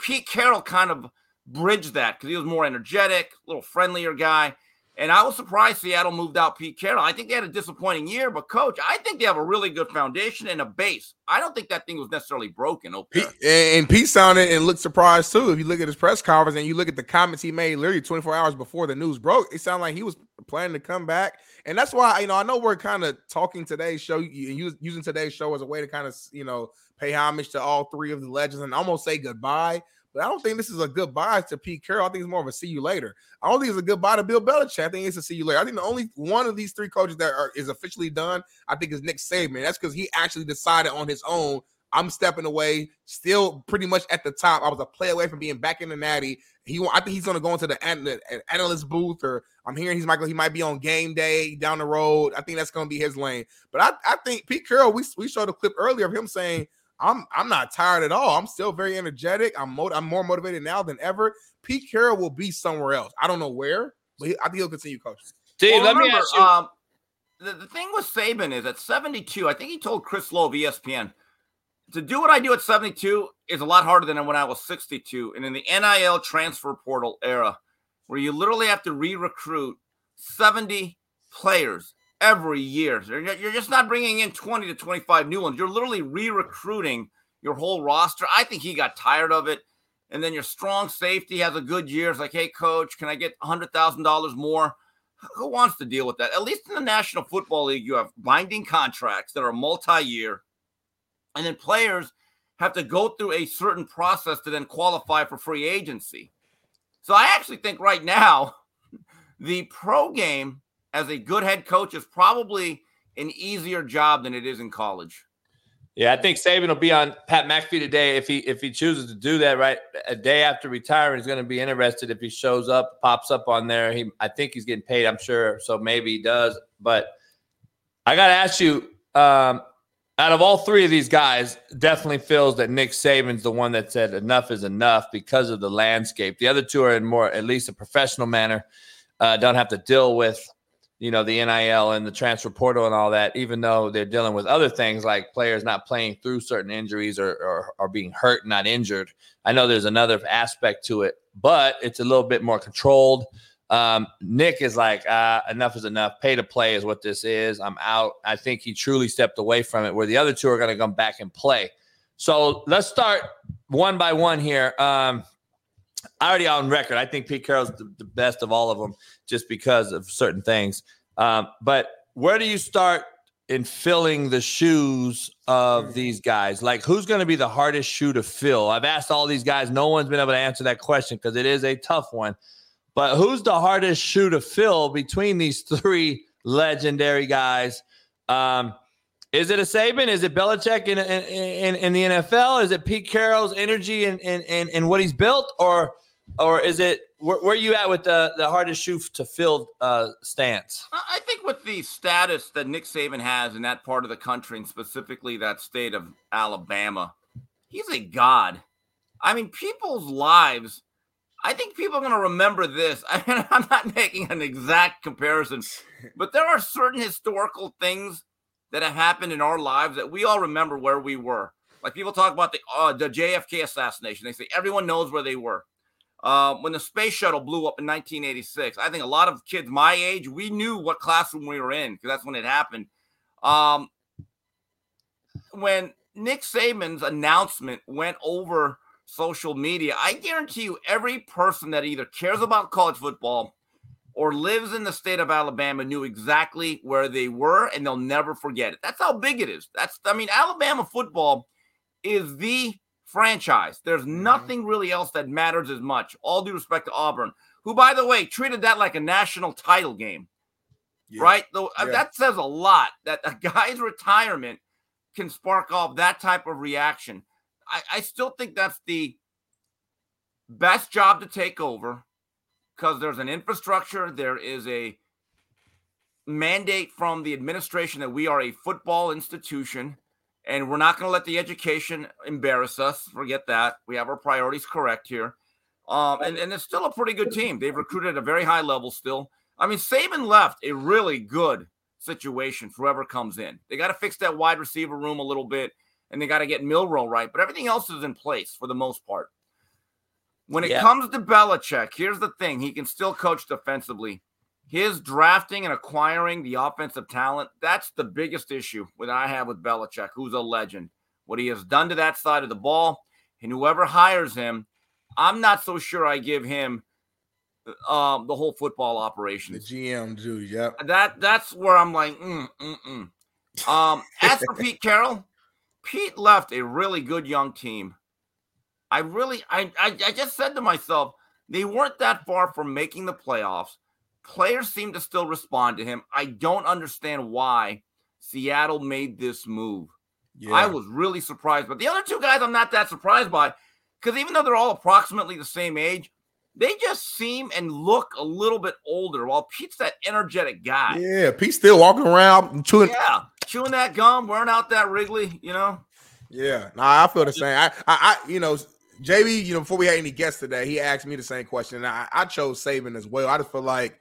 Pete Carroll kind of bridged that because he was more energetic, a little friendlier guy. And I was surprised Seattle moved out Pete Carroll. I think they had a disappointing year, but coach, I think they have a really good foundation and a base. I don't think that thing was necessarily broken. Pete, and Pete sounded and looked surprised too. If you look at his press conference and you look at the comments he made literally 24 hours before the news broke, it sounded like he was planning to come back. And that's why, you know, I know we're kind of talking today's show, using today's show as a way to kind of, you know, pay homage to all three of the legends and almost say goodbye. But I don't think this is a goodbye to Pete Carroll. I think it's more of a see you later. I don't think it's a goodbye to Bill Belichick. I think it's a see you later. I think the only one of these three coaches that are, is officially done, I think, is Nick Saban. That's because he actually decided on his own. I'm stepping away, still pretty much at the top. I was a play away from being back in the Natty. He, I think he's going to go into the, the analyst booth, or I'm hearing he's might he might be on game day down the road. I think that's going to be his lane. But I, I think Pete Carroll, we we showed a clip earlier of him saying I'm I'm not tired at all. I'm still very energetic. I'm mo- I'm more motivated now than ever. Pete Carroll will be somewhere else. I don't know where, but he, I think he'll continue coaching. Steve, well, let remember, me ask you. Um, the, the thing with Saban is at 72, I think he told Chris Low of ESPN to do what I do at 72 is a lot harder than when I was 62. And in the NIL transfer portal era, where you literally have to re-recruit 70 players every year. You're just not bringing in 20 to 25 new ones. You're literally re-recruiting your whole roster. I think he got tired of it. And then your strong safety has a good year. It's like, hey, coach, can I get $100,000 more? who wants to deal with that? At least in the National Football League, you have binding contracts that are multi-year, and then players have to go through a certain process to then qualify for free agency. So I actually think right now, the pro game as a good head coach is probably an easier job than it is in college. Yeah, I think Saban will be on Pat McAfee today if he if he chooses to do that. Right, a day after retiring, he's going to be interested if he shows up, pops up on there. He, I think he's getting paid. I'm sure, so maybe he does. But I got to ask you, um, out of all three of these guys, definitely feels that Nick Saban's the one that said enough is enough because of the landscape. The other two are in more, at least a professional manner. Uh, don't have to deal with you know, the NIL and the transfer portal and all that, even though they're dealing with other things like players not playing through certain injuries or, or, or being hurt, not injured. I know there's another aspect to it, but it's a little bit more controlled. Um, Nick is like, uh, enough is enough. Pay to play is what this is. I'm out. I think he truly stepped away from it, where the other two are going to come back and play. So let's start one by one here. Um, already on record. I think Pete Carroll's the, the best of all of them just because of certain things. Um, but where do you start in filling the shoes of mm. these guys? Like, who's going to be the hardest shoe to fill? I've asked all these guys. No one's been able to answer that question because it is a tough one. But who's the hardest shoe to fill between these three legendary guys? Um, is it a Saban? Is it Belichick in, in, in, the NFL? Is it Pete Carroll's energy and, and, and, and what he's built? Or or is it where, where, are you at with the, the hardest shoe to fill uh, stance? I think with the status that Nick Saban has in that part of the country, and specifically that state of Alabama, he's a god. I mean, people's lives. I think people are going to remember this. I mean, I'm not making an exact comparison, but there are certain historical things that have happened in our lives that we all remember where we were. Like people talk about the uh, the JFK assassination. They say everyone knows where they were. Uh, when the space shuttle blew up in 1986, I think a lot of kids my age, we knew what classroom we were in because that's when it happened. Um, when Nick Saban's announcement went over social media, I guarantee you every person that either cares about college football or lives in the state of Alabama knew exactly where they were and they'll never forget it. That's how big it is. That's, I mean, Alabama football is the franchise. There's mm-hmm. nothing really else that matters as much. All due respect to Auburn, who, by the way, treated that like a national title game. Yeah. Right? Though yeah. that says a lot that a guy's retirement can spark off that type of reaction. I, I still think that's the best job to take over because there's an infrastructure, there is a mandate from the administration that we are a football institution and we're not going to let the education embarrass us. Forget that. We have our priorities correct here. Um, and, and it's still a pretty good team. They've recruited at a very high level still. I mean, Saban left a really good situation for whoever comes in. They got to fix that wide receiver room a little bit, and they got to get Milroe right. But everything else is in place for the most part. When it yeah. comes to Belichick, here's the thing: he can still coach defensively his drafting and acquiring the offensive talent, that's the biggest issue that I have with Belichick, who's a legend. What he has done to that side of the ball, and whoever hires him, I'm not so sure I give him um, the whole football operation. The GM, too, yep. That that's where I'm like, mm, mm, mm. Um, as for Pete Carroll, Pete left a really good young team. I really, I, I, I just said to myself, they weren't that far from making the playoffs. Players seem to still respond to him. I don't understand why Seattle made this move. Yeah. I was really surprised. But the other two guys, I'm not that surprised by because even though they're all approximately the same age, they just seem and look a little bit older. While Pete's that energetic guy. Yeah, Pete's still walking around chewing. Yeah, chewing that gum, wearing out that Wrigley. You know. Yeah, nah, I feel the same. I, I, I, you know, JB, you know, before we had any guests today, he asked me the same question, and I, I chose Saban as well. I just feel like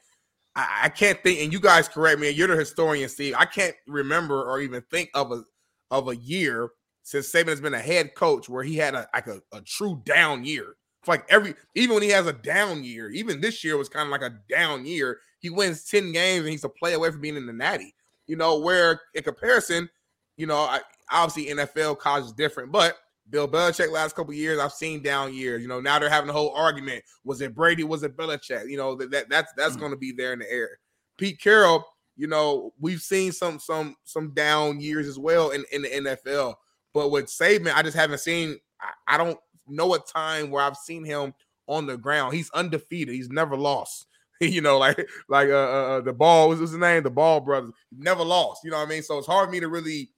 I, I can't think, and you guys correct me. You're the historian, Steve. I can't remember or even think of a of a year since Saban has been a head coach where he had a like a, a true down year. It's like every even when he has a down year, even this year was kind of like a down year. He wins 10 games and he's a play away from being in the natty. You know, where in comparison, you know, I, obviously NFL college is different, but Bill Belichick last couple years, I've seen down years. You know, now they're having a whole argument. Was it Brady? Was it Belichick? You know, that, that that's that's mm-hmm. going to be there in the air. Pete Carroll, you know, we've seen some some some down years as well in, in the NFL. But with Saban, I just haven't seen. I, I don't know a time where I've seen him on the ground. He's undefeated. He's never lost. you know, like like uh, uh, uh the ball was his name, the Ball brothers, never lost. You know what I mean? So it's hard for me to really.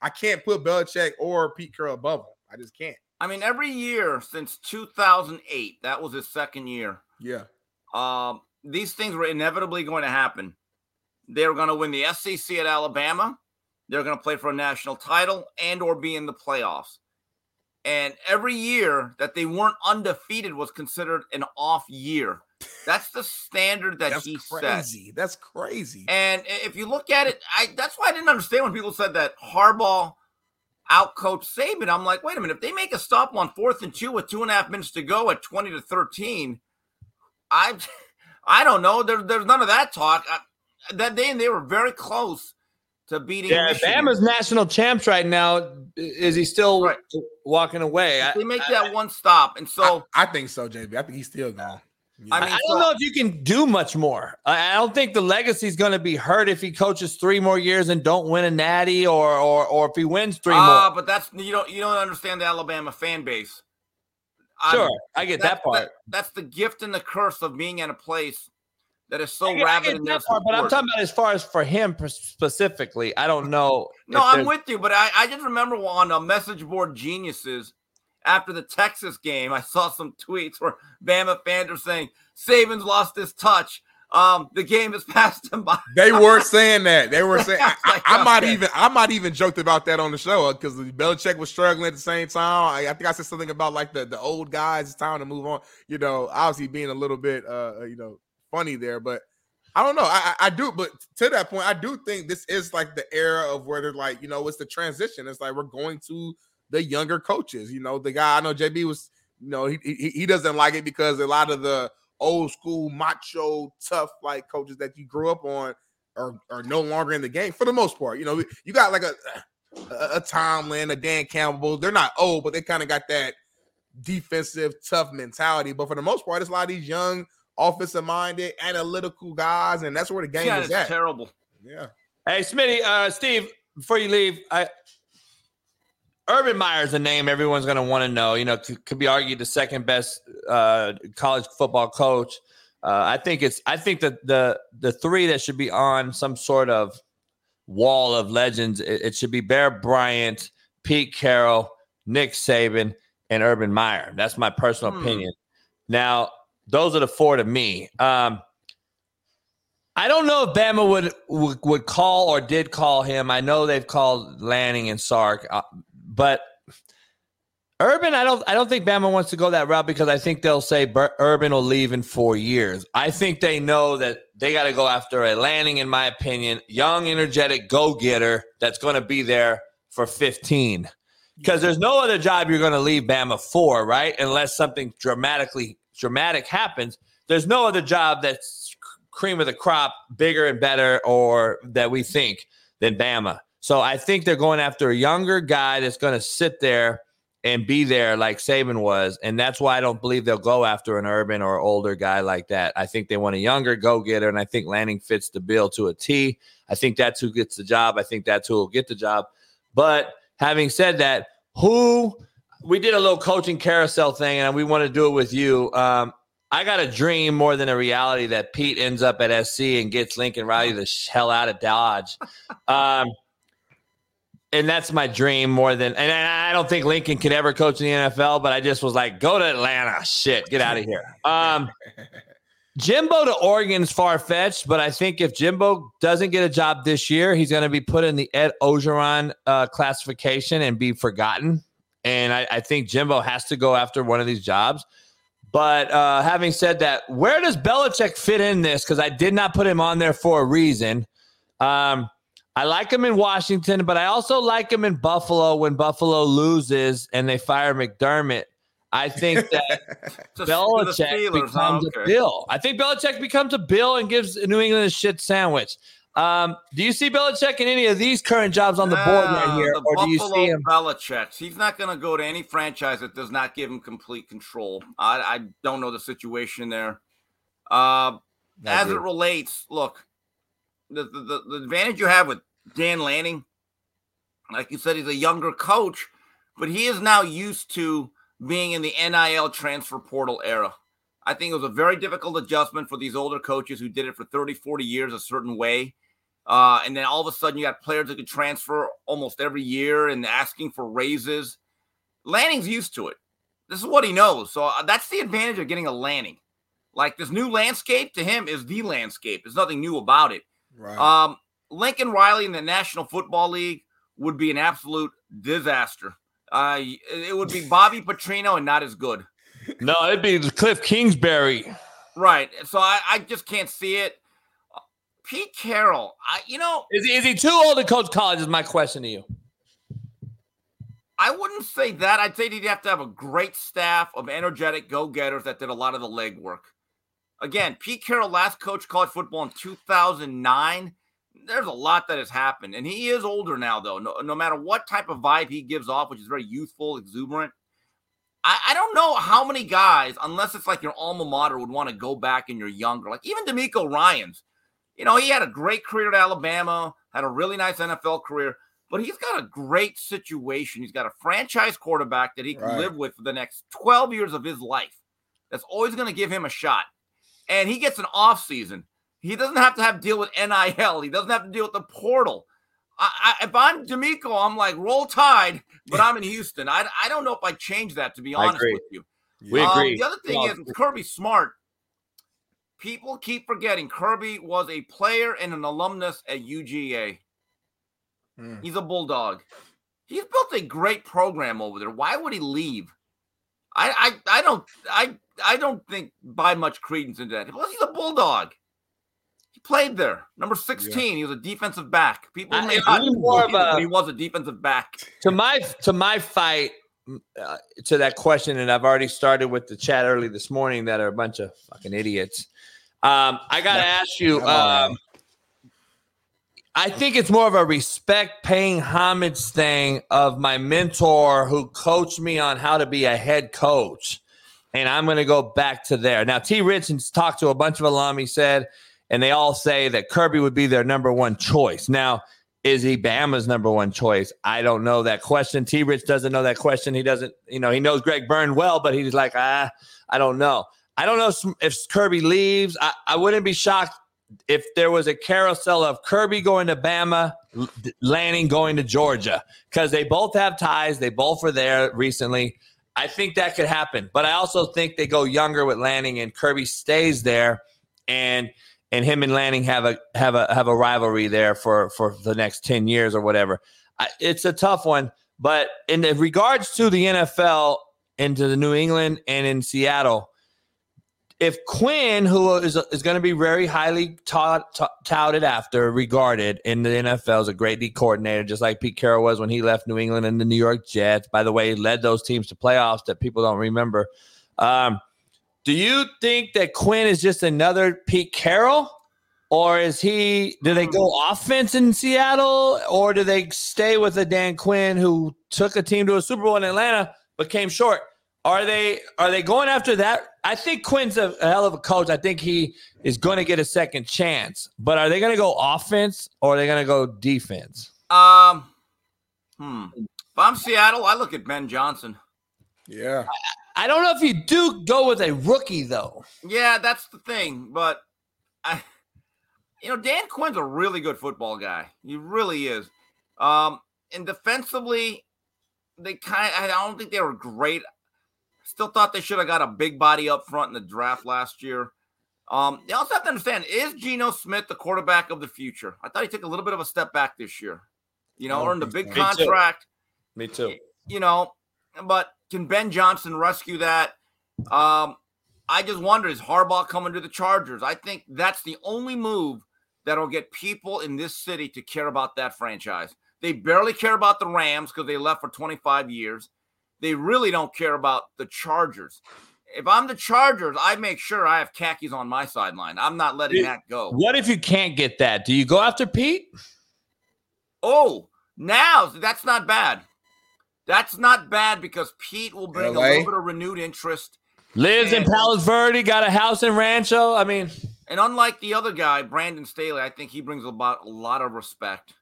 I can't put Belichick or Pete Carroll above him. I just can't. I mean, every year since 2008, that was his second year. Yeah. Um, these things were inevitably going to happen. They were going to win the SEC at Alabama. They're going to play for a national title and or be in the playoffs. And every year that they weren't undefeated was considered an off year. That's the standard that that's he crazy. set. That's crazy. And if you look at it, I that's why I didn't understand when people said that Harbaugh outcoached Saban. I'm like, wait a minute. If they make a stop on fourth and two with two and a half minutes to go at 20 to 13, I I don't know. There, there's none of that talk. I, that day, and they were very close to beating. Yeah, Michigan. Bama's national champs right now. Is he still Right. walking away? I, They make that one stop, and so I think so, JB. I think he's still gone. I I, mean, I don't know if you can do much more. I, I don't think the legacy is going to be hurt if he coaches three more years and don't win a natty, or or or if he wins three Ah, more. but that's you don't you don't understand the Alabama fan base. I'm- Sure, I get that part. that's the gift and the curse of being in a place that is so I get- I rabid get in that part, but I'm talking about as far as for him specifically. I don't know. No, I'm with you, but I, I just remember on a message board geniuses after the Texas game, I saw some tweets where Bama fans are saying Saban's lost his touch. Um, the game has passed him by. They were saying that. They were saying. I, I- I might Okay. even. I might even joked about that on the show because Belichick was struggling at the same time. I, I think I said something about like the the old guys. It's time to move on. You know, obviously being a little bit, uh, you know, funny there, but I don't know. I I do, but to that point, I do think this is like the era of where they're like, you know, it's the transition. It's like we're going to the younger coaches. You know, the guy I know, JB was, you know, he he, he doesn't like it because a lot of the old school macho tough like coaches that you grew up on are, are no longer in the game for the most part. You know, you got like a a, a Tomlin, a Dan Campbell. They're not old, but they kind of got that defensive tough mentality. But for the most part, it's a lot of these young, offensive minded, analytical guys, and that's where the game Yeah, is at. terrible. Yeah. Hey, Smitty, uh, Steve, before you leave, I Urban Meyer's a name everyone's going to want to know. You know, could, could be argued the second best uh, college football coach. Uh, I think it's. I think that the the three that should be on some sort of wall of legends. It, it should be Bear Bryant, Pete Carroll, Nick Saban, and Urban Meyer. That's my personal Hmm. opinion. Now, those are the four to me. Um, I don't know if Bama would, would would call or did call him. I know they've called Lanning and Sark, uh, but Urban, I don't I don't think Bama wants to go that route because I think they'll say Bur- Urban will leave in four years. I think they know that they got to go after a landing in my opinion, young, energetic go getter that's going to be there for fifteen. Because there's no other job you're going to leave Bama for, right? Unless something dramatically dramatic happens. There's no other job that's cream of the crop, bigger and better, or that we think than Bama. So I think they're going after a younger guy that's going to sit there and be there like Saban was. And that's why I don't believe they'll go after an urban or older guy like that. I think they want a younger go getter. And I think Lanning fits the bill to a T. I think that's who gets the job. I think that's who will get the job. But having said that, who we did a little coaching carousel thing and we want to do it with you. Um, I got a dream more than a reality that Pete ends up at SC and gets Lincoln Riley the hell out of Dodge. Um, and that's my dream more than, and I don't think Lincoln could ever coach in the NFL, but I just was like, go to Atlanta. Shit, get out of here. Um, Jimbo to Oregon is far fetched, but I think if Jimbo doesn't get a job this year, he's going to be put in the Ed Orgeron uh, classification and be forgotten. And I, I think Jimbo has to go after one of these jobs. But uh, having said that, where does Belichick fit in this? Because I did not put him on there for a reason. Um, I like him in Washington, but I also like him in Buffalo when Buffalo loses and they fire McDermott. I think that To- to the Belichick Steelers, becomes a Bill. I think Belichick becomes a Bill and gives New England a shit sandwich. Um, do you see Belichick in any of these current jobs on the board right here, the or do you see him? Belichick. He's not going to go to any franchise that does not give him complete control. I, I don't know the situation there. Uh, as it relates, look, the, the, the advantage you have with Dan Lanning, like you said, he's a younger coach, but he is now used to being in the NIL transfer portal era. I think it was a very difficult adjustment for these older coaches who did it for 30, 40 years a certain way. Uh, and then all of a sudden, you got players that could transfer almost every year and asking for raises. Lanning's used to it. This is what he knows. So uh, that's the advantage of getting a Lanning. Like this new landscape to him is the landscape. There's nothing new about it. Right. Um, Lincoln Riley in the National Football League would be an absolute disaster. Uh, it would be Bobby Petrino and not as good. No, it'd be Cliff Kingsbury. Right. So I, I just can't see it. Pete Carroll, I you know, Is he, is he too old to coach college? Is my question to you. I wouldn't say that. I'd say he'd have to have a great staff of energetic go-getters that did a lot of the legwork. Again, Pete Carroll last coached college football in 2009. There's a lot that has happened, and he is older now, though. No, no matter what type of vibe he gives off, which is very youthful, exuberant. I, I don't know how many guys, unless it's like your alma mater, would want to go back and you're younger. Like even DeMeco Ryans, you know, he had a great career at Alabama, had a really nice NFL career, but he's got a great situation. He's got a franchise quarterback that he can Right. live with for the next 12 years of his life. That's always going to give him a shot. And he gets an off season. He doesn't have to have deal with NIL. He doesn't have to deal with the portal. I, I, if I'm DeMeco, I'm like roll tide, but I'm in Houston. I, I don't know if I change that to be I honest agree. with you. We Um, agree. the other thing Well, is Kirby Smart. People keep forgetting Kirby was a player and an alumnus at UGA. Hmm. He's a bulldog. He's built a great program over there. Why would he leave? I I, I don't I I don't think buy much credence into that. Plus, he's a bulldog. He played there. Number 16. He was a defensive back. People I- may not more of believe it, but a- he was a defensive back. to my to my fight uh, to that question, and I've already started with the chat early this morning that are a bunch of fucking idiots. Um, I gotta ask you. Um, I think it's more of a respect paying homage thing of my mentor who coached me on how to be a head coach. And I'm going to go back to there. Now, T. Richards talked to a bunch of alum, he said, and they all say that Kirby would be their number one choice. Now, is he Bama's number one choice? I don't know that question. T. Rich doesn't know that question. He doesn't, you know, he knows Greg Byrne well, but he's like, ah, I don't know. I don't know if Kirby leaves. I, I wouldn't be shocked if there was a carousel of Kirby going to Bama, Lanning going to Georgia, because they both have ties. They both were there recently. I think that could happen, but I also think they go younger with Lanning and Kirby stays there, and and him and Lanning have a have a have a rivalry there for for the next ten years or whatever. I, it's a tough one, but in regards to the NFL into the New England and in Seattle, if Quinn, who is is going to be very highly ta- touted after, regarded in the NFL as a great D coordinator, just like Pete Carroll was when he left New England and the New York Jets. By the way, he led those teams to playoffs that people don't remember. Um, do you think that Quinn is just another Pete Carroll, or is he? Do they go offense in Seattle, or do they stay with a Dan Quinn who took a team to a Super Bowl in Atlanta but came short? Are they are they going after that? I think Quinn's a, a hell of a coach. I think he is going to get a second chance. But are they going to go offense or are they going to go defense? Um, hmm. If I'm Seattle, I look at Ben Johnson. Yeah. I don't know if you do go with a rookie though. Yeah, that's the thing. But I, you know, Dan Quinn's a really good football guy. He really is. Um, and defensively, they kind. I don't think they were great. Still thought they should have got a big body up front in the draft last year. Um, you also have to understand: is Geno Smith the quarterback of the future? I thought he took a little bit of a step back this year. You know, I don't earned a big so. Me too. contract Me too. you know, but can Ben Johnson rescue that? Um, I just wonder is Harbaugh coming to the Chargers? I think that's the only move that'll get people in this city to care about that franchise. They barely care about the Rams because they left for 25 years. They really don't care about the Chargers. If I'm the Chargers, I make sure I have khakis on my sideline. I'm not letting that go. What if you can't get that? Do you go after Pete? Oh, now that's not bad. That's not bad because Pete will bring a little bit of renewed interest. Lives in Palos Verde, got a house in Rancho. I mean, And unlike the other guy, Brandon Staley, I think he brings about a lot of respect.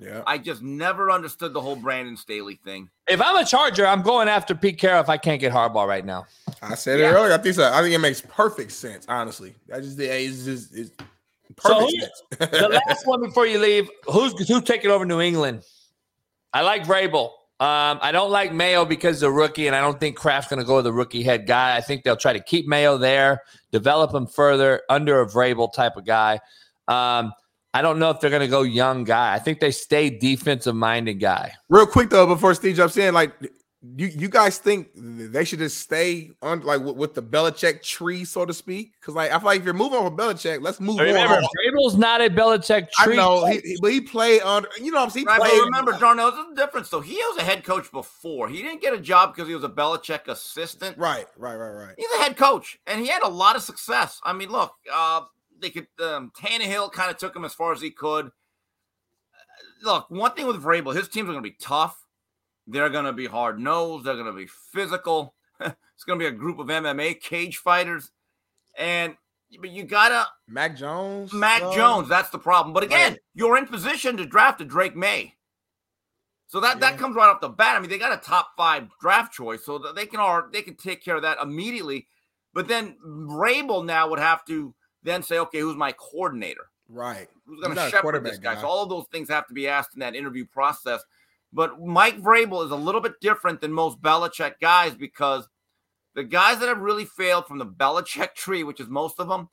Yeah. I just never understood the whole Brandon Staley thing. If I'm a Charger, I'm going after Pete Carroll if I can't get Harbaugh right now. I said it earlier. I think so. I think it makes perfect sense. Honestly, I just it's just it's So perfect who- sense. the last one before you leave, who's who's taking over New England? I like Vrabel. Um, I don't like Mayo because he's a rookie, and I don't think Kraft's going to go with the rookie head guy. I think they'll try to keep Mayo there, develop him further under a Vrabel type of guy. Um, I don't know if they're going to go young guy. I think they stay defensive minded guy. Real quick though, before Steve jumps in, like you you guys think they should just stay on like with, with the Belichick tree, so to speak? Because like I feel like if you're moving on from Belichick, let's move Remember, on. Vrabel's not a Belichick I tree. know, he, he- but he played on. You know, what I'm saying? He Right, but remember, Darnell, there's a difference though. He was a head coach before. He didn't get a job because he was a Belichick assistant. Right, right, right, right. He's a head coach, and he had a lot of success. I mean, look, uh, they could. Um, Tannehill kind of took him as far as he could. Look, one thing with Vrabel, his teams are going to be tough. They're going to be hard nosed. They're going to be physical. it's going to be a group of MMA cage fighters, and but you gotta Mac Jones. Mac uh, Jones. That's the problem. But again, Right. you're in position to draft a Drake Maye. So that, that comes right off the bat. I mean, they got a top five draft choice, so that they can all they can take care of that immediately. But then Vrabel now would have to then say, okay, who's my coordinator? Right. Who's going to not a shepherd this guy? guy. So all of those things have to be asked in that interview process. But Mike Vrabel is a little bit different than most Belichick guys because the guys that have really failed from the Belichick tree, which is most of them,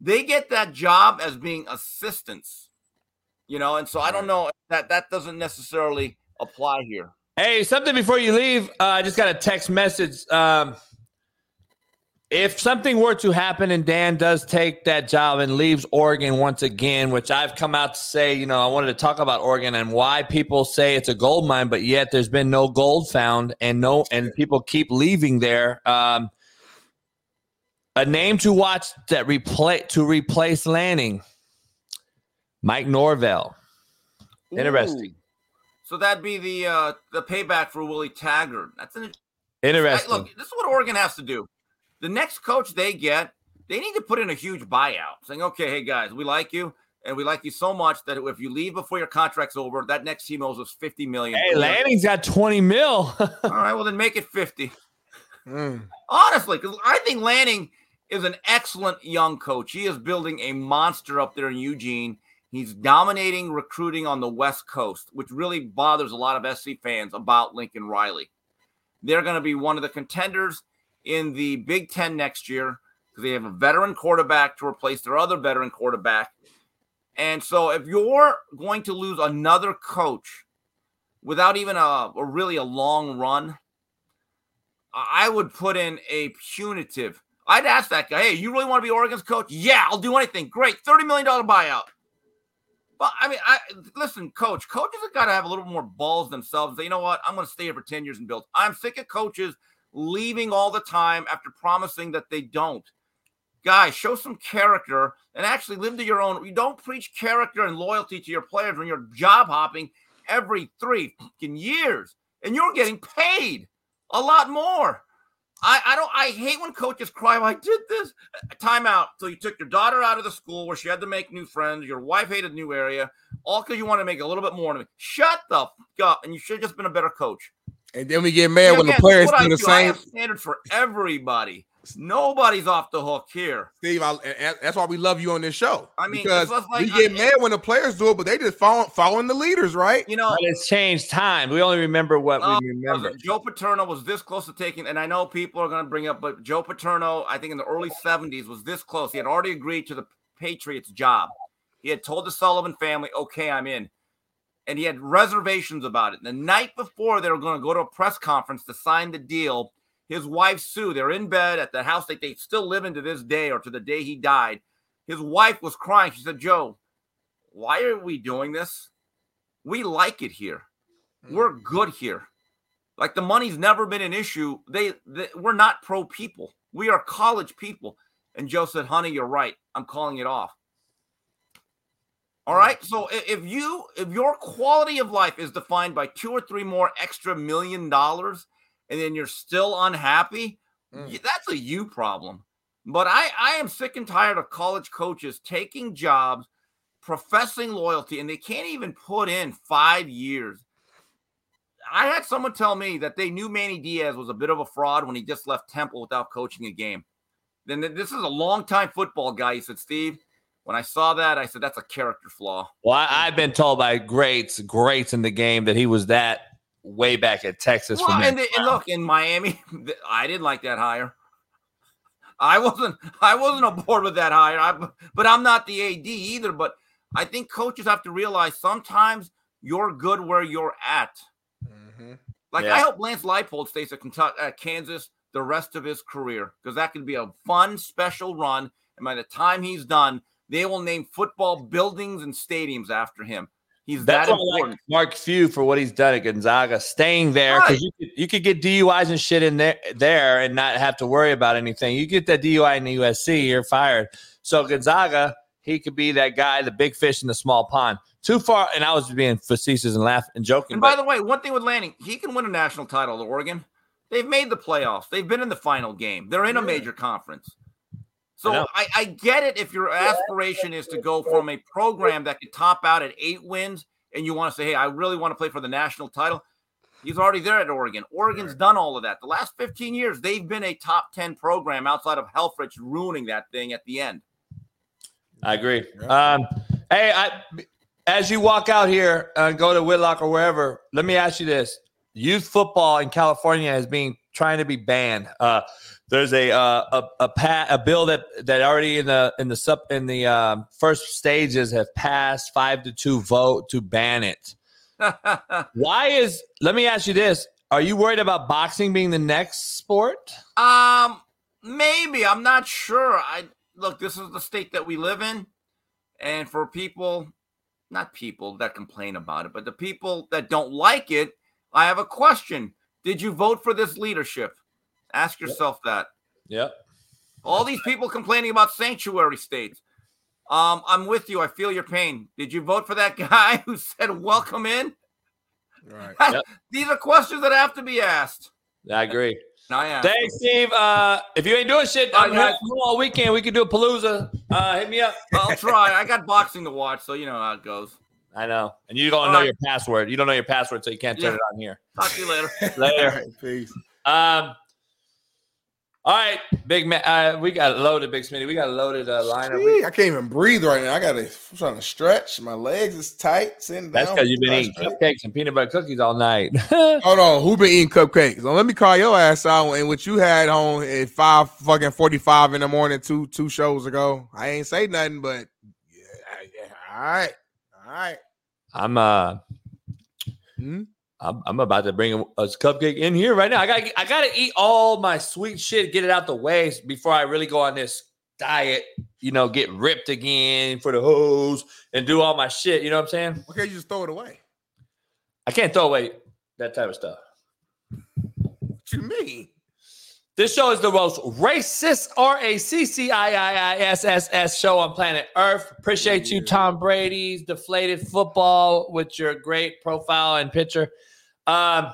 they get that job as being assistants. You know, and so I don't know that that doesn't necessarily apply here. Hey, something before you leave. Uh, I just got a text message. Um, if something were to happen and Dan does take that job and leaves Oregon once again, which I've come out to say, you know, I wanted to talk about Oregon and why people say it's a gold mine, but yet there's been no gold found and no, and people keep leaving there. Um, a name to watch that replace to replace Lanning, Mike Norvell. Interesting. Ooh. So that'd be the uh the payback for Willie Taggart. That's an Interesting. Look, this is what Oregon has to do. The next coach they get, they need to put in a huge buyout, saying, "Okay, hey guys, we like you, and we like you so much that if you leave before your contract's over, that next team owes us fifty million. Hey, Lanning's got 20 mil. All right, well then make it fifty. Mm. Honestly, because I think Lanning is an excellent young coach. He is building a monster up there in Eugene. He's dominating recruiting on the West Coast, which really bothers a lot of SC fans about Lincoln Riley. They're going to be one of the contenders in the Big Ten next year because they have a veteran quarterback to replace their other veteran quarterback. And so, if you're going to lose another coach without even a, a really a long run, I would put in a punitive. I'd ask that guy, hey, you really want to be Oregon's coach? Yeah, I'll do anything. Great. $30 million buyout. But I mean, I listen, coach, coaches have got to have a little more balls themselves. Say, you know what? I'm going to stay here for 10 years and build. I'm sick of coaches leaving all the time after promising that they don't. Guys, show some character and actually live to your own. You don't preach character and loyalty to your players when you're job hopping every three years and you're getting paid a lot more. I, I don't I hate when coaches cry, I did this. Timeout. So you took your daughter out of the school where she had to make new friends. Your wife hated new area, all because you want to make a little bit more. Shut the fuck up. And you should have just been a better coach. And then we get mad when the players what I do the do, I same. have standards for everybody. Nobody's off the hook here. Steve, I, that's why we love you on this show. I mean, because like- we get mad when the players do it, but they just follow, following the leaders, right? You know, But it's changed time. We only remember what we remember. Joe Paterno was this close to taking, and I know people are going to bring up, but Joe Paterno, I think in the early 70s, was this close. He had already agreed to the Patriots job. He had told the Sullivan family, okay, I'm in. And he had reservations about it. The night before they were going to go to a press conference to sign the deal, his wife, Sue, they're in bed at the house that they still live in to this day or to the day he died. His wife was crying. She said, Joe, why are we doing this? We like it here. Mm. We're good here. Like the money's never been an issue. They, they we're not pro people. We are college people. And Joe said, "Honey, you're right. I'm calling it off." All right. So if you if your quality of life is defined by two or three more extra million dollars, and then you're still unhappy, mm. y- that's a you problem. But I, I am sick and tired of college coaches taking jobs, professing loyalty, and they can't even put in five years. I had someone tell me that they knew Manny Diaz was a bit of a fraud when he just left Temple without coaching a game. Then this is a long-time football guy. He said, Steve, when I saw that, I said, that's a character flaw. Well, I, have been told by greats, greats in the game that he was that way back at Texas. Well, and, the, and look, in Miami, I didn't like that hire. I wasn't I wasn't aboard with that hire. I, but I'm not the AD either. But I think coaches have to realize sometimes you're good where you're at. Mm-hmm. Like yeah. I hope Lance Leipold stays at Kentucky, at Kansas the rest of his career because that could be a fun special run. And by the time he's done, they will name football buildings and stadiums after him. He's That's that important. Like Mark Few for what he's done at Gonzaga, staying there because right. you, could, you could get DUIs and shit in there, there and not have to worry about anything. You get that DUI in the USC, you're fired. So Gonzaga, he could be that guy, the big fish in the small pond. Too far, and I was being facetious and laughing and joking. And by the way, one thing with Lanning, he can win a national title at Oregon. They've made the playoffs. They've been in the final game. They're in a major conference. So I, I, I, get it if your aspiration is to go from a program that could top out at eight wins and you want to say, hey, I really want to play for the national title. He's already there at Oregon. Oregon's done all of that. The last 15 years, they've been a top 10 program outside of Helfrich ruining that thing at the end. I agree. Um, hey, I, as you walk out here and go to Whitlock or wherever, let me ask you this. Youth football in California is being trying to be banned. Uh, there's a uh, a a, pa- a bill that that already in the in the sub in the um, first stages have passed five to two vote to ban it. Why is? Let me ask you this: Are you worried about boxing being the next sport? Um, maybe. I'm not sure. I look. This is the state that we live in, and for people, not people that complain about it, but the people that don't like it, I have a question. Did you vote for this leadership? Ask yourself yep. that. Yep. All these people complaining about sanctuary states. Um, I'm with you. I feel your pain. Did you vote for that guy who said welcome in? Right. Yep. these are questions that have to be asked. I agree. I am. Thanks, Steve. Uh, if you ain't doing shit I'm here all weekend, we can do a palooza. Uh, hit me up. I'll try. I got boxing to watch, so you know how it goes. I know. And you don't all know right. your password. You don't know your password, so you can't turn yeah. it on here. Talk to you later. later. Right, peace. Um, all right, big man. Uh, we got loaded, big Smitty. We got loaded uh, lineup. Gee, I can't even breathe right now. I got to. I'm trying to stretch. My legs is tight. Sitting That's because you've been eating straight. cupcakes and peanut butter cookies all night. Hold on, who been eating cupcakes? So let me call your ass out. And what you had on at five fucking forty five in the morning two two shows ago. I ain't say nothing, but yeah, yeah. all right, all right. I'm uh. Hmm? I'm, I'm about to bring a, a, cupcake in here right now. I got I got to eat all my sweet shit, get it out the way before I really go on this diet. You know, get ripped again for the hose and do all my shit. You know what I'm saying? Okay, you just throw it away. I can't throw away that type of stuff. What you mean? This show is the most racist R A C C I I I S S S show on planet Earth. Appreciate you, Tom Brady's deflated football with your great profile and picture. Um,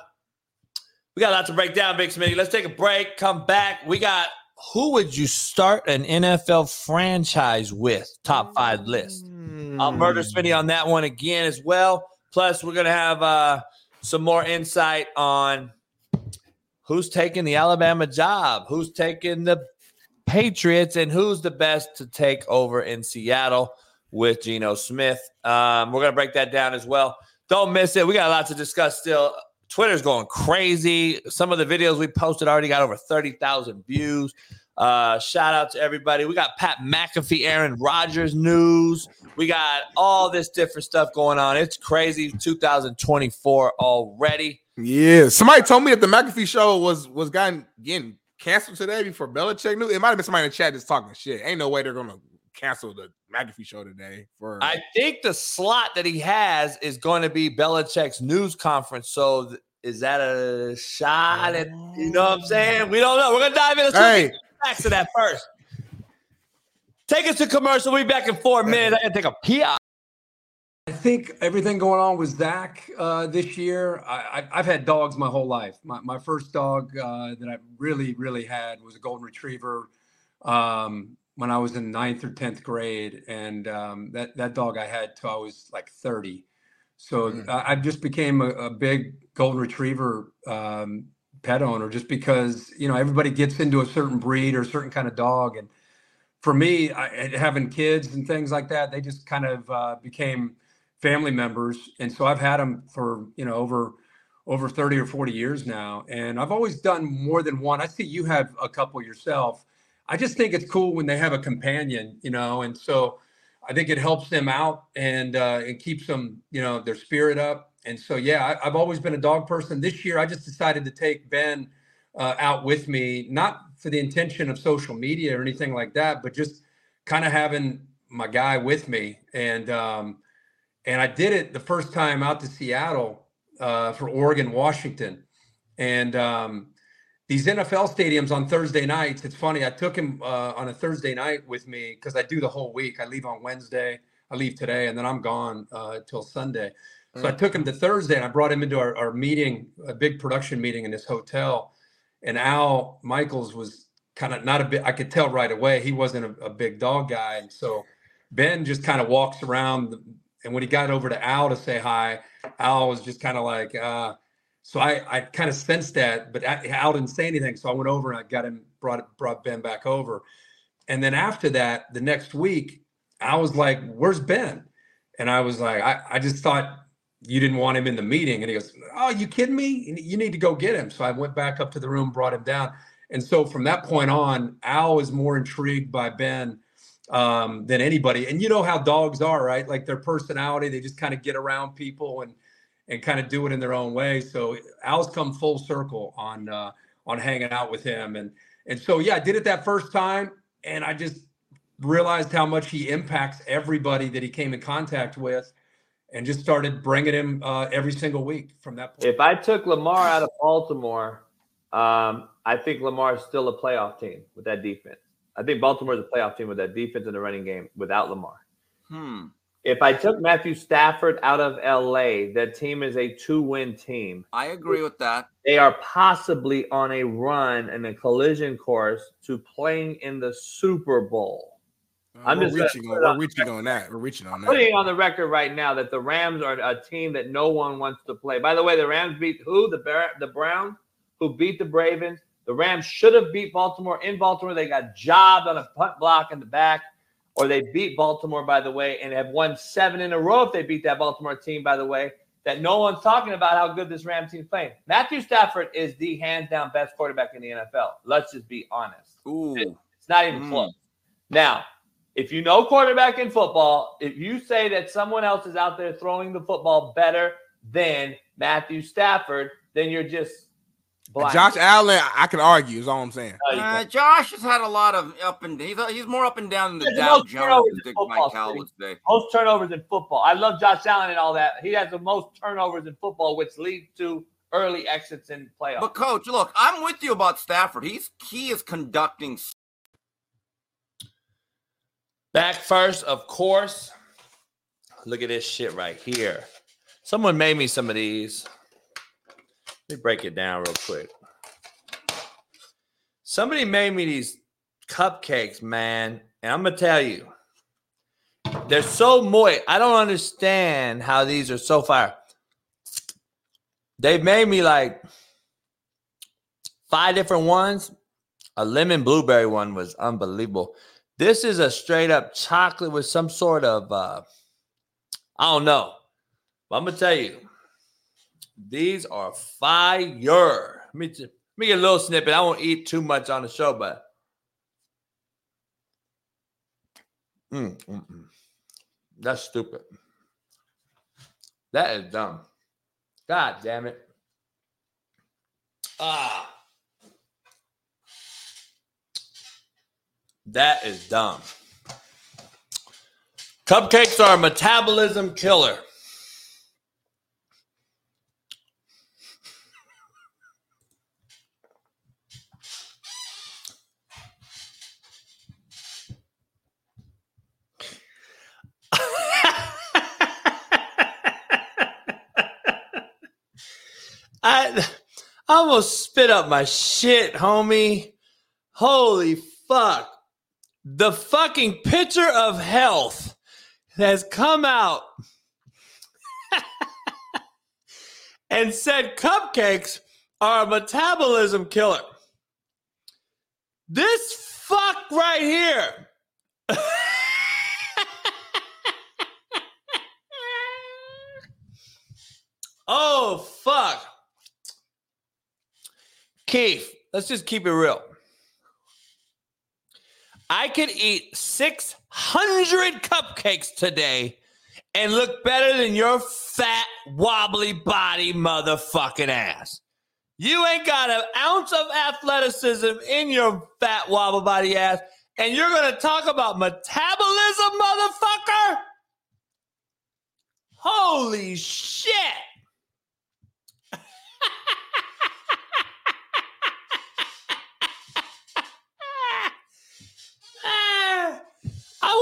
we got a lot to break down, Big Smitty. Let's take a break. Come back. We got who would you start an NFL franchise with? Top five list. Mm. I'll murder Smitty on that one again as well. Plus, we're gonna have uh, some more insight on who's taking the Alabama job, who's taking the Patriots, and who's the best to take over in Seattle with Geno Smith. Um, we're to break that down as well. Don't miss it. We got a lot to discuss still. Twitter's going crazy. Some of the videos we posted already got over 30,000 views. Uh, shout out to everybody. We got Pat McAfee, Aaron Rodgers news. We got all this different stuff going on. It's crazy. 2024 already. Yeah, somebody told me that the McAfee show was was gotten getting canceled today before Belichick knew. It might have been somebody in the chat that's talking shit. Ain't no way they're gonna cancel the McAfee show today. For I think the slot that he has is going to be Belichick's news conference. So th- is that a shot at you know what I'm saying? We don't know. We're gonna dive into hey. back to that first. Take us to commercial. We'll be back in four minutes. I gotta take a pee. I think everything going on with Zach uh, this year. I, have had dogs my whole life. My, my first dog uh, that I really, really had was a golden retriever. um, when I was in ninth or tenth grade, and um, that that dog I had till I was like thirty. So Mm. I, I just became a, a big golden retriever um, pet owner, just because you know everybody gets into a certain breed or a certain kind of dog, and for me, I, having kids and things like that, they just kind of uh, became family members, and so I've had them for you know over over 30 or 40 years now and i've always done more than one i see you have a couple yourself i just think it's cool when they have a companion you know and so i think it helps them out and uh, it keeps them you know their spirit up. And so yeah I, i've always been a dog person. This year i just decided to take ben uh, out with me not for the intention of social media or anything like that but just kind of having my guy with me. And um, and I did it the first time out to Seattle uh, for Oregon, Washington, and um, these NFL stadiums on Thursday nights. It's funny. I took him uh, on a Thursday night with me because I do the whole week. I leave on Wednesday. I leave today, and then I'm gone uh, till Sunday. So I took him to Thursday, and I brought him into our, our meeting, a big production meeting in this hotel. And Al Michaels was kind of not a bit. I could tell right away he wasn't a, a big dog guy, and so Ben just kind of walks around and when he got over to Al to say hi, Al was just kind of like, uh, so I, I kind of sensed that, but Al didn't say anything. So I went over and I got him, brought, brought Ben back over. And then after that, the next week, I was like, where's Ben? And I was like, I, I just thought you didn't want him in the meeting. And he goes, oh, you kidding me? You need to go get him. So I went back up to the room, brought him down. And so from that point on, Al was more intrigued by Ben um, than anybody. And you know how dogs are, right? Like their personality, they just kind of get around people and and kind of do it in their own way. So Al's come full circle on uh, on hanging out with him, and and so yeah, I did it that first time, and I just realized how much he impacts everybody that he came in contact with, and just started bringing him uh, every single week from that point. If I took Lamar out of Baltimore, um, I think Lamar is still a playoff team with that defense. I think Baltimore is a playoff team with that defense and the running game without Lamar. Hmm. If I took Matthew Stafford out of LA, that team is a two win team. I agree with that. They are possibly on a run and a collision course to playing in the Super Bowl. Uh, I'm we're just reaching on- we're reaching on that. We're reaching on that. putting on the record right now that the Rams are a team that no one wants to play. By the way, the Rams beat who? The Bar- the Browns, who beat the Ravens. The Rams should have beat Baltimore in Baltimore. They got jobbed on a punt block in the back, or they beat Baltimore, by the way, and have won seven in a row if they beat that Baltimore team, by the way. That no one's talking about how good this Ram team's playing. Matthew Stafford is the hands down best quarterback in the NFL. Let's just be honest. Ooh. It's not even Mm. close. Now, if you know quarterback in football, if you say that someone else is out there throwing the football better than Matthew Stafford, then you're just blind. Josh Allen, I can argue. Is all I'm saying. Uh. Josh has had a lot of up and he's he's more up and down than the He's the Dow most Jones turnovers and Dick Mike Steve. would most turnovers in football. I love Josh Allen and all that. He has the most turnovers in football, which leads to early exits in playoffs. But coach, look, I'm with you about Stafford. He's he is conducting Back first, of course. Look at this shit right here. Someone made me some of these. Let me break it down real quick. Somebody made me these cupcakes, man. And I'm to tell you, they're so moist. I don't understand how these are so fire. They've made me like five different ones. A lemon blueberry one was unbelievable. This is a straight up chocolate with some sort of uh I don't know. But I'm gonna tell you, these are fire. Let me, let me get a little snippet. I won't eat too much on the show, but Mm, mm, mm. that's stupid. That is dumb. God damn it. Ah. That is dumb. Cupcakes are a metabolism killer. I, I almost spit up my shit, homie. Holy fuck. the fucking picture of health has come out and said cupcakes are a metabolism killer. This fuck right here. oh, fuck. Keith, let's just keep it real. I could eat 600 cupcakes today and look better than your fat, wobbly body motherfucking ass. You ain't got an ounce of athleticism in your fat, wobble body ass, and you're going to talk about metabolism, motherfucker? Holy shit.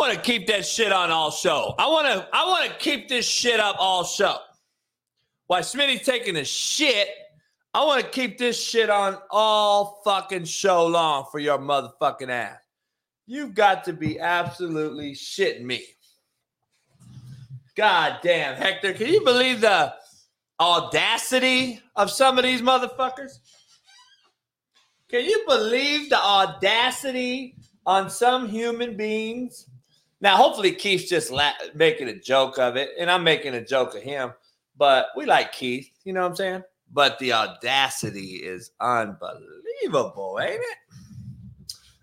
Want to keep that shit on all show. I want to I want to keep this shit up all show. While Smitty's taking a shit, I want to keep this shit on all fucking show long for your motherfucking ass. You've got to be absolutely shitting me. God damn, Hector, can you believe the audacity of some of these motherfuckers? Can you believe the audacity on some human beings? Now, hopefully, Keith's just la- making a joke of it, and I'm making a joke of him. But we like Keith, you know what I'm saying? But the audacity is unbelievable, ain't it?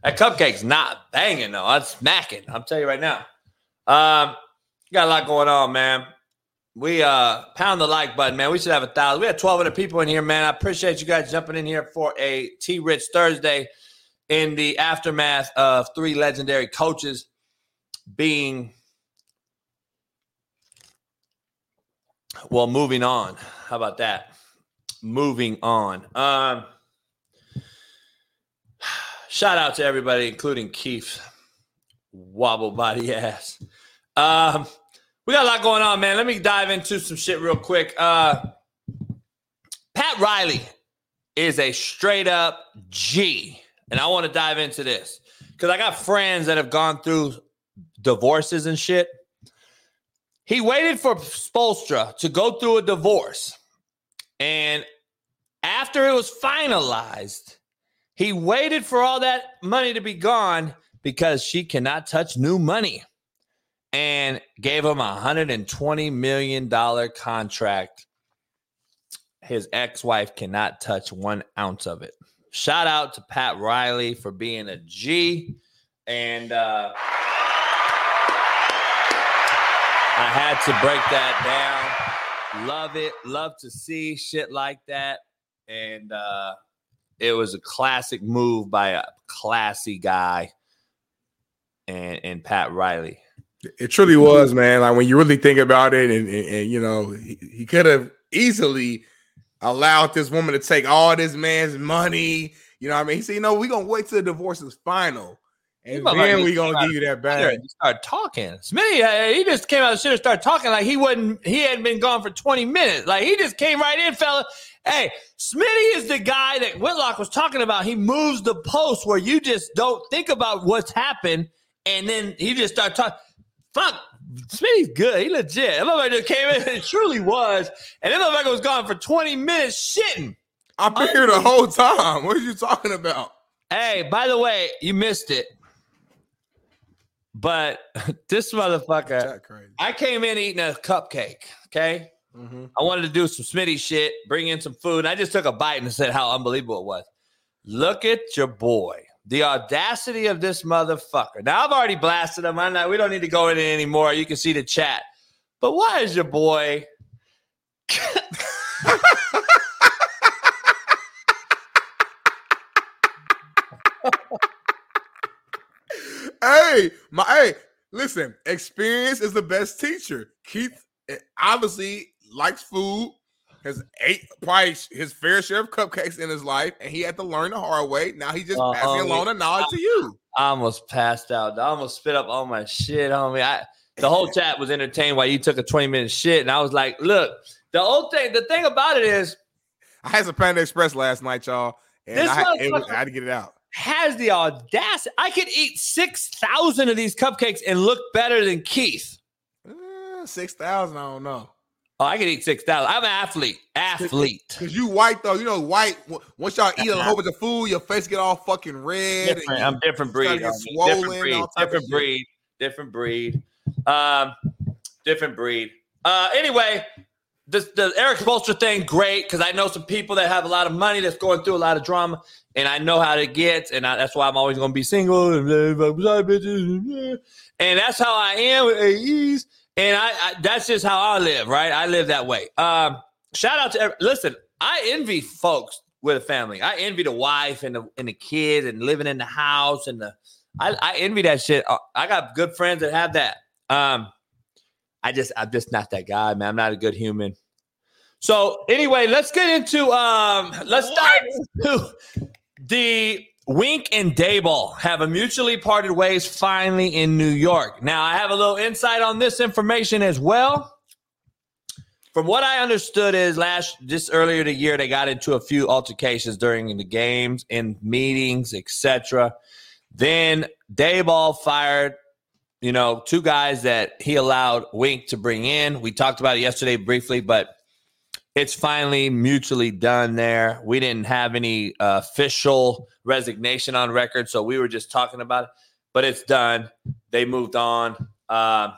That cupcake's not banging though. It's smacking. I'm telling you right now. Um, got a lot going on, man. We uh pound the like button, man. We should have a thousand. We had 1,200 people in here, man. I appreciate you guys jumping in here for a T Rich Thursday in the aftermath of three legendary coaches being well moving on. How about that? Moving on. Um shout out to everybody including keith wobble body ass. Um we got a lot going on man. Let me dive into some shit real quick. Uh pat riley is a straight up g and i want to dive into this because i got friends that have gone through divorces and shit. He waited for Spoelstra to go through a divorce. And after it was finalized, he waited for all that money to be gone because she cannot touch new money and gave him a $120 million contract. His ex wife cannot touch one ounce of it. Shout out to Pat Riley for being a G. And, uh, I had to break that down. Love it. Love to see shit like that. And uh, it was a classic move by a classy guy and, and Pat Riley. It truly was, man. Like when you really think about it, and, and, and you know, he, he could have easily allowed this woman to take all this man's money. You know what I mean? He said, you know, we're gonna wait till the divorce is final. And then we gonna give you that back. Start talking. Smitty, uh, he just came out of the shit and started talking like he wasn't. He hadn't been gone for twenty minutes. Like he just came right in, fella. Hey, Smitty is the guy that Whitlock was talking about. He moves the post where you just don't think about what's happened, and then he just start talking. Fuck, Smitty's good. He legit. That motherfucker just came in. It truly was, and that motherfucker was gone for twenty minutes shitting. I've been here the whole time. What are you talking about? Hey, by the way, you missed it. But this motherfucker, I came in eating a cupcake. Okay. Mm-hmm. I wanted to do some Smitty shit, bring in some food. I just took a bite and said how unbelievable it was. Look at your boy. The audacity of this motherfucker. Now I've already blasted him. I'm not, we don't need to go in it anymore. You can see the chat. But why is your boy hey, my hey, listen, experience is the best teacher. Keith eh, obviously likes food, has ate probably his fair share of cupcakes in his life, and he had to learn the hard way. Now he's just Uh, passing homie, along the knowledge to you. I almost passed out. I almost spit up all my shit, homie. I the whole chat was entertained while you took a 20 minute shit. And I was like, look, the old thing, the thing about it is I had some Panda Express last night, y'all, and I, was- I had to get it out. Has the audacity? I could eat six thousand of these cupcakes and look better than Keith. Uh, Six thousand, I don't know. Oh, I could eat six thousand. I'm an athlete. Athlete. Cause you white though, you know white. Once y'all eat a whole bunch of food, your face get all fucking red. and Different. you- I'm different breed. start to swollen, different breed. all type of Different breed. Different breed. Um, different breed. Uh, anyway, this the Erik Spoelstra thing, great because I know some people that have a lot of money that's going through a lot of drama, and I know how to get, and I, that's why I'm always going to be single and that's how I am with AEs, and I, I that's just how I live, right? I live that way. Um, shout out to every, listen. I envy folks with a family. I envy the wife and the and the kids and living in the house and the. I, I envy that shit. Uh, I got good friends that have that. Um, I just I'm just not that guy, man. I'm not a good human. So anyway, let's get into um let's dive into the Wink and Daboll have a mutually parted ways finally in New York. Now I have a little insight on this information as well. From what I understood is last just earlier the year they got into a few altercations during the games in meetings, etc. Then Daboll fired you know, two guys that he allowed Wink to bring in. We talked about it yesterday briefly, but it's finally mutually done there. We didn't have any uh, official resignation on record, so we were just talking about it, but it's done. They moved on. Uh,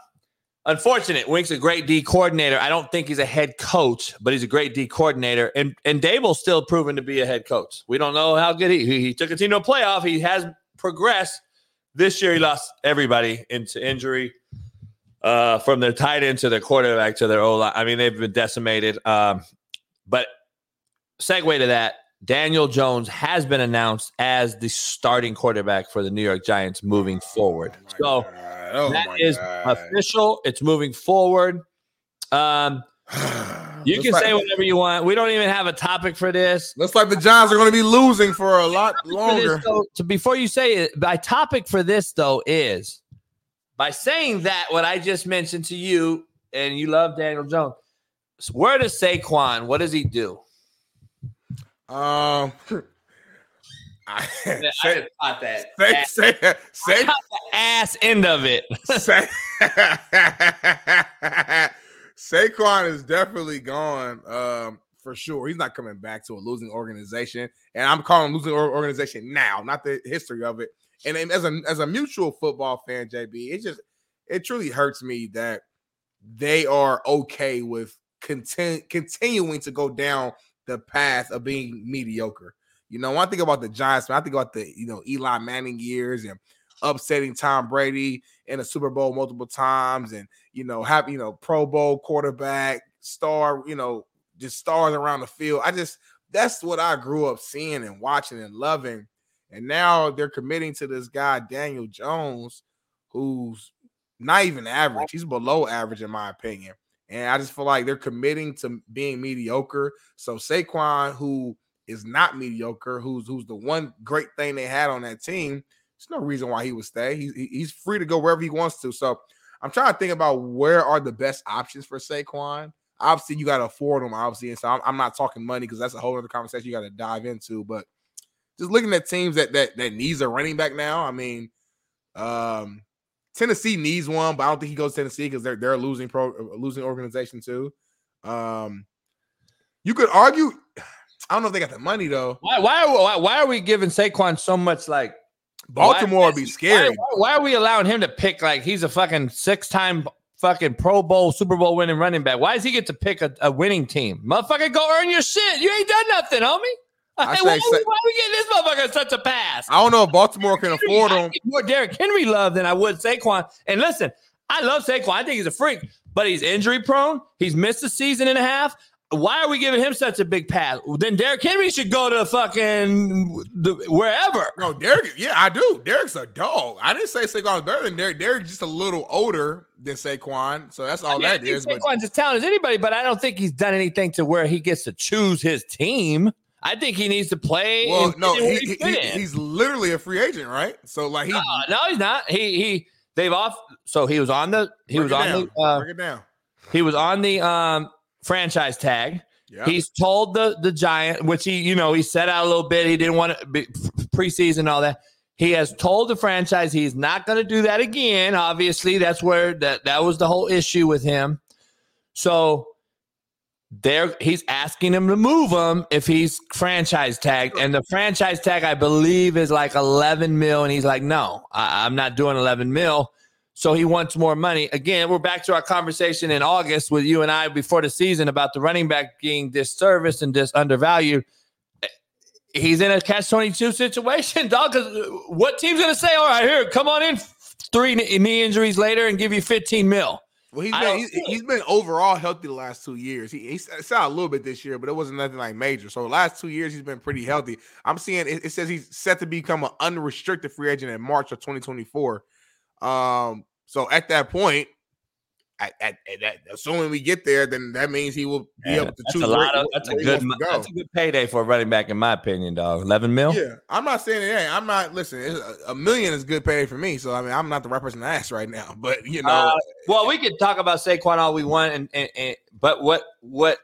unfortunate. Wink's a great D coordinator. I don't think he's a head coach, but he's a great D coordinator. And and Daboll's still proven to be a head coach. We don't know how good he he, he took a team to a playoff. He has progressed. This year he lost everybody into injury. Uh, from their tight end to their quarterback to their O line. I mean, they've been decimated. Um, but segue to that, Daniel Jones has been announced as the starting quarterback for the New York Giants moving forward. So Oh that is God. official. It's moving forward. Um, you Looks can like- say whatever you want. We don't even have a topic for this. Looks like the Giants are going to be losing for a lot For this, longer. though, to before you say it, my topic for this though is by saying that what I just mentioned to you, and you love Daniel Jones. Where does Saquon? What does he do? Um, I, I say, caught that. say, say, say, ass end of it. say, Saquon is definitely gone. Um, for sure, he's not coming back to a losing organization, and I'm calling losing organization now, not the history of it. And as a as a mutual football fan, JB, it just it truly hurts me that they are okay with content, continuing to go down the path of being mediocre. You know, when I think about the Giants, when I think about the you know Eli Manning years and upsetting Tom Brady in a Super Bowl multiple times, and you know have you know Pro Bowl quarterback star, you know just stars around the field. I just that's what I grew up seeing and watching and loving. And now they're committing to this guy Daniel Jones, who's not even average. He's below average in my opinion. And I just feel like they're committing to being mediocre. So Saquon, who is not mediocre, who's who's the one great thing they had on that team, there's no reason why he would stay. He's he's free to go wherever he wants to. So I'm trying to think about where are the best options for Saquon. Obviously, you got to afford him. Obviously, and so I'm, I'm not talking money because that's a whole other conversation you got to dive into. But just looking at teams that that that needs a running back now. I mean, um, Tennessee needs one, but I don't think he goes to Tennessee because they're they're a losing pro losing organization too. Um, you could argue. I don't know if they got the money though. Why, why, are, why, why are we giving Saquon so much like Baltimore would be scary. Why, why are we allowing him to pick like he's a fucking six time fucking Pro Bowl, Super Bowl winning running back? Why does he get to pick a, a winning team? Motherfucker, go earn your shit. You ain't done nothing, homie. I Hey, say why, why we getting this motherfucker such a pass? I don't know if Baltimore can afford him. more Derrick Henry love than I would Saquon. And listen, I love Saquon. I think he's a freak, but he's injury prone. He's missed a season and a half. Why are we giving him such a big pass? Then Derrick Henry should go to fucking the, wherever. No, Derek. Yeah, I do. Derek's a dog. I didn't say Saquon was better than Derek. Derek's just a little older than Saquon, so that's all I mean, I that think is. But Saquon's as talented as anybody, but I don't think he's done anything to where he gets to choose his team. I think he needs to play. well, no, he, he he- he's literally a free agent, right? So like he Uh, no, he's not. He he they've off. So he was on the he break was on down. the uh, break it down. he was on the um franchise tag. Yeah. He's told the the giant, which he you know he set out a little bit. He didn't want to be preseason and all that. He has told the franchise he's not going to do that again. Obviously, that's where that that was the whole issue with him. So there he's asking him to move him if he's franchise tagged. And the franchise tag i believe is like 11 mil. And he's like no I, i'm not doing 11 mil. So he wants more money. Again we're back to our conversation in august with you and i before the season about the running back being disserviced and dis undervalued. He's in a catch 22 situation dog because what team's going to say all right here come on in three knee injuries later and give you 15 mil well, he's been he's, he's been overall healthy the last two years. He he saw a little bit this year, but it wasn't nothing like major. So the last two years he's been pretty healthy. I'm seeing it, it says he's set to become an unrestricted free agent in March of 2024. Um, so at that point, at, at, at, assuming we get there, then that means he will be able to choose. A lot of, that's a good. That's a good payday for a running back, in my opinion, dog. Eleven mil. Yeah, I'm not saying it ain't. I'm not. Listen, a, a, million is good payday for me. So I mean, I'm not the right person to ask right now. But you know, uh, well, we could talk about Saquon all we want, and, and, and but what what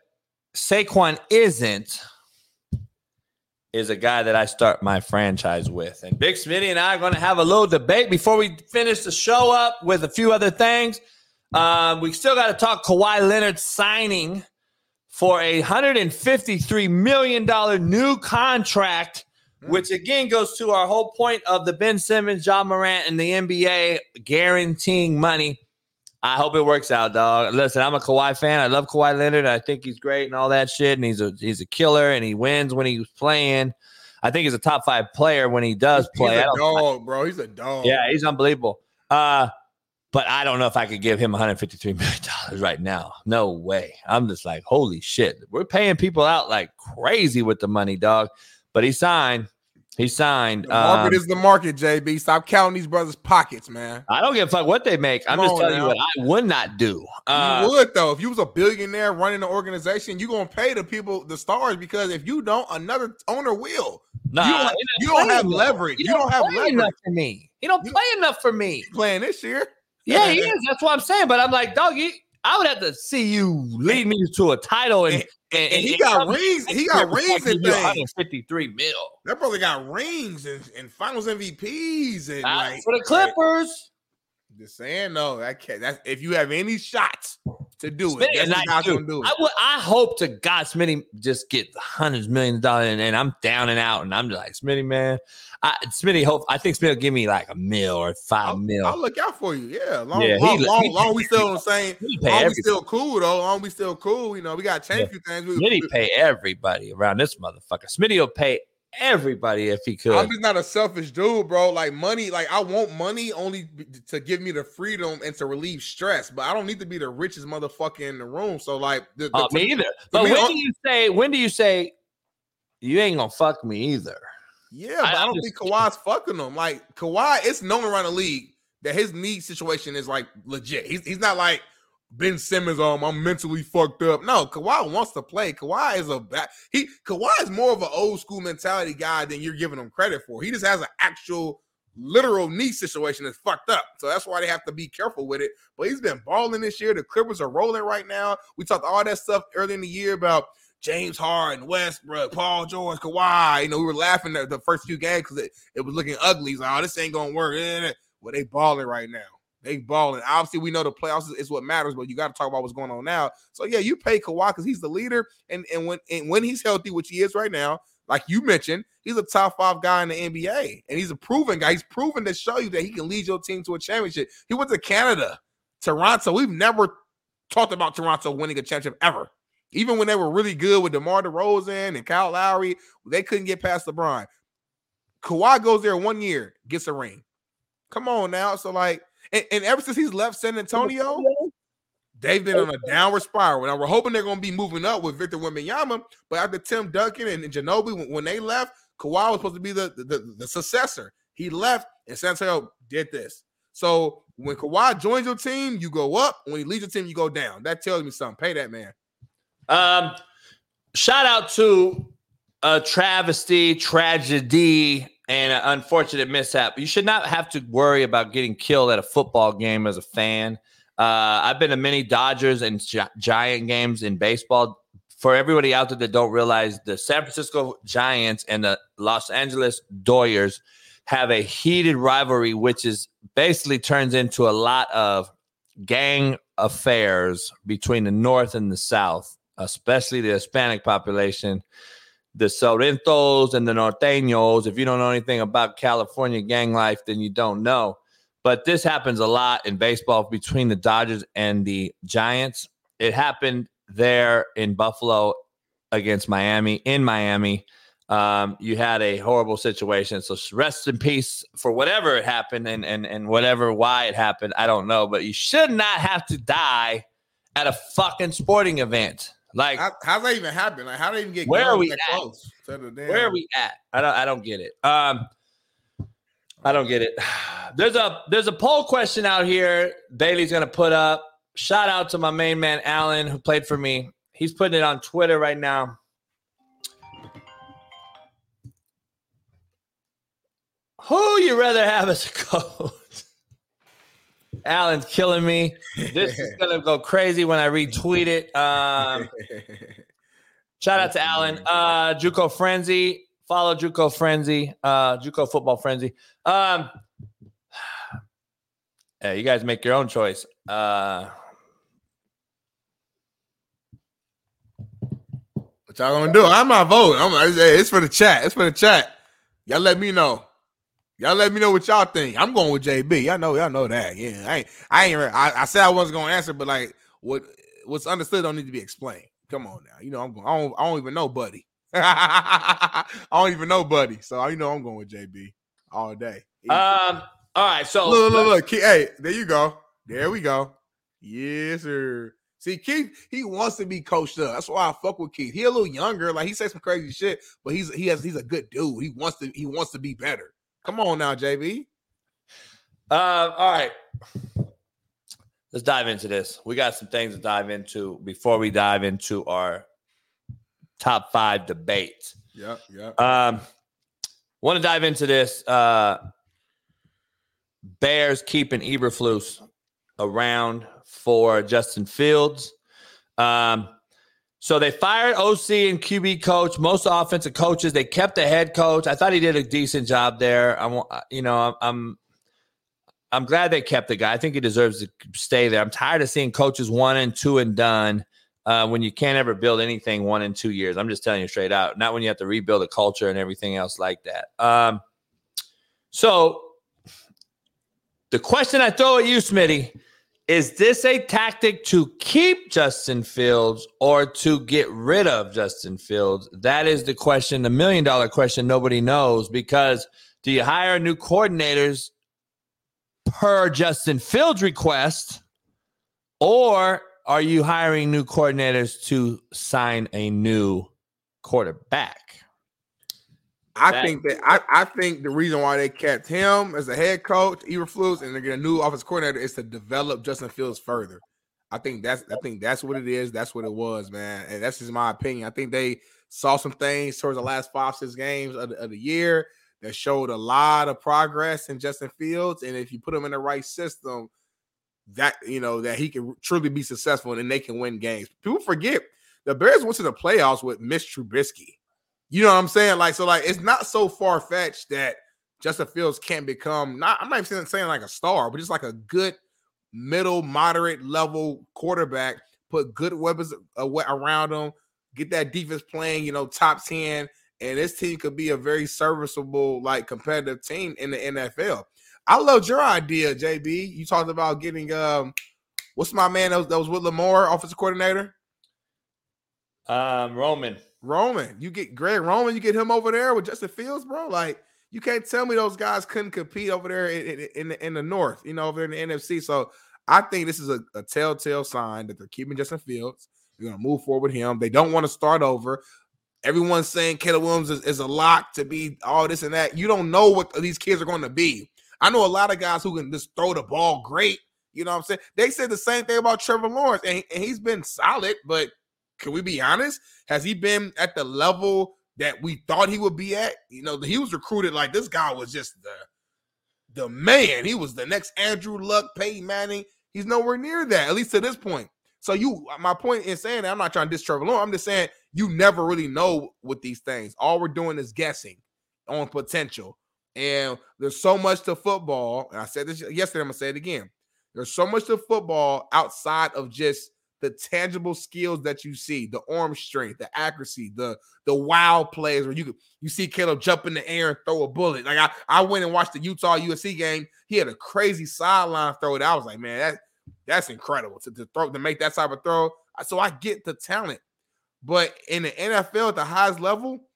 Saquon isn't is a guy that I start my franchise with. And Big Smitty and I are going to have a little debate before we finish the show up with a few other things. Um, we still got to talk Kawhi Leonard signing for a $153 million new contract, mm. which again goes to our whole point of the Ben Simmons, Ja Morant, and the NBA guaranteeing money. I hope it works out, dog. Listen, I'm a Kawhi fan. I love Kawhi Leonard. I think he's great and all that shit. And he's a he's a killer and he wins when he's playing. I think he's a top five player when he does play. He's a dog, bro. He's a dog. Yeah, he's unbelievable. Uh, but I don't know if I could give him 153 million dollars right now. No way. I'm just like, holy shit. We're paying people out like crazy with the money, dog. But he signed. He signed. The market um, is the market, JB. Stop counting these brothers' pockets, man. I don't give a fuck what they make. Come I'm just telling now. you what I would not do. Uh, you would though. If you was a billionaire running the organization, you gonna pay the people, the stars, because if you don't, another owner will. Nah, you don't, you don't have leverage. You, you don't, don't have leverage. enough for me. You don't play enough for me. Playing this year. Yeah, he is. That's what I'm saying. But I'm like, dog, I would have to see you lead me to a title and, and, and, and he got rings. He got rings and things. 53 mil. That brother got rings and, and finals MVPs and like for the Clippers. Just saying, no, that can't. That's if you have any shots to do it, that's not gonna do it. I, would, I hope to God Smitty just get hundreds of millions of dollars and, and I'm down and out, and I'm just like Smitty, man. I, Smitty, hope I think Smitty will give me like a mil or 5 I'll, mil. I'll look out for you. Yeah, long, yeah, long, he, long, he, long we still on the same. Long we still cool though. Long we still cool. You know, we got to change yeah. a few things. We, Smitty pay everybody around this motherfucker. Smitty will pay everybody if he could. I'm just not a selfish dude, bro. Like money, like I want money only to give me the freedom and to relieve stress, but I don't need to be the richest motherfucker in the room. So like, the, the, uh, me either. But when do you say? When do you say you ain't gonna fuck me either? Yeah, but I, I don't just, think Kawhi's fucking them. Like Kawhi, it's known around the league that his knee situation is like legit. He's he's not like Ben Simmons, um, I'm mentally fucked up. No, Kawhi wants to play. Kawhi is a bad he Kawhi is more of an old school mentality guy than you're giving him credit for. He just has an actual literal knee situation that's fucked up. So that's why they have to be careful with it. But he's been balling this year. The Clippers are rolling right now. We talked all that stuff early in the year about James Harden, Westbrook, Paul George, Kawhi. You know, we were laughing at the first few games because it, it was looking ugly. Like, oh, this ain't gonna work. Eh, eh, eh. Well, they balling right now. They balling. Obviously, we know the playoffs is, is what matters, but you got to talk about what's going on now. So yeah, you pay Kawhi because he's the leader, and and when and when he's healthy, which he is right now, like you mentioned, he's a top five guy in the NBA, and he's a proven guy. He's proven to show you that he can lead your team to a championship. He went to Canada, Toronto. We've never talked about Toronto winning a championship ever. Even when they were really good with DeMar DeRozan and Kyle Lowry, they couldn't get past LeBron. Kawhi goes there one year, gets a ring. Come on now. So like and, and ever since he's left San Antonio, they've been on a downward spiral. Now we're hoping they're going to be moving up with Victor Wembanyama, but after Tim Duncan and, and Ginobili, when, when, they left, Kawhi was supposed to be the, the, the successor. He left, and San Antonio did this. So when Kawhi joins your team, you go up. When he leaves your team, you go down. That tells me something. Pay that man. Um, shout out to a travesty, tragedy, and an unfortunate mishap. You should not have to worry about getting killed at a football game as a fan. Uh, I've been to many Dodgers and Gi- Giant games in baseball. for everybody out there that don't realize, the San Francisco Giants and the Los Angeles Doyers have a heated rivalry, which is basically turns into a lot of gang affairs between the North and the South, especially the Hispanic population. The Sureños and the Norteños. If you don't know anything about California gang life, then you don't know. But this happens a lot in baseball between the Dodgers and the Giants. It happened there in Buffalo against Miami, in Miami. Um, you had a horrible situation. So rest in peace for whatever happened and, and, and whatever why it happened. I don't know, but you should not have to die at a fucking sporting event. Like, how, how's that even happen? Like, how do they even get where are we that at? close to the damn- Where are we at? I don't I don't get it. Um I don't get it. There's a there's a poll question out here Bailey's gonna put up. Shout out to my main man Alan who played for me. He's putting it on Twitter right now. Who you rather have as a coach? Alan's killing me. This is gonna go crazy when I retweet it. Um, shout out to Alan. Uh, JUCO Frenzy. Follow JUCO Frenzy. Uh, JUCO Football Frenzy. Um, yeah, you guys make your own choice. Uh, What y'all gonna do? I'm not voting. I'm, it's for the chat. It's for the chat. Y'all let me know. Y'all let me know what y'all think. I'm going with JB. Y'all know, y'all know that. Yeah, I ain't, I ain't. I, I said I wasn't gonna answer, but like, what what's understood don't need to be explained. Come on now, you know I'm going. I don't, I don't even know Buddy. I don't even know Buddy, so you know I'm going with JB all day. um. All right. So look, look, look. Keith, hey, there you go. There we go. Yes, sir. See, Keith, he wants to be coached up. That's why I fuck with Keith. He a little younger, like he says some crazy shit, but he's he has he's a good dude. He wants to he wants to be better. Come on now, JB. Uh, all right. Let's dive into this. We got some things to dive into before we dive into our top five debates. Yep, yep. Um, want to dive into this. Uh, Bears keeping Eberflus around for Justin Fields. Um, so they fired OC and QB coach, most offensive coaches. They kept the head coach. I thought he did a decent job there. I'm, you know, I'm, I'm, glad they kept the guy. I think he deserves to stay there. I'm tired of seeing coaches one and two and done uh, when you can't ever build anything one and two years. I'm just telling you straight out. Not when you have to rebuild a culture and everything else like that. Um, so the question I throw at you, Smitty, is this a tactic to keep Justin Fields or to get rid of Justin Fields? That is the question, the million dollar question nobody knows because do you hire new coordinators per Justin Fields request or are you hiring new coordinators to sign a new quarterback? I That- think that I, I think the reason why they kept him as a head coach, Eberflus, and they get a new offense coordinator is to develop Justin Fields further. I think that's I think that's what it is. That's what it was, man. And that's just my opinion. I think they saw some things towards the last five, six games of the, of the year that showed a lot of progress in Justin Fields. And if you put him in the right system, that you know that he can truly be successful and they can win games. People forget the Bears went to the playoffs with Mitch Trubisky. You know what I'm saying? Like, so like it's not so far fetched that Justin Fields can't become not. I'm not even saying, like a star, but just like a good middle, moderate level quarterback. Put good weapons around him. Get that defense playing. You know, top ten, and this team could be a very serviceable, like competitive team in the NFL. I loved your idea, JB. You talked about getting um, what's my man that was, that was with Lamar, offensive coordinator. Um, Roman. Roman. You get Greg Roman, you get him over there with Justin Fields, bro. Like you can't tell me those guys couldn't compete over there in, in, in the, in the North, you know, over in the NFC. So I think this is a, a telltale sign that they're keeping Justin Fields. They're going to move forward with him. They don't want to start over. Everyone's saying Caleb Williams is, is a lock to be all this and that. You don't know what these kids are going to be. I know a lot of guys who can just throw the ball great. You know what I'm saying? They said the same thing about Trevor Lawrence, and, he- and he's been solid, but can we be honest? Has he been at the level that we thought he would be at? You know, he was recruited like this guy was just the the man. He was the next Andrew Luck, Peyton Manning. He's nowhere near that, at least to this point. So you, my point in saying that, I'm not trying to diss Trevor Lawrence. I'm just saying you never really know with these things. All we're doing is guessing on potential. And there's so much to football. And I said this yesterday, I'm gonna say it again. There's so much to football outside of just the tangible skills that you see, the arm strength, the accuracy, the the wow plays where you you see Caleb jump in the air and throw a bullet. Like I, I went and watched the Utah USC game. He had a crazy sideline throw that I was like, man, that that's incredible to, to throw to make that type of throw. So I get the talent, but in the NFL at the highest level,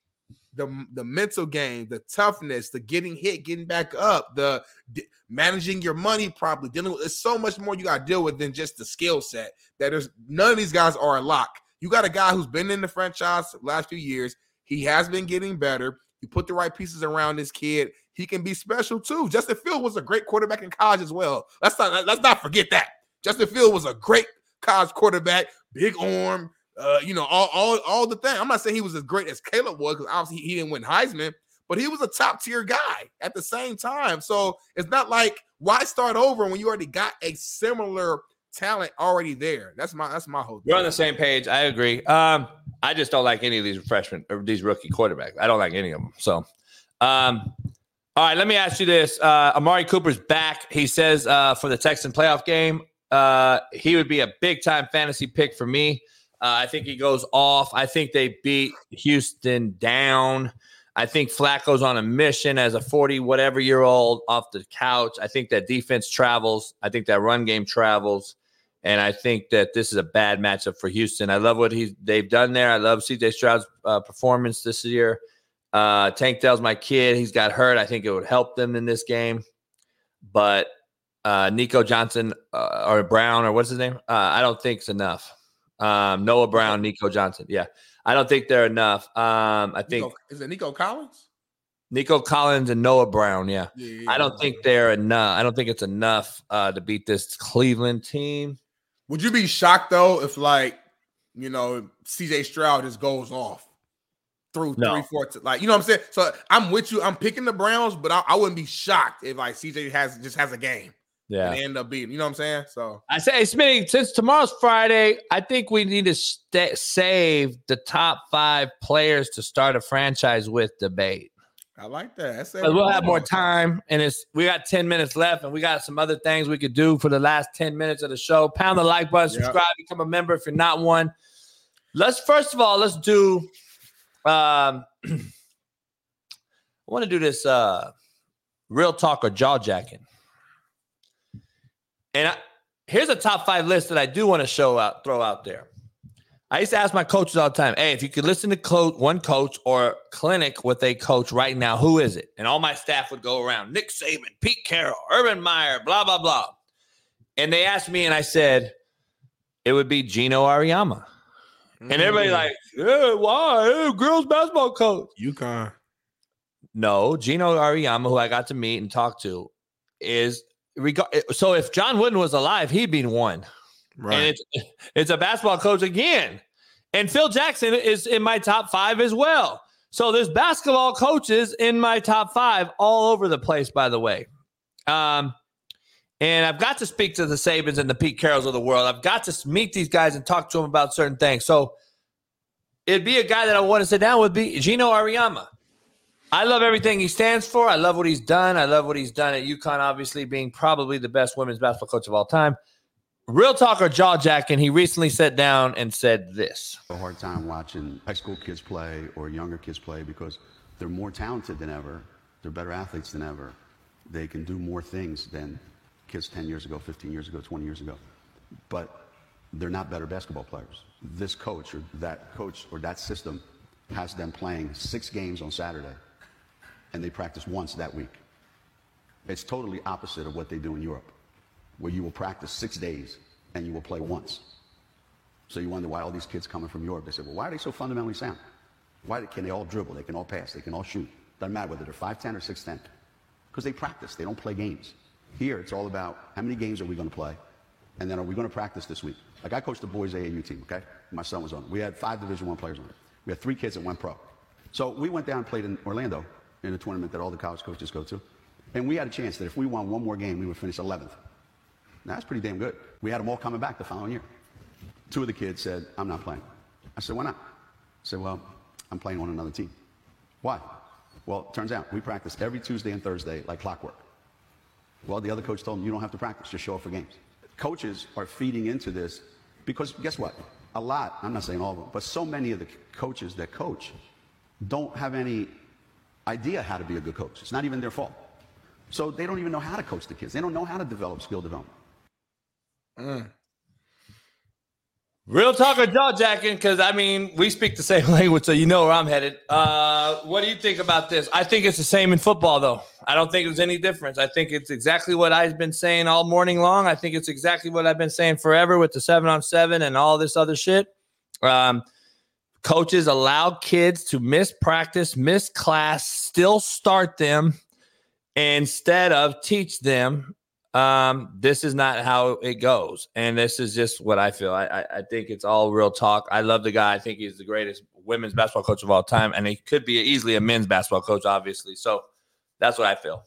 the the mental game, the toughness, the getting hit, getting back up, the d- managing your money properly, dealing with there's so much more you got to deal with than just the skill set. That there's none of these guys are a lock. You got a guy who's been in the franchise last few years. He has been getting better. You put the right pieces around this kid, he can be special too. Justin Field was a great quarterback in college as well. Let's not let's not forget that. Justin Field was a great college quarterback, big arm, uh, you know, all, all all the thing. I'm not saying he was as great as Caleb was because obviously he didn't win Heisman, but he was a top tier guy at the same time. So it's not like why start over when you already got a similar talent already there. That's my that's my whole. Thing. We're on the same page. I agree. Um, I just don't like any of these freshmen or these rookie quarterbacks. I don't like any of them. So, um, all right, let me ask you this: uh, Amari Cooper's back. He says uh, for the Texan playoff game, uh, he would be a big time fantasy pick for me. Uh, I think he goes off. I think they beat Houston down. I think Flacco's on a mission as a 40 whatever year old off the couch. I think that defense travels. I think that run game travels. And I think that this is a bad matchup for Houston. I love what he they've done there. I love CJ Stroud's uh, performance this year. Uh, Tank Dell's my kid. He's got hurt. I think it would help them in this game. But uh, Nico Johnson uh, or Brown or what's his name? Uh, I don't think it's enough. Um, Noah Brown, Nico Johnson. Yeah, I don't think they're enough. Um, I think Nico, is it Nico Collins? Nico Collins and Noah Brown. Yeah, Yeah, I don't think they're enough. I don't think it's enough uh, to beat this Cleveland team. Would you be shocked though if like you know CJ Stroud just goes off through No. three, four, t- like you know what I'm saying? So I'm with you. I'm picking the Browns, but I, I wouldn't be shocked if like CJ has just has a game Yeah. and they end up beating. You know what I'm saying? So I say, hey, Smitty, since tomorrow's Friday, I think we need to sta save the top five players to start a franchise with debate. I like that. That's But we'll have more time, and it's we got ten minutes left, and we got some other things we could do for the last ten minutes of the show. Pound the like button, Yep. subscribe, become a member if you're not one. Let's first of all let's do. Um, I want to do this uh, real talk or jaw jacking, and I, here's a top five list that I do want to show out, throw out there. I used to ask my coaches all the time, hey, if you could listen to coach, one coach or clinic with a coach right now, who is it? And all my staff would go around Nick Saban, Pete Carroll, Urban Meyer, blah, blah, blah. And they asked me, and I said, it would be Geno Auriemma. And everybody Mm. like, yeah, why? Hey, girls basketball coach. UConn. No, Geno Auriemma, who I got to meet and talk to, is. So if John Wooden was alive, he'd be one. Right. And it's it's a basketball coach again. And Phil Jackson is in my top five as well. So there's basketball coaches in my top five all over the place, by the way. Um, and I've got to speak to the Sabans and the Pete Carrolls of the world. I've got to meet these guys and talk to them about certain things. So it'd be a guy that I want to sit down with, be Geno Auriemma. I love everything he stands for. I love what he's done. I love what he's done at UConn, obviously being probably the best women's basketball coach of all time. Real talker, jaw jacking, he recently sat down and said this. a hard time watching high school kids play or younger kids play because they're more talented than ever. They're better athletes than ever. They can do more things than kids 10 years ago, 15 years ago, 20 years ago. But they're not better basketball players. This coach or that coach or that system has them playing six games on Saturday and they practice once that week. It's totally opposite of what they do in Europe, where you will practice six days and you will play once. So you wonder why all these kids coming from Europe, they say, well, why are they so fundamentally sound? Why can they all dribble? They can all pass. They can all shoot. Doesn't matter whether they're 5'10 or 6'10. Because they practice. They don't play games. Here, it's all about how many games are we going to play? And then are we going to practice this week? Like I coached the boys AAU team, okay? My son was on it. We had five Division One players on it. We had three kids that went pro. So we went down and played in Orlando in a tournament that all the college coaches go to. And we had a chance that if we won one more game, we would finish 11th. Now, that's pretty damn good. We had them all coming back the following year. two of the kids said, I'm not playing. I said, why not? I said, well, I'm playing on another team. Why? Well, it turns out we practice every Tuesday and Thursday like clockwork. Well, the other coach told him, you don't have to practice, just show up for games. Coaches are feeding into this because guess what? A lot, I'm not saying all of them, but so many of the coaches that coach don't have any idea how to be a good coach. It's not even their fault. So they don't even know how to coach the kids. They don't know how to develop skill development. Mm. Real talk or jaw jacking? Because I mean, we speak the same language, so you know where I'm headed. Uh, what do you think about this? I think it's the same in football, though. I don't think there's any difference. I think it's exactly what I've been saying all morning long. I think it's exactly what I've been saying forever with the seven on seven and all this other shit. Um, coaches allow kids to miss practice, miss class, still start them instead of teach them um, this is not how it goes. And this is just what I feel. I, I, I think it's all real talk. I love the guy. I think he's the greatest women's basketball coach of all time. And he could be easily a men's basketball coach, obviously. So that's what I feel.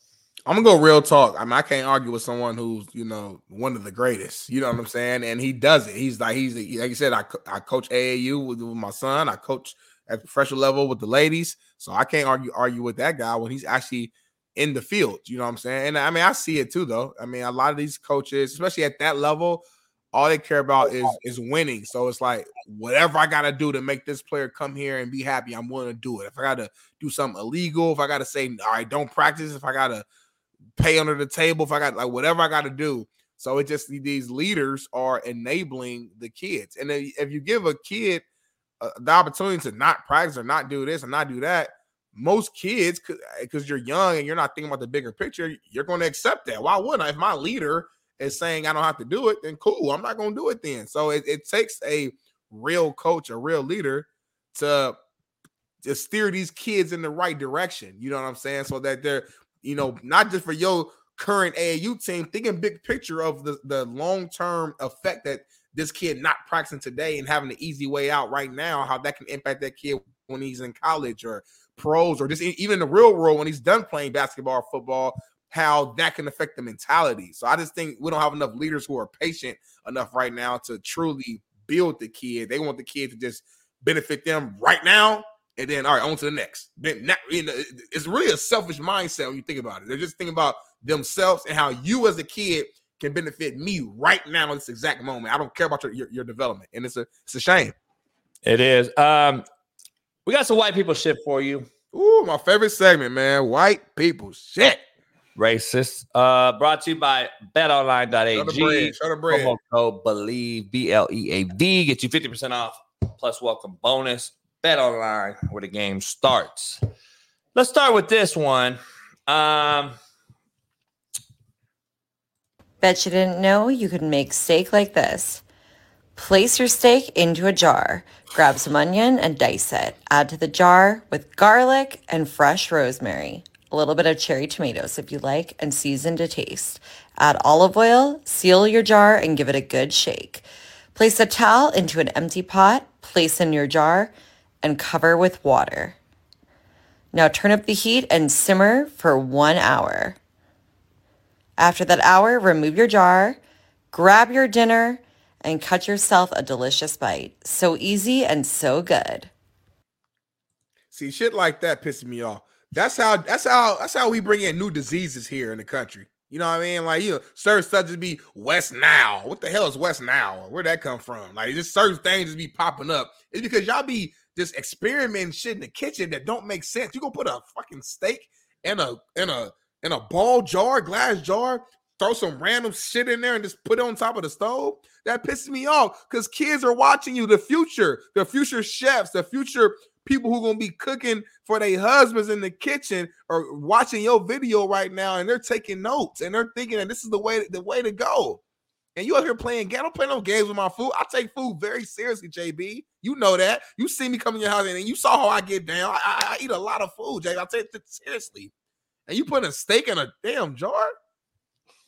I'm gonna go real talk. I mean, I can't argue with someone who's you know one of the greatest. You know what I'm saying? And he does it. He's like he's like you said. I I coach AAU with, with my son. I coach at professional level with the ladies. So I can't argue argue with that guy when he's actually in the field. You know what I'm saying? And I mean, I see it too, though. I mean, a lot of these coaches, especially at that level, all they care about is is winning. So it's like whatever I gotta do to make this player come here and be happy, I'm willing to do it. If I gotta do something illegal, if I gotta say, all right, don't practice, if I gotta pay under the table, if I got like whatever I gotta do. So it just these leaders are enabling the kids. And if you give a kid uh, the opportunity to not practice or not do this and not do that, most kids, because eh, you're young and you're not thinking about the bigger picture, you're going to accept that. Why wouldn't I? If my leader is saying I don't have to do it, then cool, I'm not going to do it then. So it, it takes a real coach, a real leader to to steer these kids in the right direction. You know what I'm saying? So that they're, you know, not just for your current AAU team, thinking big picture of the, the long term effect that this kid not practicing today and having the easy way out right now, how that can impact that kid when he's in college or pros or just even in the real world when he's done playing basketball or football, how that can affect the mentality. So I just think we don't have enough leaders who are patient enough right now to truly build the kid. They want the kid to just benefit them right now. And then, all right, on to the next. It's really a selfish mindset when you think about it. They're just thinking about themselves and how you as a kid can benefit me right now in this exact moment. I don't care about your, your, your development. And it's a it's a shame. It is. Um, we got some white people shit for you. Ooh, my favorite segment, man. White people shit. Racist. Uh, brought to you by betonline.ag. Shut the bread. Promo code believe B L E A V. Get you 50% off plus welcome bonus. Bet online where the game starts. Let's start with this one. Um, Bet you didn't know you could make steak like this. Place your steak into a jar. Grab some onion and dice it. Add to the jar with garlic and fresh rosemary. A little bit of cherry tomatoes if you like, and season to taste. Add olive oil, seal your jar, and give it a good shake. Place a towel into an empty pot, place in your jar, and cover with water. Now turn up the heat and simmer for one hour. After that hour, remove your jar, grab your dinner, and cut yourself a delicious bite. So easy and so good. See, shit like that pisses me off. That's how that's how that's how we bring in new diseases here in the country. You know what I mean? Like you know, certain stuff just be West now. What the hell is West now? Where'd that come from? Like just certain things just be popping up. It's because y'all be just experimenting shit in the kitchen that don't make sense. You gonna put a fucking steak in a in a in a ball jar, glass jar, throw some random shit in there and just put it on top of the stove. That pisses me off because kids are watching you, the future, the future chefs, the future people who are gonna be cooking for their husbands in the kitchen or watching your video right now, and they're taking notes and they're thinking that this is the way the way to go. And you out here playing game. I don't play no games with my food. I take food very seriously, JB. You know that. You see me come in your house and you saw how I get down. I, I, I eat a lot of food, JB. I take it seriously. And you put a steak in a damn jar?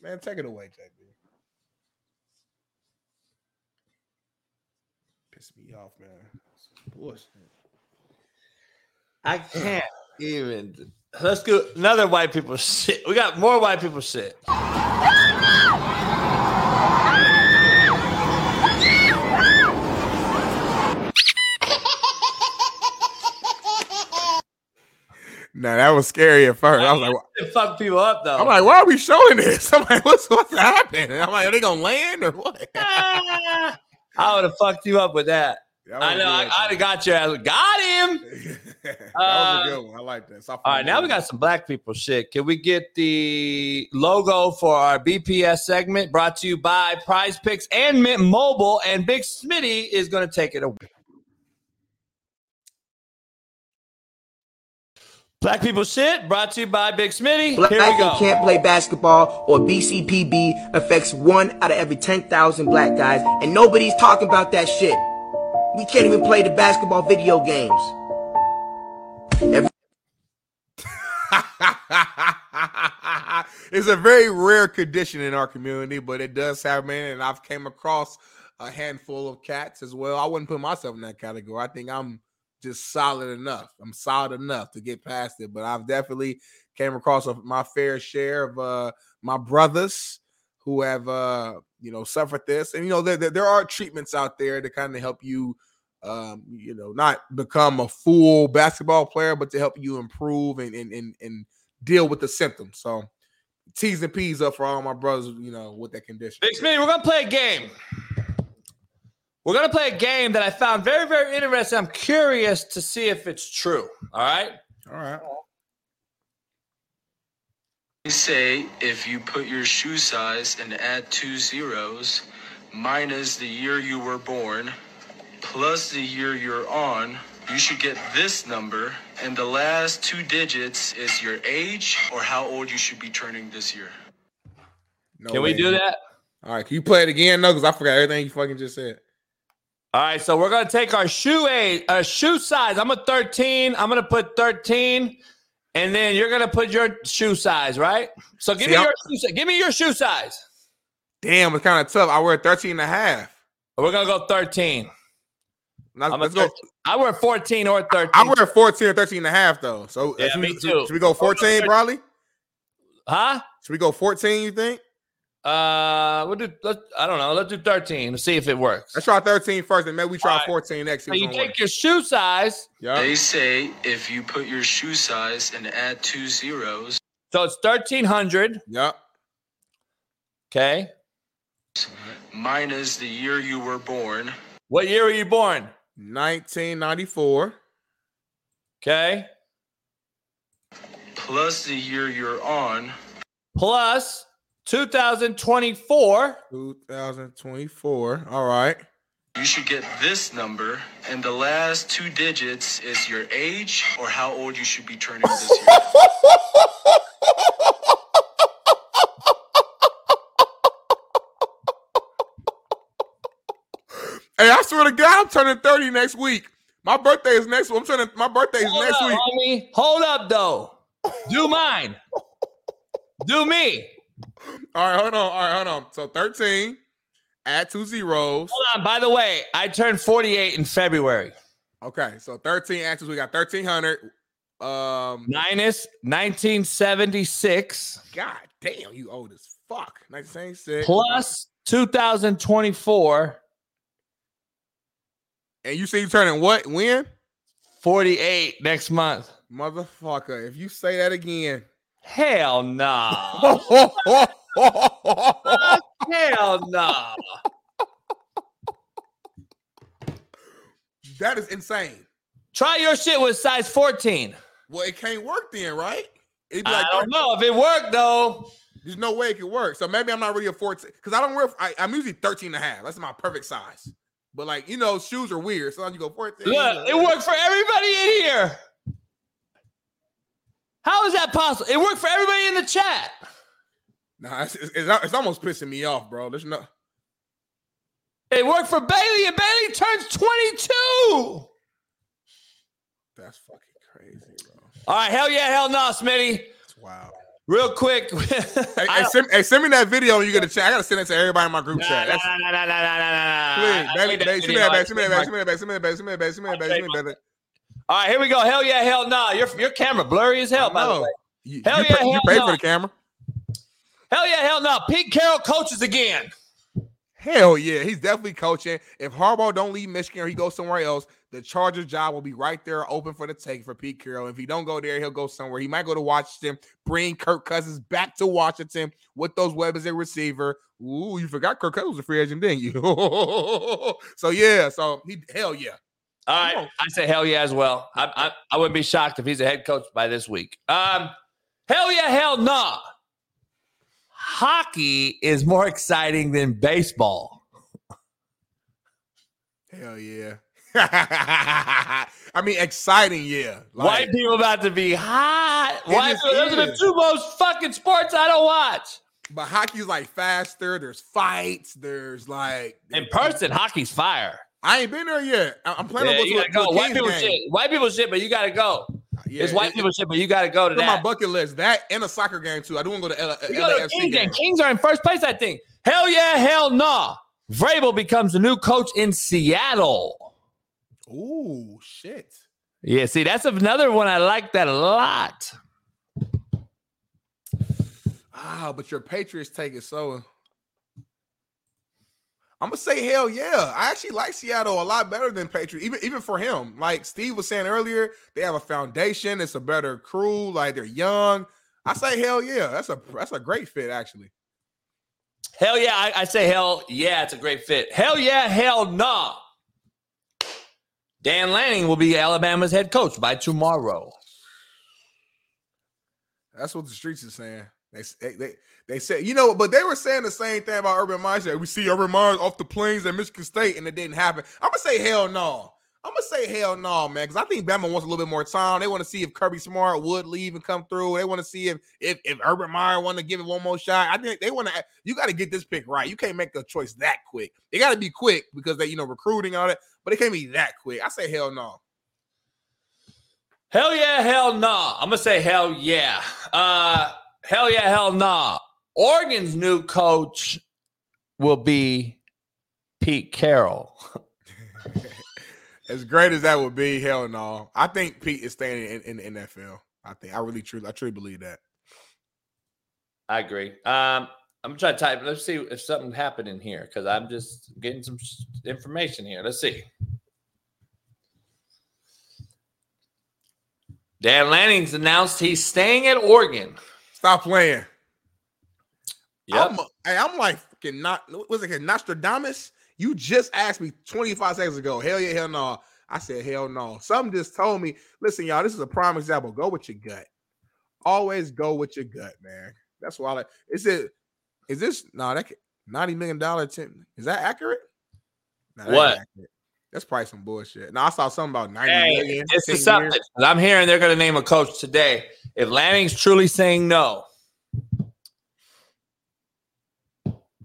Man, take it away, JB. Piss me off, man. Bullshit. I can't even. Let's go another white people shit. We got more white people shit. Nah, that was scary at first. I was like, It fuck people up though. I'm like, why are we showing this? I'm like, what's what's happening? I'm like, are they gonna land or what? I would have fucked you up with that. That I know. I, I'd have got your ass. Got him. that Uh, was a good one. I like that. All right, now we got some black people shit. Can we get the logo for our BPS segment brought to you by Prize Picks and Mint Mobile? And Big Smitty is going to take it away. Black people shit brought to you by Big Smitty. Black Here we people go. can't play basketball or BCPB affects one out of every 10,000 black guys and nobody's talking about that shit. We can't even play the basketball video games. Every- it's a very rare condition in our community, but it does happen, and I've came across a handful of cats as well. I wouldn't put myself in that category. I think I'm just solid enough. I'm solid enough to get past it, but I've definitely came across my fair share of uh, my brothers who have uh, you know suffered this, and you know there, there, are treatments out there to kind of help you. Um, you know, not become a full basketball player, but to help you improve and and and, and deal with the symptoms. So T's and P's up for all my brothers, you know, with that condition. Big Smitty, we're to play a game. We're going to play a game that I found very, very interesting. I'm curious to see if it's true. All right. All right. They say if you put your shoe size and add two zeros minus the year you were born plus the year you're on, you should get this number. And the last two digits is your age or how old you should be turning this year. No Can we do that? All right, can you play it again? No, because I forgot everything you fucking just said. All right, so we're gonna take our shoe age, uh, shoe size. I'm a 13. I'm gonna put 13, and then you're gonna put your shoe size, right? So give See, me I'm- your shoe size. Give me your shoe size. Damn, it's kind of tough. I wear 13 and a half. We're gonna go 13. Let's, I'm a let's go. I wear 14 or 13. I wear 14 or 13 and a half, though. So Yeah, should, me we, too. should we go 14 probably? Huh? Should we go 14, you think? Uh, we'll do. Let's, I don't know. Let's do 13. Let's see if it works. Let's try 13 first, and maybe we try All right. 14 next. So you take your shoe size. They say if you put your shoe size and add two zeros So it's 1300. Yep. Okay. minus the year you were born. What year were you born? 1994. Okay. plus the year you're on. Plus 2024. 2024. All right. You should get this number, and the last two digits is your age or how old you should be turning this year. Hey, I swear to God, I'm turning 30 next week. My birthday is next week. I'm turning my birthday is Hold next up, week. homie. Hold up, though. Do mine. Do me. All right, hold on. All right, hold on. So 13, add two zeros. Hold on. By the way, I turned 48 in February. Okay, so 13 answers. We got 1300. Um, Minus 1976 God damn, you old as fuck. 1976. plus 2024. And you say you turning what? When? 48 next month. Motherfucker, if you say that again. Hell no. Hell no. That is insane. Try your shit with size 14. Well, it can't work then, right? It'd be like, I don't know if it worked though. There's no way it could work. So maybe I'm not really a 14 because I don't wear. I, I'm usually 13 and a half. That's my perfect size. But like you know, shoes are weird. Sometimes you go 14. Look, it worked for everybody in here. How is that possible? It worked for everybody in the chat. Nah, it's, it's, it's, almost pissing me off, bro. There's no. It worked for Bailey, and Bailey turns 22. That's fucking crazy, bro. All right, hell yeah, hell no, Smitty. Wow. Real quick. Hey, hey, send, hey, send me that video when you get a chat. I gotta send it to everybody in my group chat. That's, Nah, nah, nah, nah, nah, nah, nah. please, baby, baby, send me that back. Send me that back. Send me that back. Send me that back. Send me that back. Send me that back. All right, here we go. Hell yeah, hell no. Your your camera blurry as hell, by the way. You, Hell you yeah, pay, you hell paid no. for the camera. Hell yeah, hell no. Pete Carroll coaches again. Hell yeah, he's definitely coaching. If Harbaugh don't leave Michigan or he goes somewhere else, the Chargers job will be right there open for the take for Pete Carroll. If he don't go there, he'll go somewhere. He might go to Washington, bring Kirk Cousins back to Washington with those weapons at receiver. Ooh, you forgot Kirk Cousins was a free agent, didn't you? so yeah, so he hell yeah. All right, I say hell yeah as well. I, I I wouldn't be shocked if he's a head coach by this week. Um, hell yeah, hell nah. Hockey is more exciting than baseball. Hell yeah. I mean, exciting, yeah. Like, White people about to be hot. White people, those are the two most fucking sports I don't watch. But hockey's like faster. There's fights. There's like In person, hockey's fire. I ain't been there yet. I'm planning Yeah, on going to, gotta a- to go. White Kings people game. shit. White people shit, but you gotta go. Yeah, it's white it- people shit, but you gotta go to It's on my bucket list. That and a soccer game too. I do want to go to L- You go to a LAFC King game. game. Kings are in first place, I think. Hell yeah, hell nah. Vrabel becomes the new coach in Seattle. Ooh, shit. Yeah, see, that's another one I like that a lot. Ah, but your Patriots take it so. I'm gonna say hell yeah. I actually like Seattle a lot better than Patriots, even even for him. Like Steve was saying earlier, they have a foundation. It's a better crew. Like they're young. I say hell yeah. That's a that's a great fit actually. Hell yeah, I, I say hell yeah, it's a great fit. Hell yeah, hell nah. Dan Lanning will be Alabama's head coach by tomorrow. That's what the streets are saying. They they they, said you know, but they were saying the same thing about Urban Meyer. We see Urban Meyer off the plains at Michigan State, and it didn't happen. I'm gonna say hell no. I'm gonna say hell no, man, because I think Bama wants a little bit more time. They want to see if Kirby Smart would leave and come through. They want to see if if if Urban Meyer want to give it one more shot. I think they want to. You got to get this pick right. You can't make a choice that quick. They got to be quick because they you know recruiting all that, but it can't be that quick. I say hell no. Hell yeah, hell nah. I'm gonna say hell yeah. Uh hell yeah, hell nah. Oregon's new coach will be Pete Carroll. As great as that would be, hell no. I think Pete is staying in, in the NFL. I think I really truly I truly believe that. I agree. Um, I'm trying to type. Let's see if something happened in here because I'm just getting some information here. Let's see. Dan Lanning's announced he's staying at Oregon. Stop playing. Yep. I'm, I'm like fucking not was it Nostradamus? You just asked me 25 seconds ago. Hell yeah, hell no. I said hell no. Something just told me, listen, y'all, this is a prime example. Go with your gut. Always go with your gut, man. That's why I like is it is this no that 90 million dollar ten is that accurate? Nah, that What? accurate. That's probably some bullshit. No, I saw something about 90 Hey, million. this is something. I'm hearing they're going to name a coach today. If Lanning's truly saying no,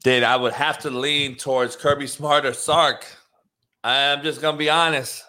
then I would have to lean towards Kirby Smart or Sark. I'm just to be honest.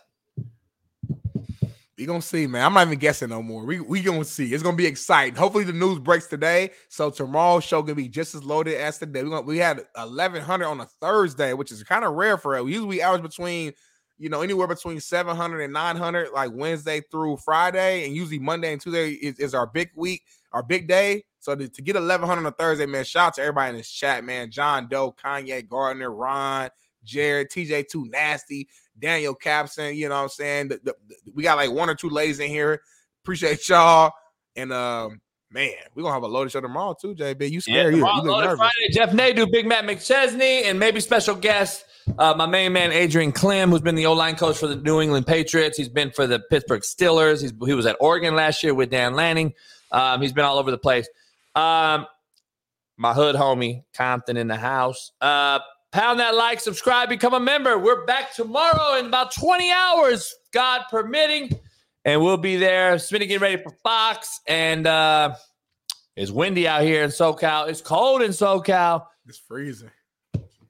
We gonna see, man. I'm not even guessing no more. We we gonna see. It's gonna be exciting. Hopefully the news breaks today, so tomorrow's show gonna be just as loaded as today. We gonna, we had 1100 on a Thursday, which is kind of rare for it. Usually average between, you know, anywhere between 700 and 900, like Wednesday through Friday, and usually Monday and Tuesday is, is our big week, our big day. So to, to get 1100 on a Thursday, man, shout out to everybody in this chat, man. John Doe, Kanye Gardner, Ron, Jared, TJ Too Nasty, Daniel Capson. You know what I'm saying? The- the- the- we got like one or two ladies in here. Appreciate y'all. And um, man, we're gonna have a loaded show tomorrow too, JB. You Yeah, scared? you, tomorrow, you look Loaded nervous. Friday, Jeff Nadu, Big Matt McChesney, and maybe special guest, uh, my main man Adrian Klemm, who's been the O-line coach for the New England Patriots. He's been for the Pittsburgh Steelers. He's, he was at Oregon last year with Dan Lanning. Um, he's been all over the place. Um, my hood homie Compton in the house. Uh, pound that like, subscribe, become a member. We're back tomorrow in about 20 hours, God permitting. And we'll be there. Smitty getting ready for Fox. And uh, it's windy out here in SoCal. It's cold in SoCal. It's freezing.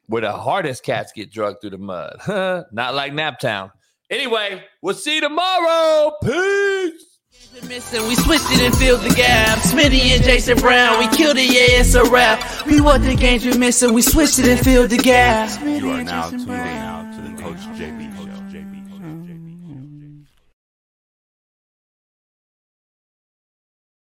Where the hardest cats get drugged through the mud. Not like Naptown. Anyway, we'll see you tomorrow. Peace. Missing, we switched it and filled the gap. Smitty and Jason Brown, we killed it, yeah, it's a wrap. We what the games we missing, we switched it and filled the gap. You are now tuned in to the Coach JB.